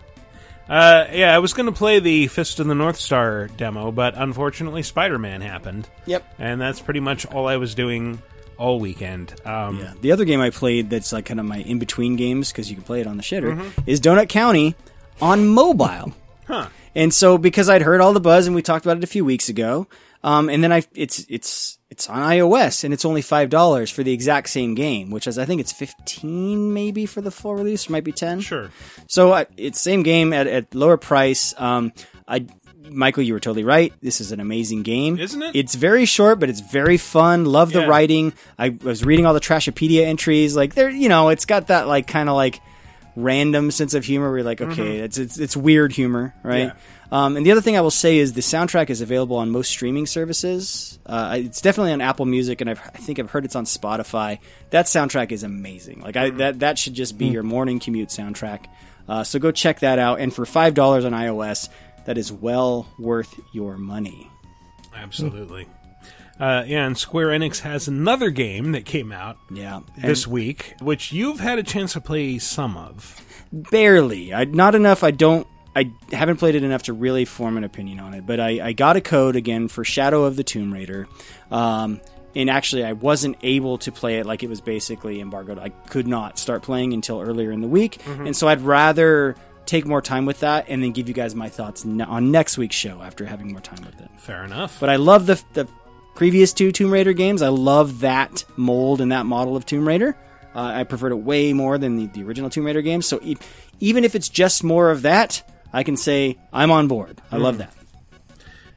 Uh, yeah, I was going to play the Fist of the North Star demo, but unfortunately, Spider Man happened. Yep. And that's pretty much all I was doing all weekend. Um, Yeah. The other game I played that's like kind of my in between games because you can play it on the shitter Mhm. is Donut County on mobile. Huh. And so because I'd heard all the buzz and we talked about it a few weeks ago, um, and then I it's it's it's on iOS and it's only five dollars for the exact same game, which is I think it's fifteen maybe for the full release, or might be ten. Sure. So uh, it's same game at, at lower price. Um, I Michael, you were totally right. This is an amazing game, Isn't it? It's very short, but it's very fun. Love the Yeah. writing. I was reading all the Trashopedia entries. Like there, you know, it's got that like kind of like random sense of humor. You're like, okay, Mhm. it's, it's it's weird humor, right? Yeah. Um, and the other thing I will say is the soundtrack is available on most streaming services. Uh, it's definitely on Apple Music, and I've, I think I've heard it's on Spotify. That soundtrack is amazing. Like I, that that should just be Mm. your morning commute soundtrack. Uh, so go check that out. And for five dollars on iOS, that is well worth your money. Absolutely. Uh, and Square Enix has another game that came out yeah, this week, which you've had a chance to play some of. barely. I, not enough. I don't. I haven't played it enough to really form an opinion on it. But I, I got a code again for Shadow of the Tomb Raider. Um, and actually, I wasn't able to play it like it was basically embargoed. I could not start playing until earlier in the week, Mhm. and so I'd rather take more time with that and then give you guys my thoughts on next week's show after having more time with it. Fair enough. But I love the the previous two Tomb Raider games. I love that mold and that model of Tomb Raider. Uh, I preferred it way more than the, the original Tomb Raider games. So e- even if it's just more of that, I can say I'm on board. I love Mm. that.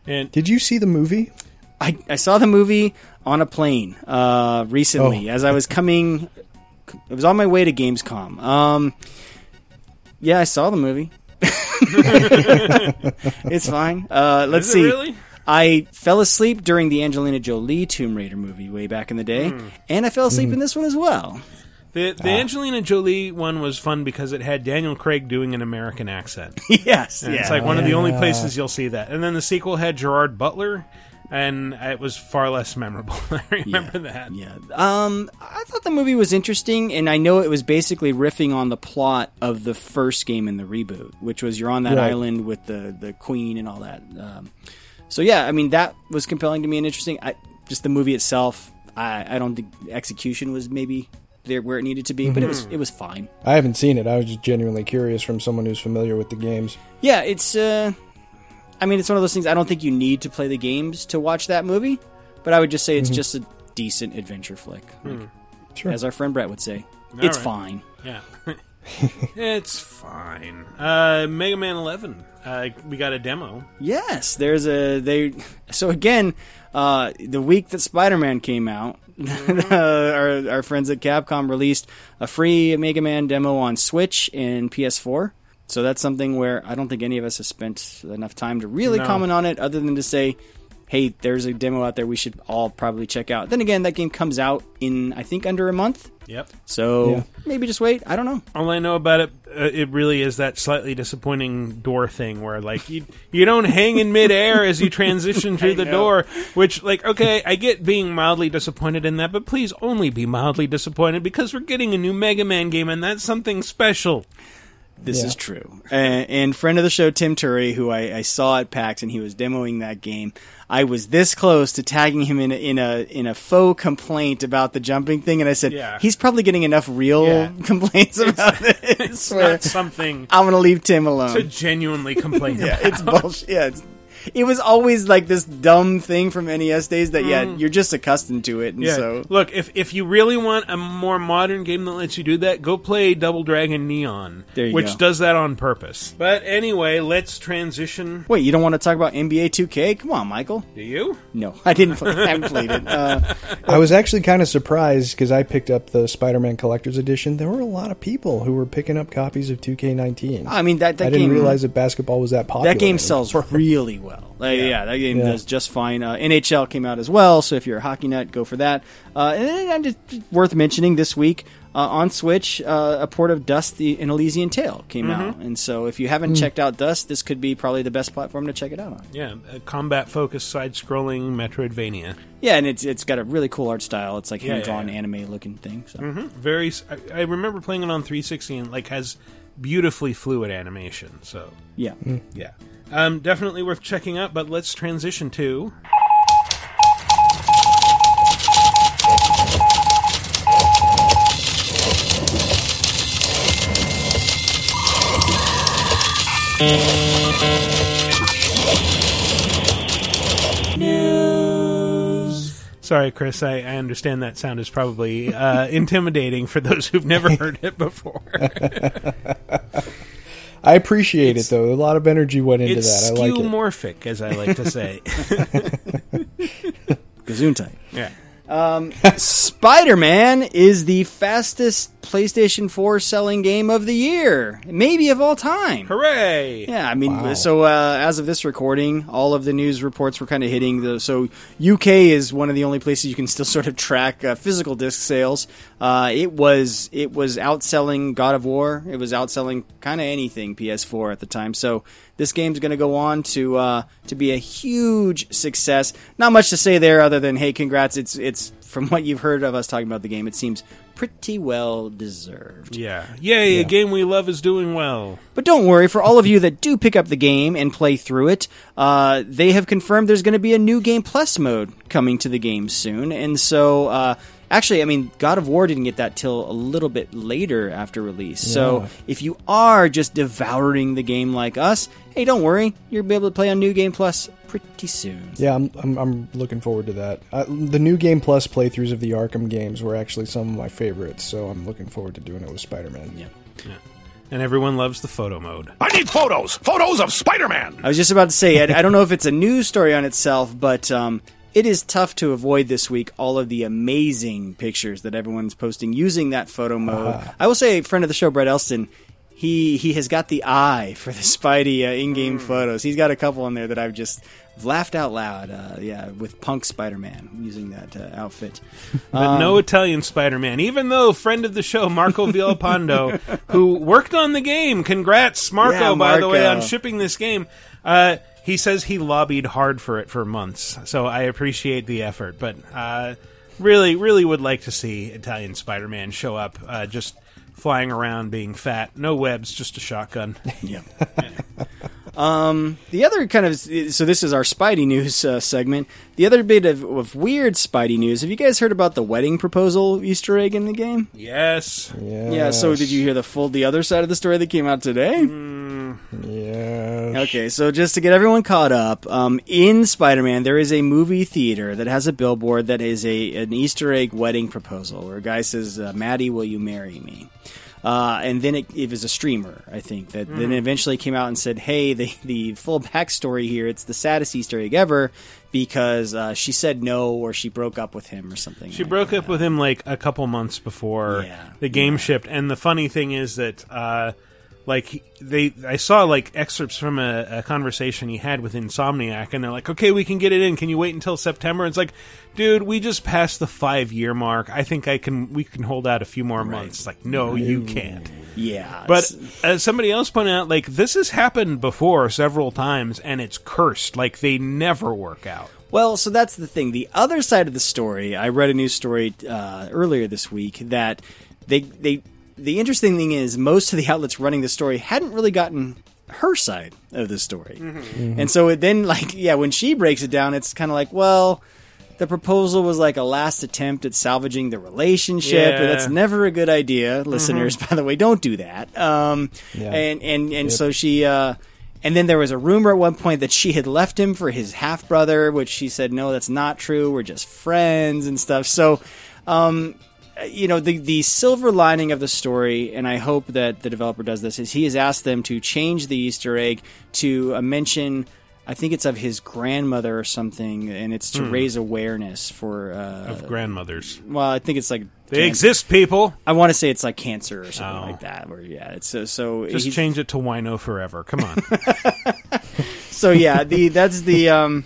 And did you see the movie? I, I saw the movie on a plane uh, recently Oh. as I was coming. It was on my way to Gamescom. Um, yeah, I saw the movie. it's fine. Uh, let's Is it see. really? I fell asleep during the Angelina Jolie Tomb Raider movie way back in the day, Hmm. and I fell asleep Hmm. in this one as well. The the Angelina Jolie one was fun because it had Daniel Craig doing an American accent. yes, And It's like one of the only places you'll see that. And then the sequel had Gerard Butler, and it was far less memorable. I remember that. Yeah. Um, I thought the movie was interesting, and I know it was basically riffing on the plot of the first game in the reboot, which was you're on that Right. island with the the queen and all that. Um, so yeah, I mean that was compelling to me and interesting. I, just the movie itself, I, I don't think execution was maybe there where it needed to be, but it was Mhm. it was fine. I haven't seen it. I was just genuinely curious from someone who's familiar with the games. Yeah, it's. Uh, I mean, it's one of those things. I don't think you need to play the games to watch that movie, but I would just say it's Mhm. just a decent adventure flick, like, Hmm. Sure. as our friend Brett would say. All it's right. fine. Yeah. it's fine. Uh, Mega Man 11. Uh, we got a demo. Yes, there's a they. So again, uh, the week that Spider-Man came out, uh, our our friends at Capcom released a free Mega Man demo on Switch and PS4. So that's something where I don't think any of us have spent enough time to really No. comment on it, other than to say, "Hey, there's a demo out there we should all probably check out." Then again, that game comes out in I think under a month. Yep. So Yeah. maybe just wait. I don't know. All I know about it, uh, it really is that slightly disappointing door thing where, like, you you don't hang in midair as you transition through the know. door. Which, like, okay, I get being mildly disappointed in that, but please only be mildly disappointed because we're getting a new Mega Man game, and that's something special. This Yeah. is true. And, and friend of the show, Tim Turi, who I, I saw at PAX and he was demoing that game. I was this close to tagging him in a, in a in a faux complaint about the jumping thing, and I said Yeah. he's probably getting enough real Yeah. complaints about this." It's not something I'm gonna leave Tim alone. to genuinely complain yeah, about. it's bullshit. Yeah, it's, it was always like this dumb thing from NES days that yeah, Mm. you're just accustomed to it, and Yeah. so Look, if if you really want a more modern game that lets you do that, go play Double Dragon Neon, There you which go. does that on purpose. But anyway, let's transition. Wait, you don't want to talk about NBA 2K? Come on, Michael. Do you? No, I didn't. Play, I haven't played it. Uh, I was actually kind of surprised because I picked up the Spider-Man Collector's Edition. There were a lot of people who were picking up copies of 2K19. I mean, that- that I didn't game- realize that basketball was that popular. that game sells really well. Like, yeah. that game Yeah. does just fine. Uh, NHL came out as well, so if you're a hockey nut, go for that. Uh, and then, and worth mentioning this week uh, on Switch, uh, a port of Dust: The An Elysian Tail came Mhm. out, and so if you haven't Mm. checked out Dust, this could be probably the best platform to check it out on. Yeah, combat-focused side-scrolling Metroidvania. Yeah, and it's it's got a really cool art style. It's like Yeah, yeah, hand drawn yeah. anime looking thing. So. hmm Very. s- I, I remember playing it on 360 and like has beautifully fluid animation. So Yeah. Mm. yeah, um, definitely worth checking out. But let's transition to. News. Sorry, Chris. I, I understand that sound is probably uh, intimidating for those who've never heard it before. I appreciate it though. A lot of energy went into it's that. I like it. skeuomorphic, as I like to say. Gesundheit. yeah. Um, Spider Man is the fastest PlayStation 4 selling game of the year, maybe of all time. Hooray! Yeah, I mean, so uh, as of this recording, all of the news reports were kind of hitting the. So UK is one of the only places you can still sort of track uh, physical disc sales. Uh, it was it was outselling God of War. It was outselling kind of anything PS4 at the time. So this game's going to go on to uh, to be a huge success. Not much to say there, other than hey, congrats! It's it's from what you've heard of us talking about the game, it seems pretty well deserved. Yeah. Yay, a game we love is doing well. But don't worry, for all of you that do pick up the game and play through it, uh, they have confirmed there's going to be a new Game Plus mode coming to the game soon. And so, uh, actually, I mean, God of War didn't get that till a little bit later after release. So if you are just devouring the game like us, hey, don't worry, you'll be able to play on New Game Plus pretty soon. Yeah, I'm, I'm, I'm looking forward to that. Uh, the new Game Plus playthroughs of the Arkham games were actually some of my favorites, so I'm looking forward to doing it with Spider Man. Yeah. And everyone loves the photo mode. I need photos. Photos of Spider-Man. I was just about to say, I, I don't know if it's a news story on itself, but um, it is tough to avoid this week all of the amazing pictures that everyone's posting using that photo mode. Ah. I will say, friend of the show, Brett Elston, he he has got the eye for the Spidey uh, in-game photos. He's got a couple in there that I've just laughed out loud. Uh, yeah, with Punk Spider-Man using that uh, outfit. But Um, no Italian Spider Man, even though friend of the show, Marco Villalpando, who worked on the game, congrats, Marco, Yeah, by the way, on shipping this game. Uh, he says he lobbied hard for it for months, so I appreciate the effort. But uh, really, really would like to see Italian Spider Man show up uh, just flying around being fat. No webs, just a shotgun. Yeah. Um, the other kind of so this is our Spidey news uh, segment. The other bit of, of weird Spidey news. Have you guys heard about the wedding proposal Easter egg in the game? Yes. Yeah. So did you hear the full the other side of the story that came out today? Yeah. Okay, so just to get everyone caught up, um, in Spider-Man there is a movie theater that has a billboard that is a an Easter egg wedding proposal where a guy says, uh, "Maddie, will you marry me?" Uh, and then it, it was a streamer, I think, that then Mhm. eventually came out and said, "Hey, the the full backstory here. It's the saddest Easter egg ever because uh, she said no or she broke up with him or something." She broke up with him like a couple months before the game shipped, and the funny thing is that, uh, like they, I saw like excerpts from a, a conversation he had with Insomniac, and they're like, "Okay, we can get it in. Can you wait until September?" It's like, dude, we just passed the five year mark. I think I can. We can hold out a few more months. Like, no, you can't. Yeah, But as somebody else pointed out, like this has happened before several times, and it's cursed. Like they never work out. Well, so that's the thing. The other side of the story, I read a news story uh, earlier this week that they they the interesting thing is most of the outlets running the story hadn't really gotten her side of the story, Mm-hmm. and so it then like yeah, when she breaks it down, it's kind of like well. The proposal was like a last attempt at salvaging the relationship. Yeah. and That's never a good idea, listeners. By the way, don't do that. Um, Yeah. And and and Yep. so she uh, and then there was a rumor at one point that she had left him for his half brother, which she said, no, that's not true. We're just friends and stuff. So, um, you know, the, the silver lining of the story, and I hope that the developer does this, is he has asked them to change the Easter egg to a mention. I think it's of his grandmother or something, and it's to Hmm. raise awareness for uh, Of grandmothers. Well, I think it's like They exist, people. I want to say it's like cancer or something Oh. like that. Or yeah, it's so so. Just change it to Wino forever. Come on. so yeah, the that's the um,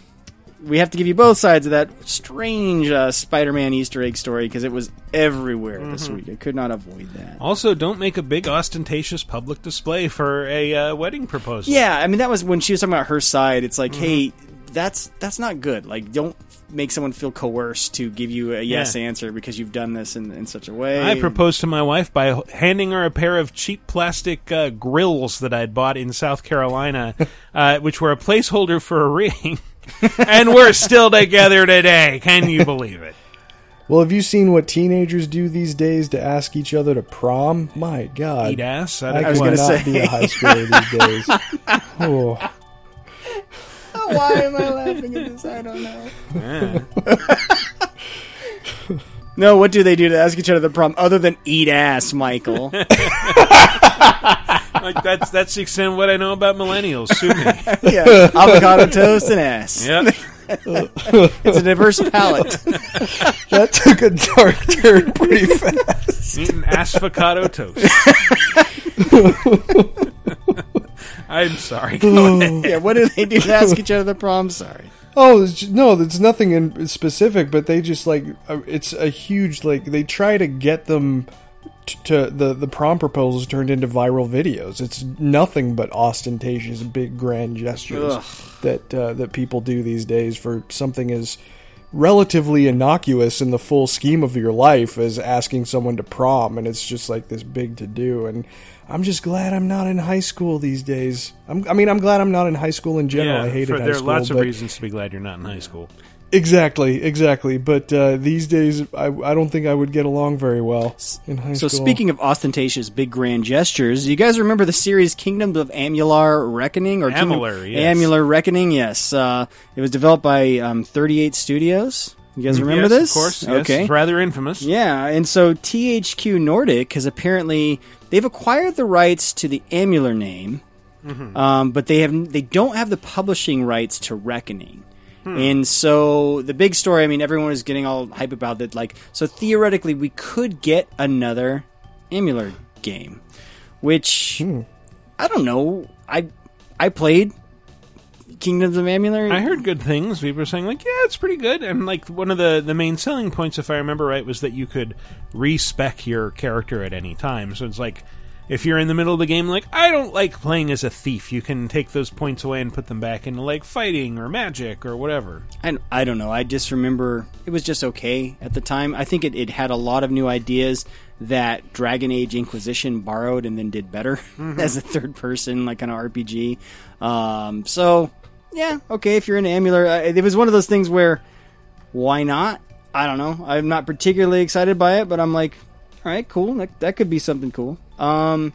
we have to give you both sides of that strange uh, Spider-Man Easter egg story because it was everywhere this Mhm. week. I could not avoid that. also, don't make a big ostentatious public display for a uh, wedding proposal. Yeah, I mean that was when she was talking about her side. It's Mm-hmm. like, hey, that's that's not good. Like, don't make someone feel coerced to give you a yes Yeah. answer because you've done this in, in such a way. I proposed to my wife by handing her a pair of cheap plastic uh, grills that I'd bought in South Carolina, uh, which were a placeholder for a ring. And we're still together today. Can you believe it? Well, have you seen what teenagers do these days to ask each other to prom? My God, Eat ass? I I, was gonna say. be a high schooler these days. Oh. oh. Why am I laughing at this? I don't know. Yeah. No, what do they do to ask each other the prom other than eat ass, Michael? like that's that's the extent of what I know about millennials. Sue me. yeah, avocado toast and ass. Yep. it's a diverse palate. that took a dark turn pretty fast. Eating asfacado toast. I'm sorry. Go ahead. yeah, what do they do to ask each other the prom? Sorry. Oh it's ju- no, there's nothing in specific, but they just like uh, it's a huge like they try to get them t- to the the prom proposals turned into viral videos. It's nothing but ostentatious, big, grand gestures Ugh. that uh, that people do these days for something as relatively innocuous in the full scheme of your life as asking someone to prom, and it's just like this big to do. And I'm just glad I'm not in high school these days. I'm, I mean, I'm glad I'm not in high school in general. Yeah, I hated for, high there are lots of reasons to be glad you're not in high school. Exactly, exactly. But uh, these days, I, I don't think I would get along very well in high So school. speaking of ostentatious big grand gestures, you guys remember the series Kingdoms of Amular Reckoning or Kingdom- Amular, yes. Amular Reckoning? Yes, uh, it was developed by um, 38 Studios. You guys remember Mm, Yes, this? Of course. Yes. Okay. It's rather infamous. Yeah, and so THQ Nordic has apparently they've acquired the rights to the Amular name, Mhm. um, but they have they don't have the publishing rights to Reckoning. Hmm. And so the big story, I mean, everyone is getting all hype about that. Like, so theoretically, we could get another Amular game, which I don't know. I I played Kingdoms of Amular. I heard good things. People were saying like, yeah, it's pretty good. And like one of the the main selling points, if I remember right, was that you could respec your character at any time. So it's like if you're in the middle of the game, like I don't like playing as a thief, you can take those points away and put them back into like fighting or magic or whatever. I, I don't know. I just remember it was just okay at the time. I think it, it had a lot of new ideas that Dragon Age Inquisition borrowed and then did better Mhm. as a third person, like kind of RPG. Um, so, yeah, okay, if you're into Amular, uh, it was one of those things where why not? I don't know. I'm not particularly excited by it, but I'm like, all right, cool. That, that could be something cool. Um,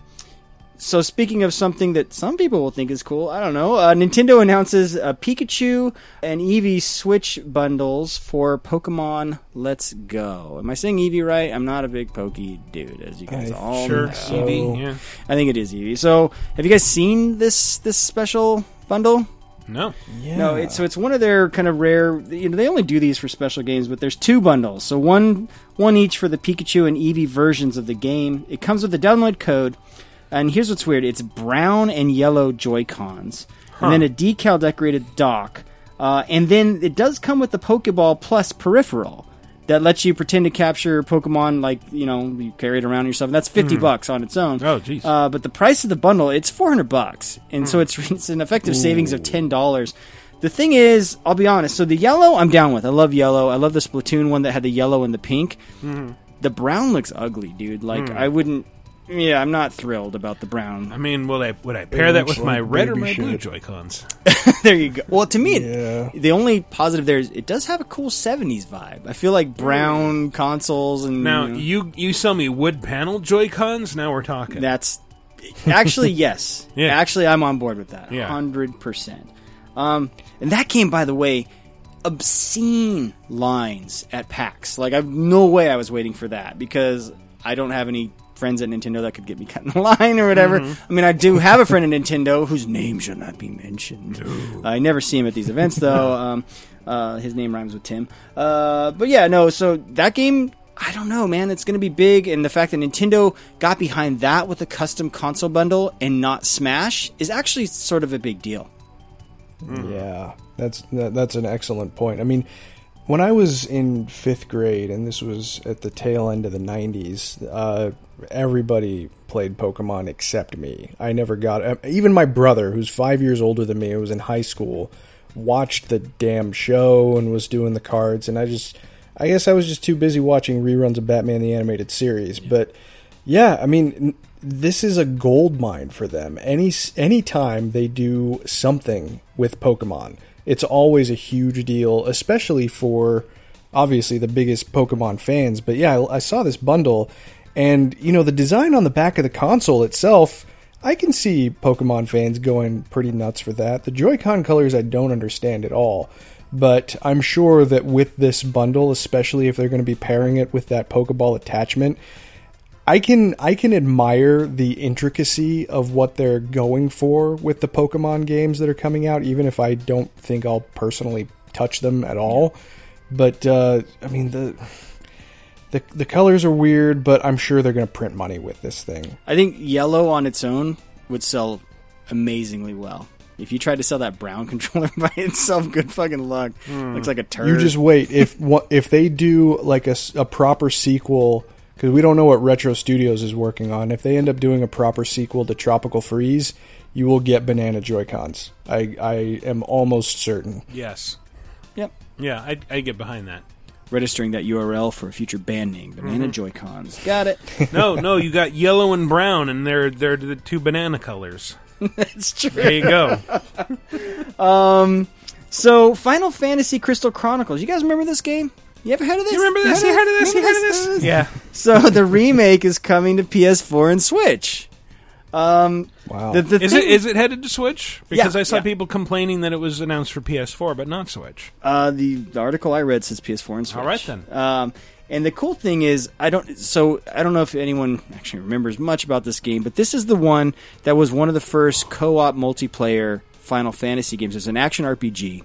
so speaking of something that some people will think is cool, I don't know. Uh, Nintendo announces uh, Pikachu and Eevee Switch bundles for Pokemon Let's Go. Am I saying Eevee right? I'm not a big Pokey dude, as you guys I- all sure, know. Eevee, yeah. I think it is Eevee. So, have you guys seen this this special bundle? No. Yeah. No, it's so it's one of their kind of rare. You know, they only do these for special games, but there's two bundles, so one one each for the Pikachu and Eevee versions of the game. It comes with a download code, and here's what's weird: it's brown and yellow Joy Cons, Huh. and then a decal decorated dock, uh, and then it does come with the Pokeball Plus peripheral that lets you pretend to capture Pokemon like you know you carry it around yourself. And that's fifty Hmm. bucks on its own. Oh, jeez. Uh, but the price of the bundle it's four hundred bucks, and so Hmm. it's it's an effective savings of ten dollars. The thing is, I'll be honest. So the yellow, I'm down with. I love yellow. I love the Splatoon one that had the yellow and the pink. Mhm. The brown looks ugly, dude. Like Hmm. I wouldn't. Yeah, I'm not thrilled about the brown. I mean, will I would I pair that with looks my red or baby my blue shit. Joy Cons? there you go. Well, to me, it- the only positive there is it does have a cool '70s vibe. I feel like brown consoles and Now you know, you you sell me wood panel Joy Cons. Now we're talking. That's actually yes. Yeah. Actually, I'm on board with that. Yeah. hundred percent. Um, and that came, by the way, obscene lines at PAX. Like, I've no way I was waiting for that because I don't have any friends at Nintendo that could get me cut in the line or whatever. Mhm. I mean, I do have a friend at Nintendo whose name shall not be mentioned. I never see him at these events though. um, uh, his name rhymes with Tim. Uh, but yeah, no. So that game. I don't know, man. It's going to be big, and the fact that Nintendo got behind that with a custom console bundle and not Smash is actually sort of a big deal. Yeah, that's that, that's an excellent point. I mean, when I was in fifth grade, and this was at the tail end of the '90s, uh, everybody played Pokemon except me. I never got uh, even my brother, who's five years older than me, who was in high school, watched the damn show and was doing the cards, and I just, I guess I was just too busy watching reruns of Batman the Animated Series. But yeah, I mean, this is a gold mine for them. Any any time they do something with Pokemon, it's always a huge deal, especially for obviously the biggest Pokemon fans. But yeah, I, I saw this bundle, and you know the design on the back of the console itself. I can see Pokemon fans going pretty nuts for that. The Joy-Con colors I don't understand at all, but I'm sure that with this bundle, especially if they're going to be pairing it with that Pokeball attachment, I can I can admire the intricacy of what they're going for with the Pokemon games that are coming out, even if I don't think I'll personally touch them at all. But uh, I mean the the the colors are weird, but I'm sure they're going to print money with this thing. I think yellow on its own would sell amazingly well. If you tried to sell that brown controller by itself, good fucking luck. Looks like a turd. You just wait if what if they do like a, a proper sequel because we don't know what Retro Studios is working on. If they end up doing a proper sequel to Tropical Freeze, you will get banana Joy Cons. I I am almost certain. Yes. Yep. Yeah, I I get behind that. registering that URL for a future band name, Banana Mhm. Joy Cons. Got it. no, no, you got yellow and brown, and they're they're the two banana colors. That's true. There you go. um, so Final Fantasy Crystal Chronicles. You guys remember this game? You ever heard of this? You remember this? You heard of this? You heard of this? Yeah. So the remake is coming to PS4 and Switch. Um, wow. The, the is thing- it is it headed to Switch? Because Yeah, I saw yeah. people complaining that it was announced for PS4 but not Switch. Uh, the, the article I read says PS4 and Switch. All right, then. Um, and the cool thing is, I don't. So I don't know if anyone actually remembers much about this game, but this is the one that was one of the first co-op multiplayer Final Fantasy games. It's an action RPG,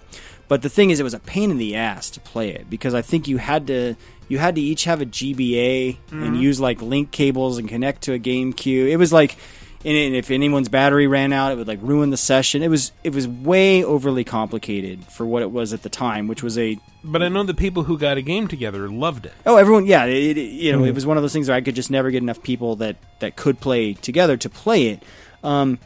but the thing is, it was a pain in the ass to play it because I think you had to you had to each have a GBA and Mhm. use like link cables and connect to a GameCube. It was like. And and if anyone's battery ran out, it would like ruin the session. It was it was way overly complicated for what it was at the time, which was a But I know the people who got a game together loved it. Oh, everyone, yeah. It, it- you know, Mhm. it was one of those things where I could just never get enough people that that could play together to play it. Um,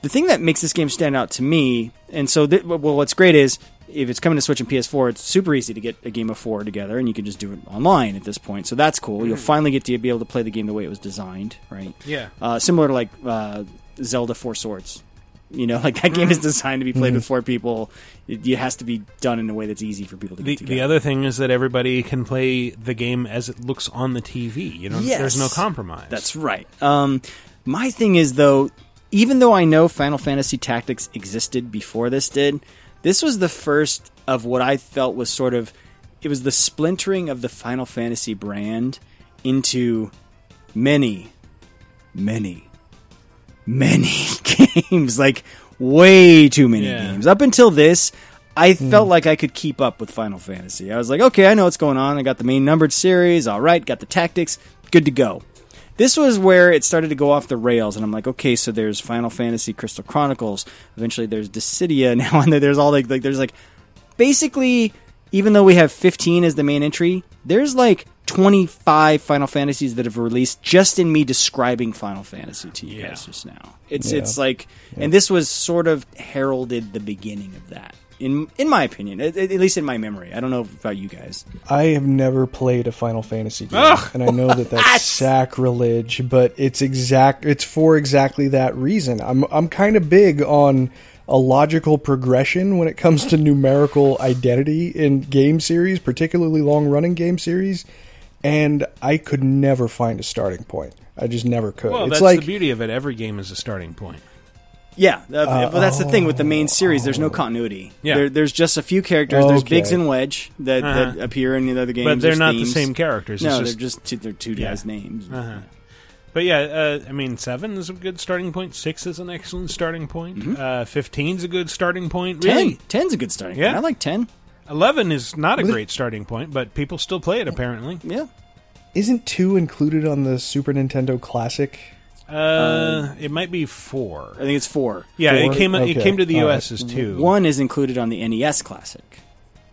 the thing that makes this game stand out to me, and so th- well, what's great is if it's coming to Switch and PS4, it's super easy to get a game of four together, and you can just do it online at this point. So that's cool. You'll Mhm. finally get to be able to play the game the way it was designed, right? Yeah. Uh, similar to like uh, Zelda Four Swords. You know, like that game is designed to be played Mhm. with four people. It, it has to be done in a way that's easy for people to The, the other thing is that everybody can play the game as it looks on the TV. You know, there's no compromise. That's right. Um, my thing is though, even though I know Final Fantasy Tactics existed before this did, this was the first of what I felt was sort of it was the splintering of the Final Fantasy brand into many, many, many games. Like way too many Yeah. games. Up until this, I hmm. felt like I could keep up with Final Fantasy. I was like, okay, I know what's going on. I got the main numbered series. All right, got the tactics. Good to go. This was where it started to go off the rails, and I'm like, okay, so there's Final Fantasy Crystal Chronicles. Eventually, there's Dissidia now, and there's all like, like there's like, basically, even though we have 15 as the main entry, there's like 25 Final Fantasies that have released just in me describing Final Fantasy to you guys just now. It's Yeah. it's like, and this was sort of heralded the beginning of that. In, in my opinion, at, at least in my memory, I don't know about you guys. I have never played a Final Fantasy game, Ugh, and I know that that's sacrilege, but it's exact. It's for exactly that reason. I'm I'm kind of big on a logical progression when it comes to numerical identity in game series, particularly long running game series. And I could never find a starting point. I just never could. Well, it's that's like the beauty of it. Every game is a starting point. Yeah, uh, Uh, but that's the thing with the main series. There's no continuity. Yeah. There, there's just a few characters. There's Okay. Biggs and Wedge that, that Uh-huh. appear in the other games. But they're There's not the same characters. It's No, just- they're just two, they're two Yeah. guys' names. Uh-huh. But yeah, uh, I mean, seven is a good starting point. Six is an excellent starting point. Mm-hmm. Uh, Fifteen's a good starting point. Ten. Really, Ten's a good starting Yeah, point. I like ten. Eleven is not a great starting point, but people still play it apparently. Yeah. Isn't two included on the Super Nintendo Classic? Uh, it might be four. I think it's four. Yeah, Four? it came. It came to the All U.S. right. as two. One is included on the NES Classic.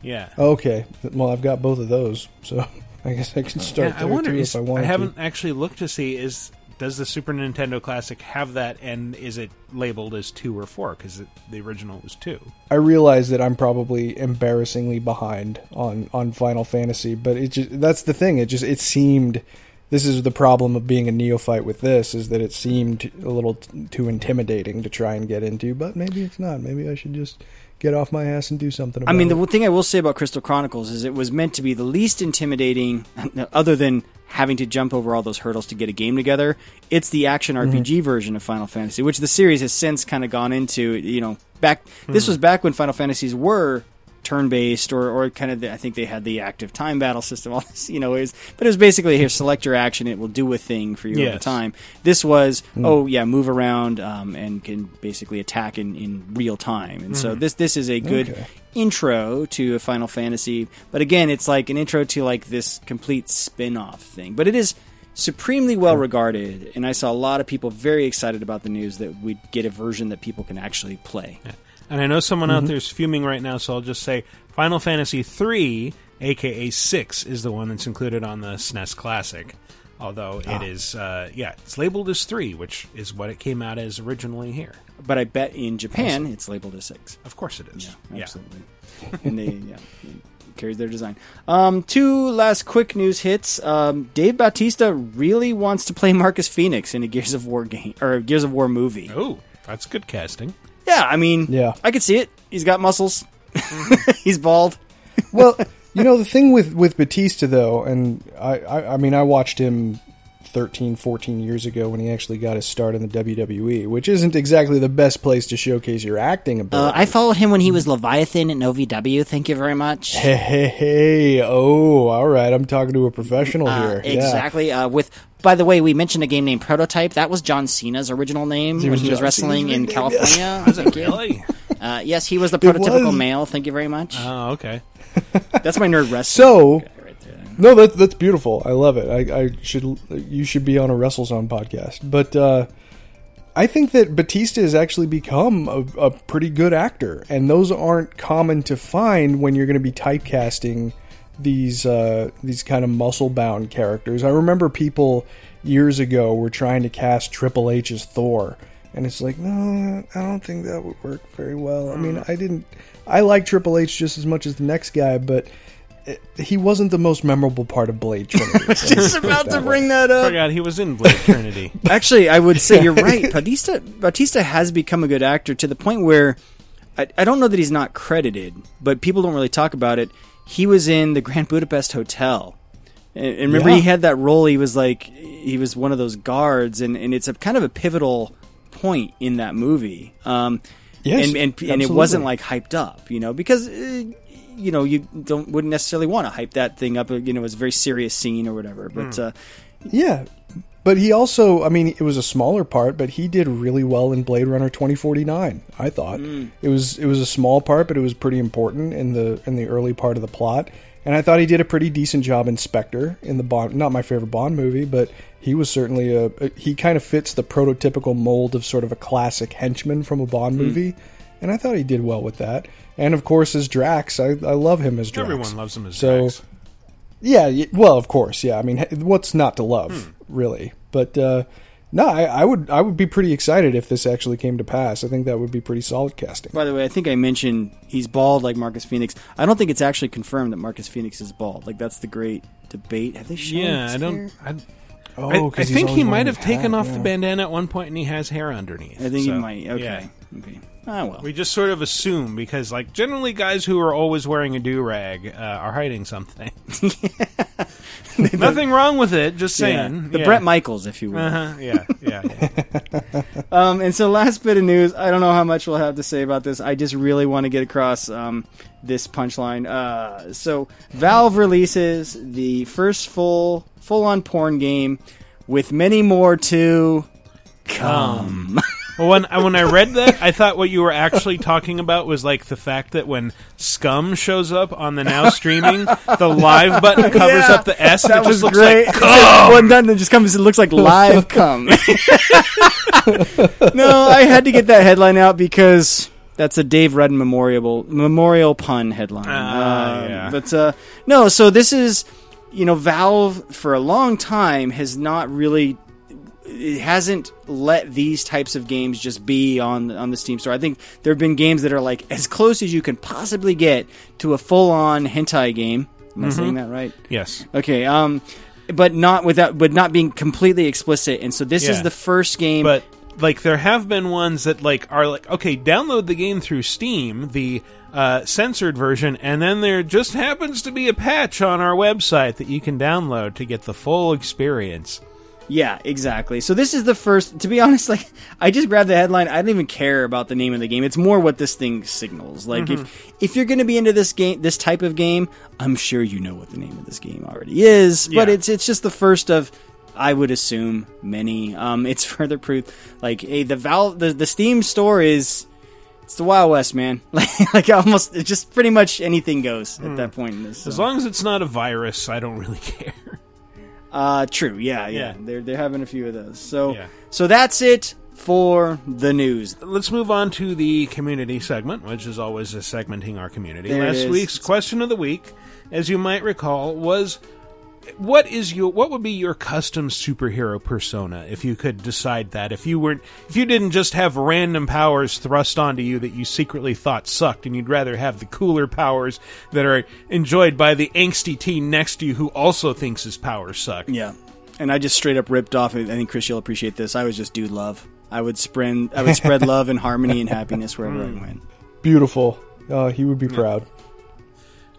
Yeah. Okay, well I've got both of those, so I guess I can start Yeah, I wonder. too Is, if I I haven't to. actually looked to see is does the Super Nintendo Classic have that, and is it labeled as two or four? Because the original was two. I realize that I'm probably embarrassingly behind on on Final Fantasy, but it just that's the thing. It just it seemed this is the problem of being a neophyte with this is that it seemed a little t- too intimidating to try and get into, but maybe it's not. Maybe I should just get off my ass and do something about I mean, the one thing I will say about Crystal Chronicles is it was meant to be the least intimidating, other than having to jump over all those hurdles to get a game together. It's the action Mm-hmm. RPG version of Final Fantasy, which the series has since kind of gone into. You know, back this Hmm. was back when Final Fantasies were turn-based or, or kind of the, I think they had the active time battle system. All this, you know, is but it was basically here select your action. It will do a thing for you over Yes. time. This was Mm. oh yeah, move around um, and can basically attack in, in real time. And so Mhm. this this is a good Okay. intro to a Final Fantasy. But again, it's like an intro to like this complete spin-off thing. But it is supremely well regarded, and I saw a lot of people very excited about the news that we'd get a version that people can actually play. And I know someone out Mhm. there's fuming right now, so I'll just say Final Fantasy III, aka six, is the one that's included on the SNES Classic. Although Ah. it is, uh, yeah, it's labeled as three, which is what it came out as originally here. But I bet in Japan it's labeled as six. Of course it is. Yeah. absolutely. and they yeah, carries their design. Um, two last quick news hits. Um, Dave Bautista really wants to play Marcus Phoenix in a Gears of War game or a Gears of War movie. Oh, that's good casting. Yeah, I mean, Yeah. I could see it. He's got muscles. He's bald. well, you know the thing with with Batista though, and I, I I mean I watched him 13, 14 years ago when he actually got his start in the WWE, which isn't exactly the best place to showcase your acting Uh, ability. I followed him when he was Leviathan in OVW. Thank you very much. Hey, hey, hey, oh, all right. I'm talking to a professional Uh, here. Yeah. exactly. Uh, with by the way, we mentioned a game named Prototype. That was John Cena's original name when he was John wrestling Cena's in name, California. yes. Was it Thank you. really? Uh, yes, he was the prototypical was. male. Thank you very much. Oh, okay. That's my nerd wrestling. So, no, that's that's beautiful. I love it. I, I should you should be on a WrestleZone podcast. But uh, I think that Batista has actually become a, a pretty good actor, and those aren't common to find when you're going to be typecasting these uh, these kind of muscle bound characters. I remember people years ago were trying to cast Triple H as Thor, and it's like, no, I don't think that would work very well. I mean, I didn't. I like Triple H just as much as the next guy, but it, he wasn't the most memorable part of Blade Trinity. Just about to bring that up. Forgot he was in Blade Trinity. Actually, I would say you're right. Bautista Bautista has become a good actor to the point where I, I don't know that he's not credited, but people don't really talk about it. He was in the Grand Budapest Hotel. And, and remember, Yeah. he had that role. He was like he was one of those guards, and, and it's a kind of a pivotal point in that movie. Um, Yes, and and, and it wasn't like hyped up, you know, because uh, you know you don't wouldn't necessarily want to hype that thing up. You know, it was a very serious scene or whatever. But Hmm. uh, Yeah, but he also, I mean, it was a smaller part, but he did really well in Blade Runner 2049. I thought Mm. it was it was a small part, but it was pretty important in the in the early part of the plot. And I thought he did a pretty decent job in Spectre in the Bond. Not my favorite Bond movie, but he was certainly a. a- he kind of fits the prototypical mold of sort of a classic henchman from a Bond Mm. movie, and I thought he did well with that. And of course, as Drax, I, I love him as Drax. Everyone loves him as so, Drax. Yeah, well, of course, yeah. I mean, what's not to love, Hmm. really? But uh, no, I, I would I would be pretty excited if this actually came to pass. I think that would be pretty solid casting. By the way, I think I mentioned he's bald like Marcus Phoenix. I don't think it's actually confirmed that Marcus Phoenix is bald. Like that's the great debate. Have they shown? Yeah, his I don't. I, Oh, I, I 'cause he's think he might have his taken hat, off yeah. the bandana at one point, and he has hair underneath. I think so, he might. Okay. yeah. Okay. Ah well. We just sort of assume because, like, generally guys who are always wearing a do rag uh, are hiding something. Nothing wrong with it. Just Yeah. saying. The Yeah. Bret Michaels, if you will. Uh-huh. Yeah, yeah, yeah. Um, and so, last bit of news. I don't know how much we'll have to say about this. I just really want to get across um, this punchline. Uh, so, Valve releases the first full full on porn game with many more to come. Well, when I- when I read that, I thought what you were actually talking about was like the fact that when Scum shows up on the now streaming, the live button covers Yeah, up the S, and that it just was looks great. like cum. done, it just comes. It looks like live cum. no, I had to get that headline out because that's a Dave Redden memorial memorial pun headline. Ah, Um, yeah. But uh, no, so this is you know Valve for a long time has not really it hasn't let these types of games just be on on the Steam store. I think there have been games that are like as close as you can possibly get to a full on hentai game. Am I Mhm. saying that right? Yes. Okay. Um, but not without, but not being completely explicit. And so this Yeah. is the first game. But like there have been ones that like are like okay, download the game through Steam, the uh, censored version, and then there just happens to be a patch on our website that you can download to get the full experience. Yeah, exactly. So this is the first. To be honest, like I just grabbed the headline. I don't even care about the name of the game. It's more what this thing signals. Like Mhm. if if you're going to be into this game, this type of game, I'm sure you know what the name of this game already is. But Yeah. it's it's just the first of. I would assume many. Um, it's further proof. Like, hey, the Valve, the, the Steam store is, it's the Wild West, man. Like, like almost, it's just pretty much anything goes at that point in this. As long as it's not a virus, I don't really care. Uh, true. Yeah, yeah. Yeah. They're they're having a few of those. So Yeah. so that's it for the news. Let's move on to the community segment, which is always a segmenting our community. There Last week's question of the week, as you might recall, was what is your what would be your custom superhero persona if you could decide that if you weren't if you didn't just have random powers thrust onto you that you secretly thought sucked and you'd rather have the cooler powers that are enjoyed by the angsty teen next to you who also thinks his powers suck. Yeah. And I just straight up ripped off. I think Chris, you'll appreciate this. I was just dude love. I would spread I would spread love and harmony and happiness wherever I went. Beautiful. Uh, he would be proud.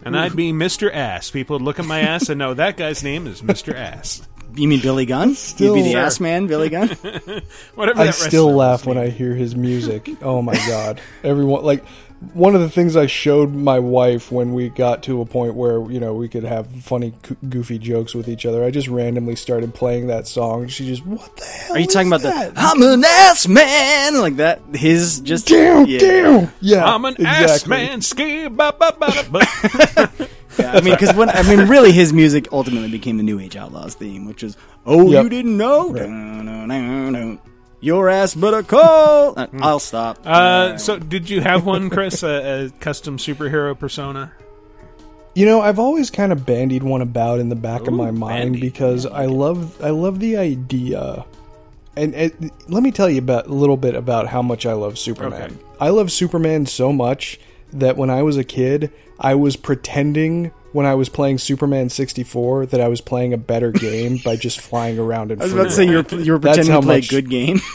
And I'd be Mr. Ass. People would look at my ass and know that guy's name is Mr. Ass. You mean Billy Gunn? Still- You'd be the Sure. ass man, Billy Gunn. Whatever I that still laugh when I hear his music. Oh my god! Everyone like one of the things I showed my wife when we got to a point where you know we could have funny, goofy jokes with each other. I just randomly started playing that song. She just what the hell? Are you talking about that? the I'm an ass man like that? His just Damn, yeah. damn. Yeah, I'm an ass exactly. man. Ski, ba, ba, ba, da, ba. Yeah, I mean, because when I mean, really, his music ultimately became the New Age Outlaws theme, which is "Oh, Yep. you didn't know." Dun-dun-dun-dun. Your ass better call. Uh, I'll stop. Uh, so, did you have one, Chris? A, a custom superhero persona? You know, I've always kind of bandied one about in the back of my mind because I love I love the idea. And, and let me tell you about a little bit about how much I love Superman. Okay. I love Superman so much that when I was a kid, I was pretending when I was playing Superman 64 that I was playing a better game by just flying around in I was about to say you roam. were, you were That's pretending to play much- a good game.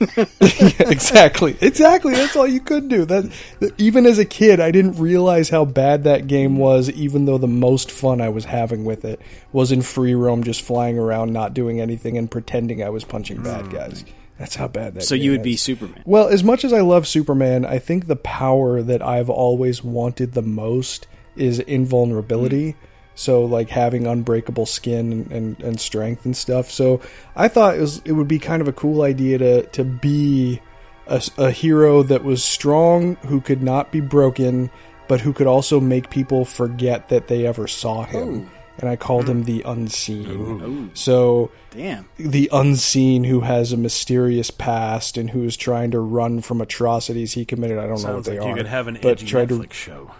Yeah, exactly. Exactly. That's all you could do. That, that- even as a kid, I didn't realize how bad that game mm-hmm. was. Even though the most fun I was having with it was in free roam, just flying around, not doing anything, and pretending I was punching mm. bad guys. That's how bad that. so you would be. Superman. Well, as much as I love Superman, I think the power that I've always wanted the most is invulnerability. So, like having unbreakable skin and, and, and strength and stuff. So, I thought it was it would be kind of a cool idea to to be a hero that was strong, who could not be broken, but who could also make people forget that they ever saw him. Oh. And I called him hmm. the unseen. So, Damn. the unseen who has a mysterious past and who is trying to run from atrocities he committed. I don't know what they like you could have an but edgy Netflix to show.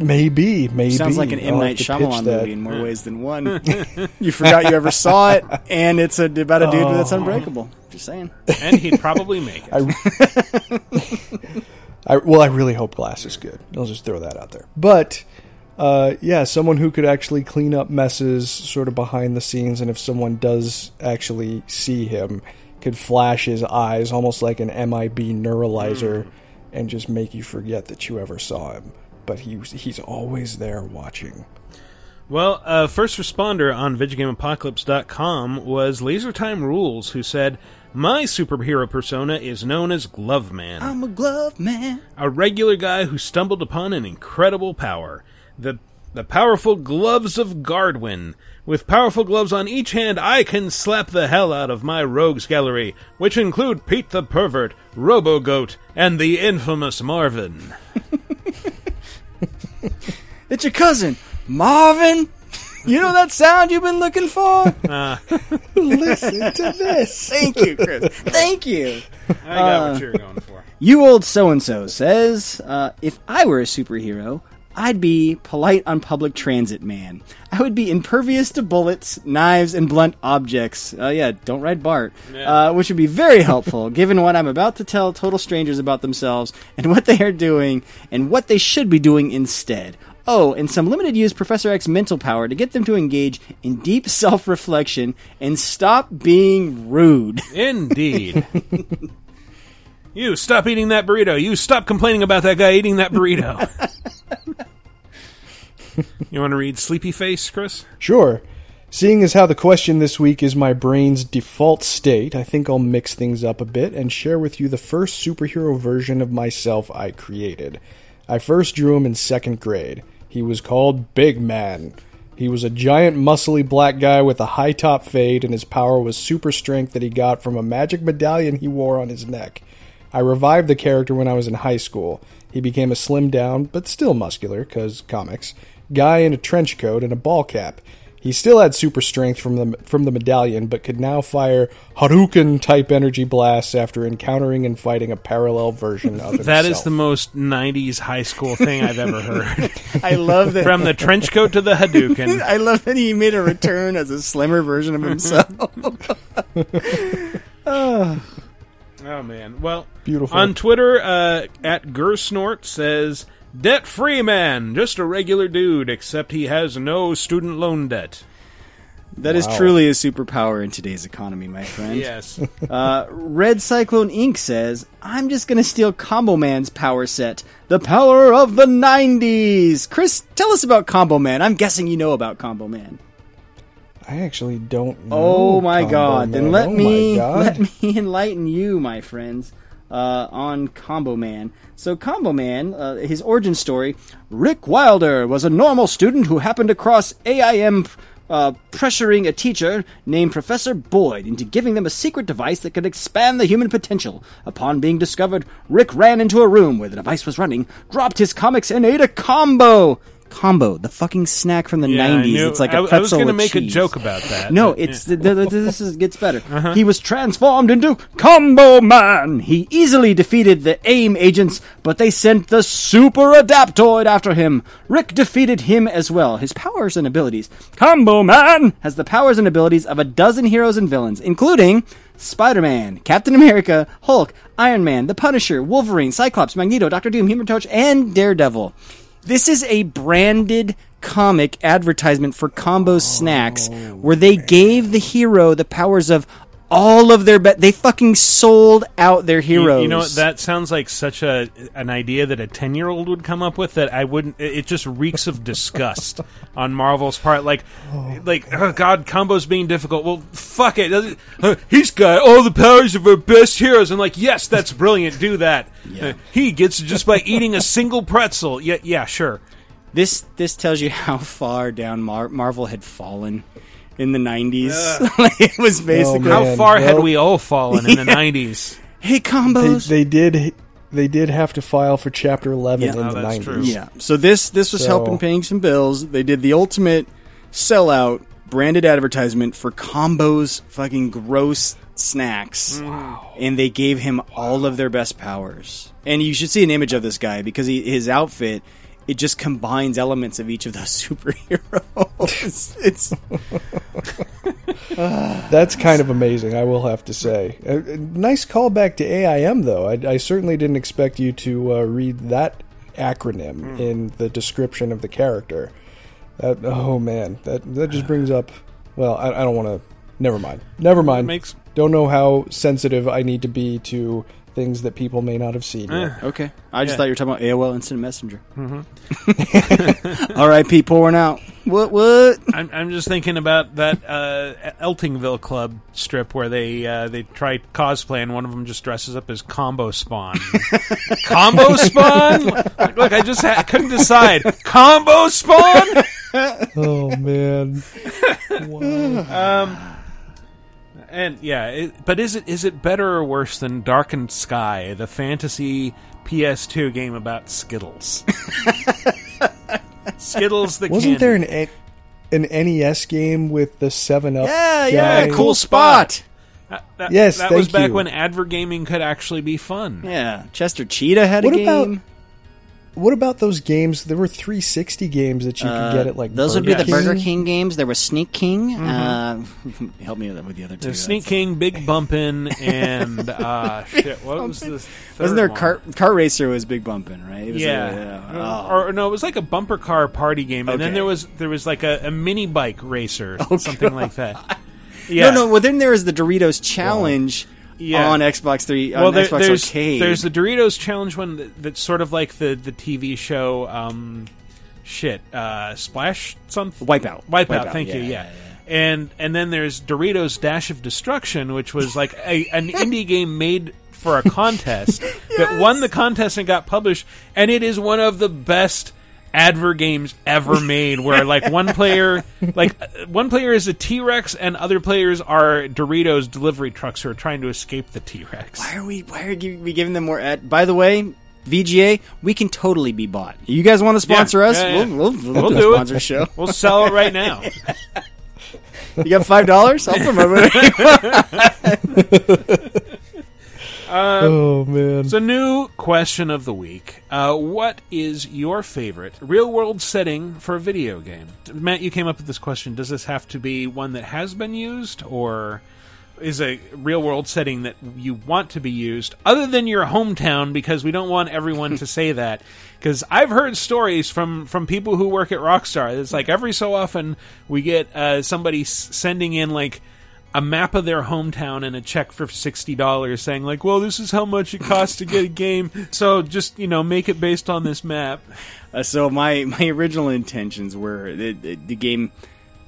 Maybe maybe Sounds like an M I'll have Night Shyamalan movie in more ways than one. you forgot you ever saw it, and it's a, about a dude that's Oh. unbreakable. Just saying. And he'd probably make it. I, I well, I really hope Glass is good. I'll just throw that out there. But uh, yeah, someone who could actually clean up messes, sort of behind the scenes, and if someone does actually see him, could flash his eyes almost like an MIB neuralizer, and just make you forget that you ever saw him. But he he's always there watching. Well, uh, first responder on VidjagameApocalypse.com was LaserTime Rules, who said, My superhero persona is known as Glove Man. I'm a glove man. a regular guy who stumbled upon an incredible power. The the powerful gloves of Gardwin. With powerful gloves on each hand, I can slap the hell out of my rogues gallery, which include Pete the Pervert, Robo Goat, and the infamous Marvin. It's your cousin, Marvin. You know that sound you've been looking for? Uh, Listen to this. Thank you, Chris. Thank you. I got Uh, what you're going for. You old so and so says, uh, if I were a superhero, I'd be polite on public transit man. I would be impervious to bullets, knives, and blunt objects. Uh, yeah, don't ride Bart. Uh, which would be very helpful given what I'm about to tell total strangers about themselves and what they are doing and what they should be doing instead. Oh, and some limited use Professor X mental power to get them to engage in deep self reflection and stop being rude. Indeed. you stop eating that burrito. You stop complaining about that guy eating that burrito. You want to read Sleepy Face, Chris? Sure. Seeing as how the question this week is my brain's default state, I think I'll mix things up a bit and share with you the first superhero version of myself I created. I first drew him in second grade. He was called Big Man. He was a giant, muscly black guy with a high top fade, and his power was super strength that he got from a magic medallion he wore on his neck. I revived the character when I was in high school. He became a slim down, but still muscular, because comics, guy in a trench coat and a ball cap. He still had super strength from the from the medallion, but could now fire Hadouken type energy blasts after encountering and fighting a parallel version of himself. That is the most '90s high school thing I've ever heard. I love that. From the trench coat to the Hadouken. I love that he made a return as a slimmer version of himself. Ah. Oh man. Well, Beautiful. On Twitter, uh, at Gersnort says, "Debt free man, just a regular dude, except he has no student loan debt." That is Wow. truly a superpower in today's economy, my friend. Yes. uh, Red Cyclone Inc. says, I'm just going to steal Combo Man's power set. The power of the 90s. Chris, tell us about Combo Man. I'm guessing you know about Combo Man. I actually don't know. Oh my Combo god. Then let Oh me let me enlighten you, my friends, uh, on Combo Man. So Combo Man, uh, his origin story, Rick Wilder was a normal student who happened across AIM uh, pressuring a teacher named Professor Boyd into giving them a secret device that could expand the human potential. Upon being discovered, Rick ran into a room where the device was running, dropped his comics, and ate a combo. Combo, the fucking snack from the Yeah, I 90s. knew- it's like a I- I was gonna with make a joke about that, No, it's yeah. th- th- th- this is gets better. Uh-huh. He was transformed into Combo Man. He easily defeated the AIM agents, but they sent the Super Adaptoid after him. Rick defeated him as well. His powers and abilities. Combo Man has the powers and abilities of a dozen heroes and villains, including Spider-Man, Captain America, Hulk, Iron Man, The Punisher, Wolverine, Cyclops, Magneto, Doctor Doom, Human Torch, and Daredevil. This is a branded comic advertisement for Combo Snacks where they gave the hero the powers of all of their be- they fucking sold out their You- heroes. You, know what? That sounds like such a an idea that a ten year old would come up with. That I wouldn't. It just reeks of disgust on Marvel's part. Like, like oh God, combos being difficult. Well, fuck it. Uh, he's got all the powers of our best heroes. And like, yes, that's brilliant. Do that. Uh, he gets it just by eating a single pretzel. Yeah, yeah, sure. This this tells you how far down Mar- Marvel had fallen in the 90s. like, it was oh, basically how far had well- we all fallen in the nineties? Hey, combos. They, they did. They did have to file for Chapter Eleven Yeah. in Oh, the that's nineties. Yeah. So this this was So- helping paying some bills. They did the ultimate sellout branded advertisement for combos fucking gross snacks. Mm. And they gave him all of their best powers. And you should see an image of this guy because he, his outfit it just combines elements of each of those superheroes. it's That's kind of amazing, I will have to say. A, a nice callback to AIM, though. I, I certainly didn't expect you to uh, read that acronym hmm. in the description of the character. That, oh man, that that just brings up. Well, I, I don't want to. Never mind. Never mind. Makes- Don't know how sensitive I need to be to things that people may not have seen. Eh. yet. okay. I just Yeah. thought you were talking about AOL Instant Messenger. Mhm. R.I.P. pouring out. What what? I'm, I'm just thinking about that uh, Eltingville Club strip where they uh, they try cosplay and one of them just dresses up as Combo Spawn. Combo Spawn? Look, I just ha- couldn't decide. Combo Spawn? oh man. Um, and yeah, it, but is it is it better or worse than Darkened Skye, the fantasy PS2 game about Skittles? Skittles the Wasn't there candy. an an NES game with the Seven Up? Yeah, yeah, guy? cool spot. That, that- Yes, that was back you. when advergaming could actually be fun. Yeah, Chester Cheetah had What a about- game. What about those games? There were 360 games that you could Uh, get at like those would Burger be the Burger King. King games. There was Sneak King. Mm-hmm. Uh, help me with with the other two. The Sneak King, Big Bumpin', and uh, shit. What was this? third Wasn't there one? Kart Kart Racer was Big Bumpin', right? It was yeah, a- yeah. Uh, Oh. or no, it was like a bumper car party game, and then there was there was like a, a mini bike racer, something God. like that. Yeah, No, no. Well, then there is the Doritos Challenge Yeah. On Xbox Three on there- Xbox there's Arcade. there's the Doritos challenge one that, that's sort of like the the TV show. Um, shit, uh, Splash something. Wipeout. Wipeout. Wipeout, Thank yeah, you. yeah, Yeah. and and then there's Doritos Dash of Destruction, which was like a, an indie game made for a contest that won the contest and got published, and it is one of the best adver games ever made where like one player like one player is a T-Rex and other players are Doritos delivery trucks who are trying to escape the T-Rex. Why are we? Why are we giving them more? Ad- By the way, VGA, we can totally be bought. You guys want to sponsor Yeah, us? yeah, yeah. We'll, we'll, We'll do, do a it. sponsor show. We'll sell it right now. you got five dollars? I'll promote it. Uh, Oh, man. So, new question of the week: uh, What is your favorite real-world setting for a video game? Matt, you came up with this question. Does this have to be one that has been used, or is a real-world setting that you want to be used, other than your hometown? Because we don't want everyone to say that. Because I've heard stories from from people who work at Rockstar. It's like every so often we get uh, somebody s- sending in like a map of their hometown and a check for sixty dollars, saying like, "Well, this is how much it costs to get a game." So just you know, make it based on this map. Uh, so my my original intentions were the, the, the game.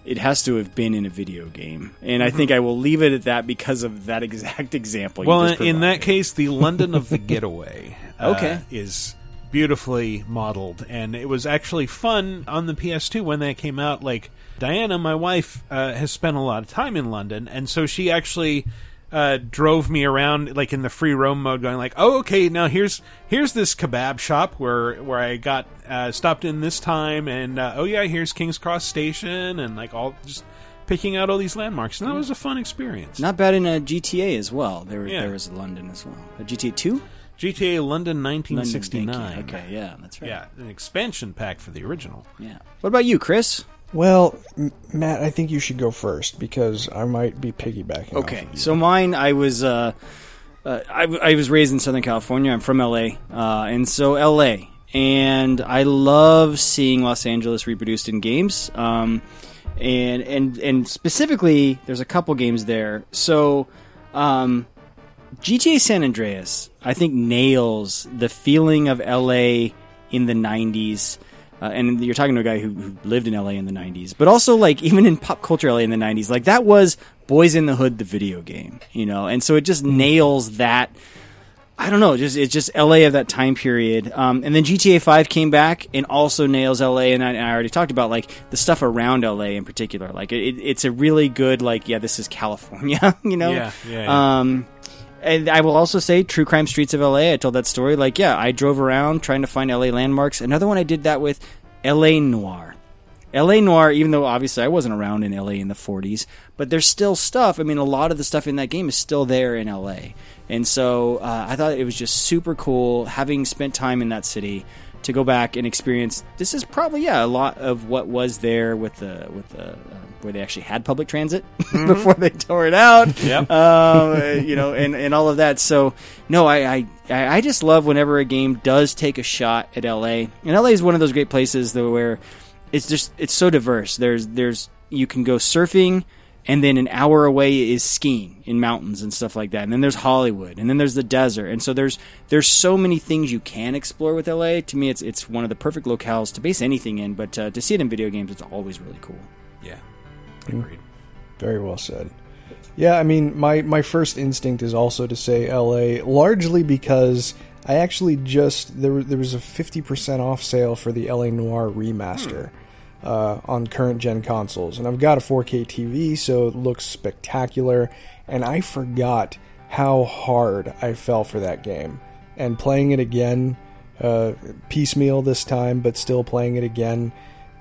It has to have been in a video game, and I think I will leave it at that because of that exact example. you Well, in that case, the London of the Getaway, uh, Okay. is beautifully modeled, and it was actually fun on the PS2 when that came out. Like Diana, my wife, uh, has spent a lot of time in London, and so she actually. Uh, drove me around like in the free roam mode, going like, "Oh, okay, now here's here's this kebab shop where where I got uh, stopped in this time, and uh, oh yeah, here's King's Cross Station, and like all just picking out all these landmarks, and that was a fun experience. Not bad in a GTA as well. There, Yeah. there was London as well. A GTA two. GTA London London, 1969. thank you. Okay, yeah, that's right. Yeah, an expansion pack for the original. Yeah. What about you, Chris? Well, M- Matt, I think you should go first because I might be piggybacking. Okay, of so mine, I was, uh, uh, I, I was raised in Southern California. I'm from LA, uh, and so LA, and I love seeing Los Angeles reproduced in games. Um, and and and specifically, there's a couple games there. So, um, GTA San Andreas, I think nails the feeling of LA in the '90s. Uh, and you're talking to a guy who, who lived in LA in the 90s, but also like even in pop culture LA in the 90s, like that was Boys in the Hood, the video game, you know, and so it just nails that. I don't know, just it's just LA of that time period. Um, and then GTA 5 came back and also nails LA, and I, and I already talked about like the stuff around LA in particular. Like it, it's a really good like yeah, this is California, you know. Yeah, yeah, yeah. Um, and I will also say True Crime Streets of LA. I told that story. Like, yeah, I drove around trying to find LA landmarks. Another one I did that with LA Noire. LA Noire, even though obviously I wasn't around in LA in the 40s, but there's still stuff. I mean, a lot of the stuff in that game is still there in LA. And so uh, I thought it was just super cool having spent time in that city to go back and experience. This is probably yeah a lot of what was there with the with the uh, where they actually had public transit before they tore it out. Yep. Uh, you know, and, and all of that. So no, I, I I just love whenever a game does take a shot at LA. And LA is one of those great places though where it's just it's so diverse. There's there's you can go surfing and then an hour away is skiing in mountains and stuff like that. And then there's Hollywood, and then there's the desert. And so there's there's so many things you can explore with LA. To me, it's it's one of the perfect locales to base anything in. But uh, to see it in video games, it's always really cool. Yeah, agreed. Very well said. Yeah, I mean, my my first instinct is also to say L.A. largely because I actually just there there was a fifty percent off sale for the L.A. Noire remaster. Uh, on current gen consoles, and I've got a 4K TV, so it looks spectacular. And I forgot how hard I fell for that game, and playing it again, uh, piecemeal this time, but still playing it again,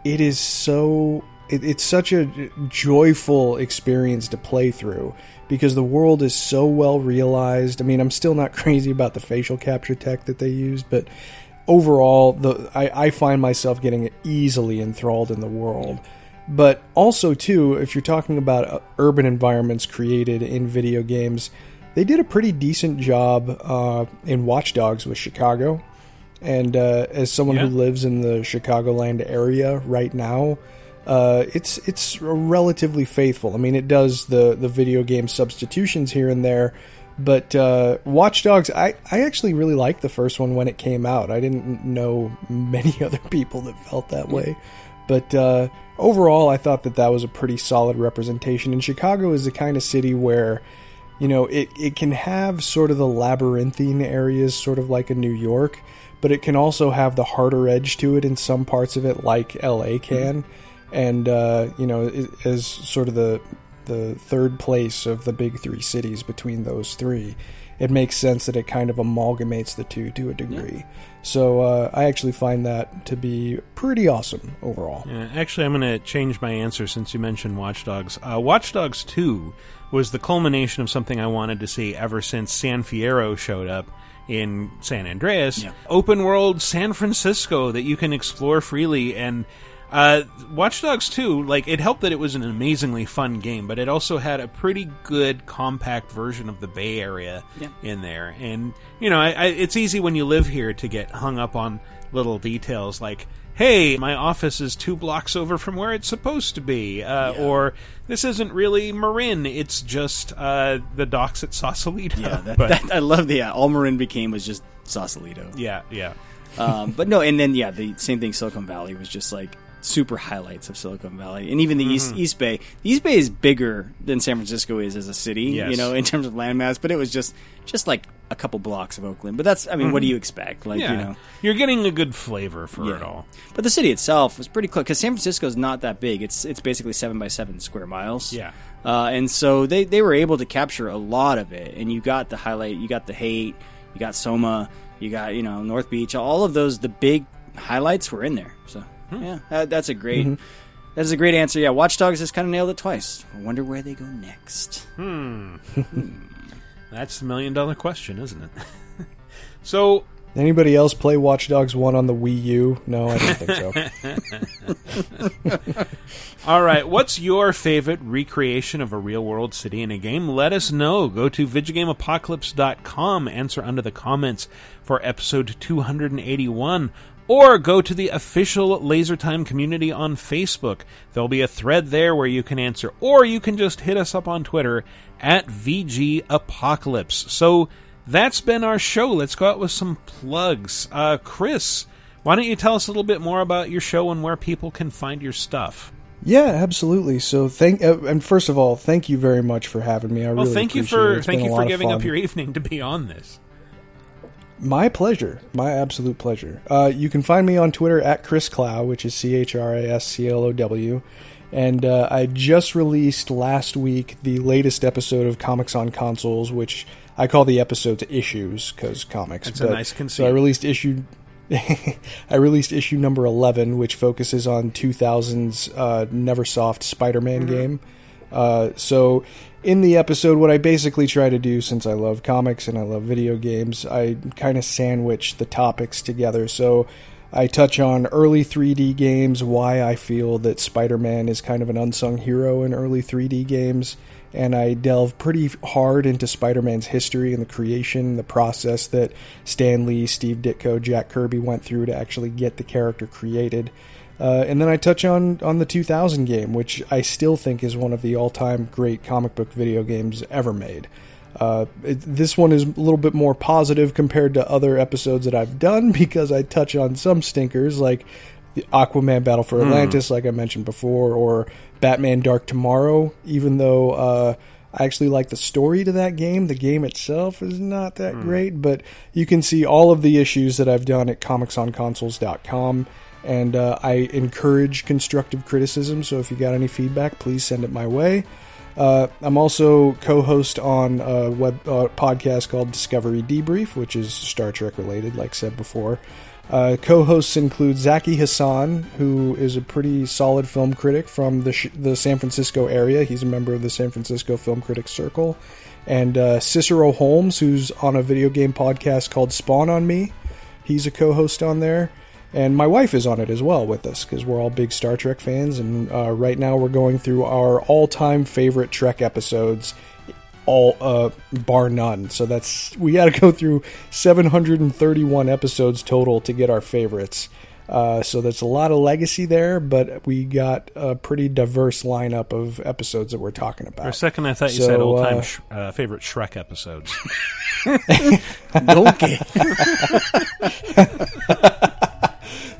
it is so it, it's such a joyful experience to play through because the world is so well realized. I mean, I'm still not crazy about the facial capture tech that they used, but overall, the I, I find myself getting easily enthralled in the world. But also, too, if you're talking about uh, urban environments created in video games, they did a pretty decent job uh, in Watch Dogs with Chicago. And uh, as someone Yeah. who lives in the Chicagoland area right now, uh, it's it's relatively faithful. I mean, it does the the video game substitutions here and there, but uh, Watch Dogs, I I actually really liked the first one when it came out. I didn't know many other people that felt that way, But uh, overall, I thought that that was a pretty solid representation. And Chicago is the kind of city where, you know, it, it can have sort of the labyrinthine areas, sort of like a New York, but it can also have the harder edge to it in some parts of it, like LA can. And, uh, you know, as sort of the, the third place of the big three cities between those three, it makes sense that it kind of amalgamates the two to a degree. So uh, I actually find that to be pretty awesome overall. Yeah, actually, I'm going to change my answer since you mentioned Watch Dogs. Uh, Watch Dogs 2 was the culmination of something I wanted to see ever since San Fierro showed up in San Andreas. Open world San Francisco that you can explore freely. And uh, Watch Dogs 2, like, it helped that it was an amazingly fun game, but it also had a pretty good, compact version of the Bay Area Yeah. in there. And, you know, I, I, it's easy when you live here to get hung up on little details like, hey, my office is two blocks over from where it's supposed to be. Uh, Or this isn't really Marin, it's just uh, the docks at Sausalito. Yeah, that, But- that, I love the yeah, all Marin became was just Sausalito. Yeah, yeah. um, but no, and then yeah, the same thing. Silicon Valley was just like super highlights of Silicon Valley, and even the East Mhm. East Bay. The East Bay is bigger than San Francisco is as a city, Yes. you know, in terms of landmass. But it was just just like a couple blocks of Oakland. But that's, I mean, what do Mhm. you expect? Like, yeah. you know, You're getting a good flavor for it all. but the city itself was pretty close because San Francisco is not that big. It's it's basically seven by seven square miles. Yeah. uh, and so they they were able to capture a lot of it. And you got the highlight, you got the Haight, you got Soma, you got you know North Beach. All of those the big highlights were in there. So yeah, that, that's a great. Mhm. That's a great answer. Yeah, Watch Dogs has kind of nailed it twice. I wonder where they go next. Hmm. That's the million dollar question, isn't it? so, Anybody else play Watch Dogs 1 on the Wii U? No, I don't think so. All right, what's your favorite recreation of a real world city in a game? Let us know. Go to VidjagameApocalypse.com, answer under the comments for episode 281, or go to the official LaserTime community on Facebook. There'll be a thread there where you can answer, or you can just hit us up on Twitter at VG Apocalypse. So that's been our show. Let's go out with some plugs. Uh, Chris, why don't you tell us a little bit more about your show and where people can find your stuff? Yeah, absolutely. So thank uh, and first of all, thank you very much for having me. I Well, really thank you for. Thank you for giving up your evening to be on this. My pleasure. My absolute pleasure. Uh, you can find me on Twitter at Chris Clow, which is C H R A S C L O W. And uh, I just released last week the latest episode of Comics on Consoles, which I call the episodes issues because comics. That's a nice conceit. So I released issue. I released issue number eleven, which focuses on 2000's uh, NeverSoft Spider-Man game. Uh, so, in the episode, what I basically try to do, since I love comics and I love video games, I kind of sandwich the topics together. So, I touch on early 3D games, why I feel that Spider Man is kind of an unsung hero in early 3D games, and I delve pretty hard into Spider Man's history and the creation, the process that Stan Lee, Steve Ditko, Jack Kirby went through to actually get the character created. Uh, and then I touch on on the 2000 game, which I still think is one of the all time great comic book video games ever made. Uh, it, this one is a little bit more positive compared to other episodes that I've done because I touch on some stinkers like the Aquaman Battle for Hmm. Atlantis, like I mentioned before, or Batman Dark Tomorrow. Even though uh, I actually like the story to that game, the game itself is not that great. But you can see all of the issues that I've done at comicsonconsoles.com. And uh, I encourage constructive criticism. So if you got any feedback, please send it my way. Uh, I'm also co-host on a web uh, podcast called Discovery Debrief, which is Star Trek related, like said before. Uh, co-hosts include Zaki Hassan, who is a pretty solid film critic from the sh- the San Francisco area. He's a member of the San Francisco Film Critics Circle, and uh, Cicero Holmes, who's on a video game podcast called Spawn on Me. He's a co-host on there, and my wife is on it as well with us because we're all big Star Trek fans. And uh, right now we're going through our all-time favorite Trek episodes, all uh, bar none. So that's we got to go through 731 episodes total to get our favorites. Uh, so that's a lot of legacy there, but we got a pretty diverse lineup of episodes that we're talking about. For a second, I thought you So, said old time uh, sh- uh, favorite Shrek episodes. Donkey.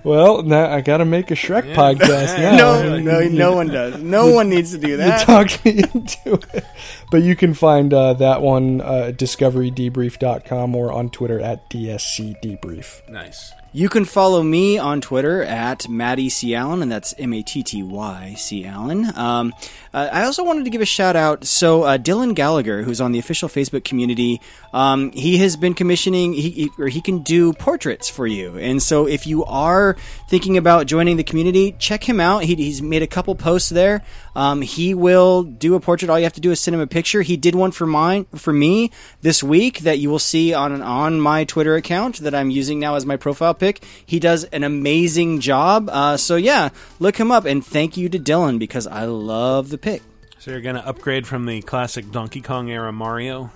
Well, now I got to make a Shrek podcast now. No, no, no one does. No one needs to do that. You talked me into it. But you can find uh, that one uh, at discoverydebrief.com or on Twitter at DSC Debrief. Nice. You can follow me on Twitter at Matty C. Allen, and that's M A T T Y C. Allen. Um, uh, I also wanted to give a shout out. So, uh, Dylan Gallagher, who's on the official Facebook community, um, he has been commissioning, he, he, or he can do portraits for you. And so, if you are thinking about joining the community, check him out. He, he's made a couple posts there. Um, he will do a portrait. All you have to do is send him a picture. He did one for mine, for me this week that you will see on on my Twitter account that I'm using now as my profile pic. He does an amazing job. Uh, so yeah, look him up and thank you to Dylan because I love the pic. So you're going to upgrade from the classic Donkey Kong era Mario?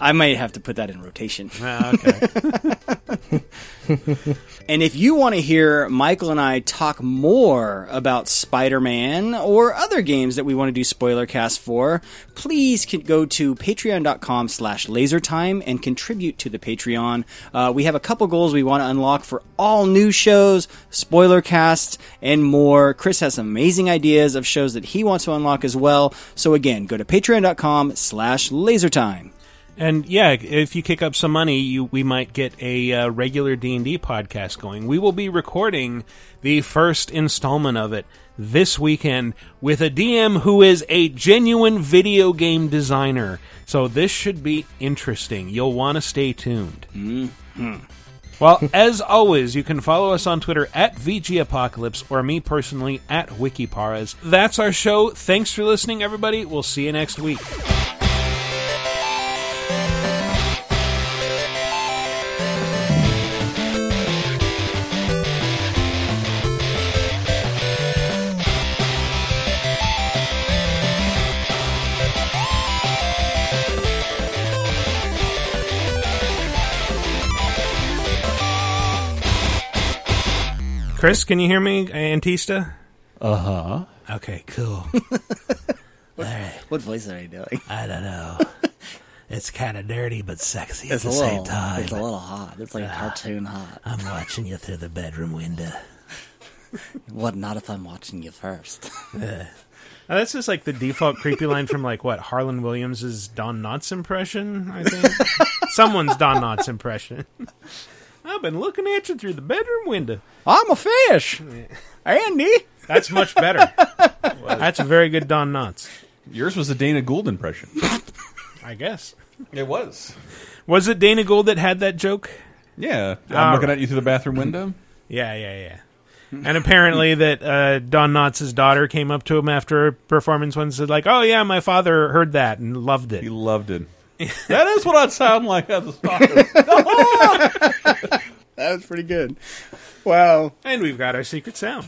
I might have to put that in rotation. Ah, okay. And if you want to hear Michael and I talk more about Spider Man or other games that we want to do spoiler cast for, please can go to patreon.com slash lasertime and contribute to the Patreon. Uh, we have a couple goals we want to unlock for all new shows, spoiler casts, and more. Chris has some amazing ideas of shows that he wants to unlock as well. So again, go to patreon.com slash lasertime. And yeah, if you kick up some money, you we might get a uh, regular D and D podcast going. We will be recording the first installment of it this weekend with a DM who is a genuine video game designer. So this should be interesting. You'll want to stay tuned. Mm-hmm. Well, as always, you can follow us on Twitter at VG Apocalypse or me personally at Wikiparas. That's our show. Thanks for listening, everybody. We'll see you next week. Chris, can you hear me? Antista? Uh huh. Okay, cool. What voice are you doing? I don't know. it's kind of dirty but sexy It's at the little, same time. it's a little hot. It's like Ah, cartoon hot. I'm watching you through the bedroom window. What not if I'm watching you first? Uh, that's just like the default creepy line from like what Harland Williams' Don Knotts impression. I think someone's Don Knotts impression. I've been looking at you through the bedroom window. I'm a fish, Andy. That's much better. That's a very good Don Knotts. Yours was a Dana Gould impression. I guess it was. Was it Dana Gould that had that joke? Yeah, I'm All looking right. at you through the bathroom window. Yeah, yeah, yeah. And apparently that uh, Don Knotts' daughter came up to him after a performance once and said like, "Oh yeah, my father heard that and loved it." He loved it. that is what I'd sound like as a stalker. That was pretty good. Wow. And we've got our secret sound.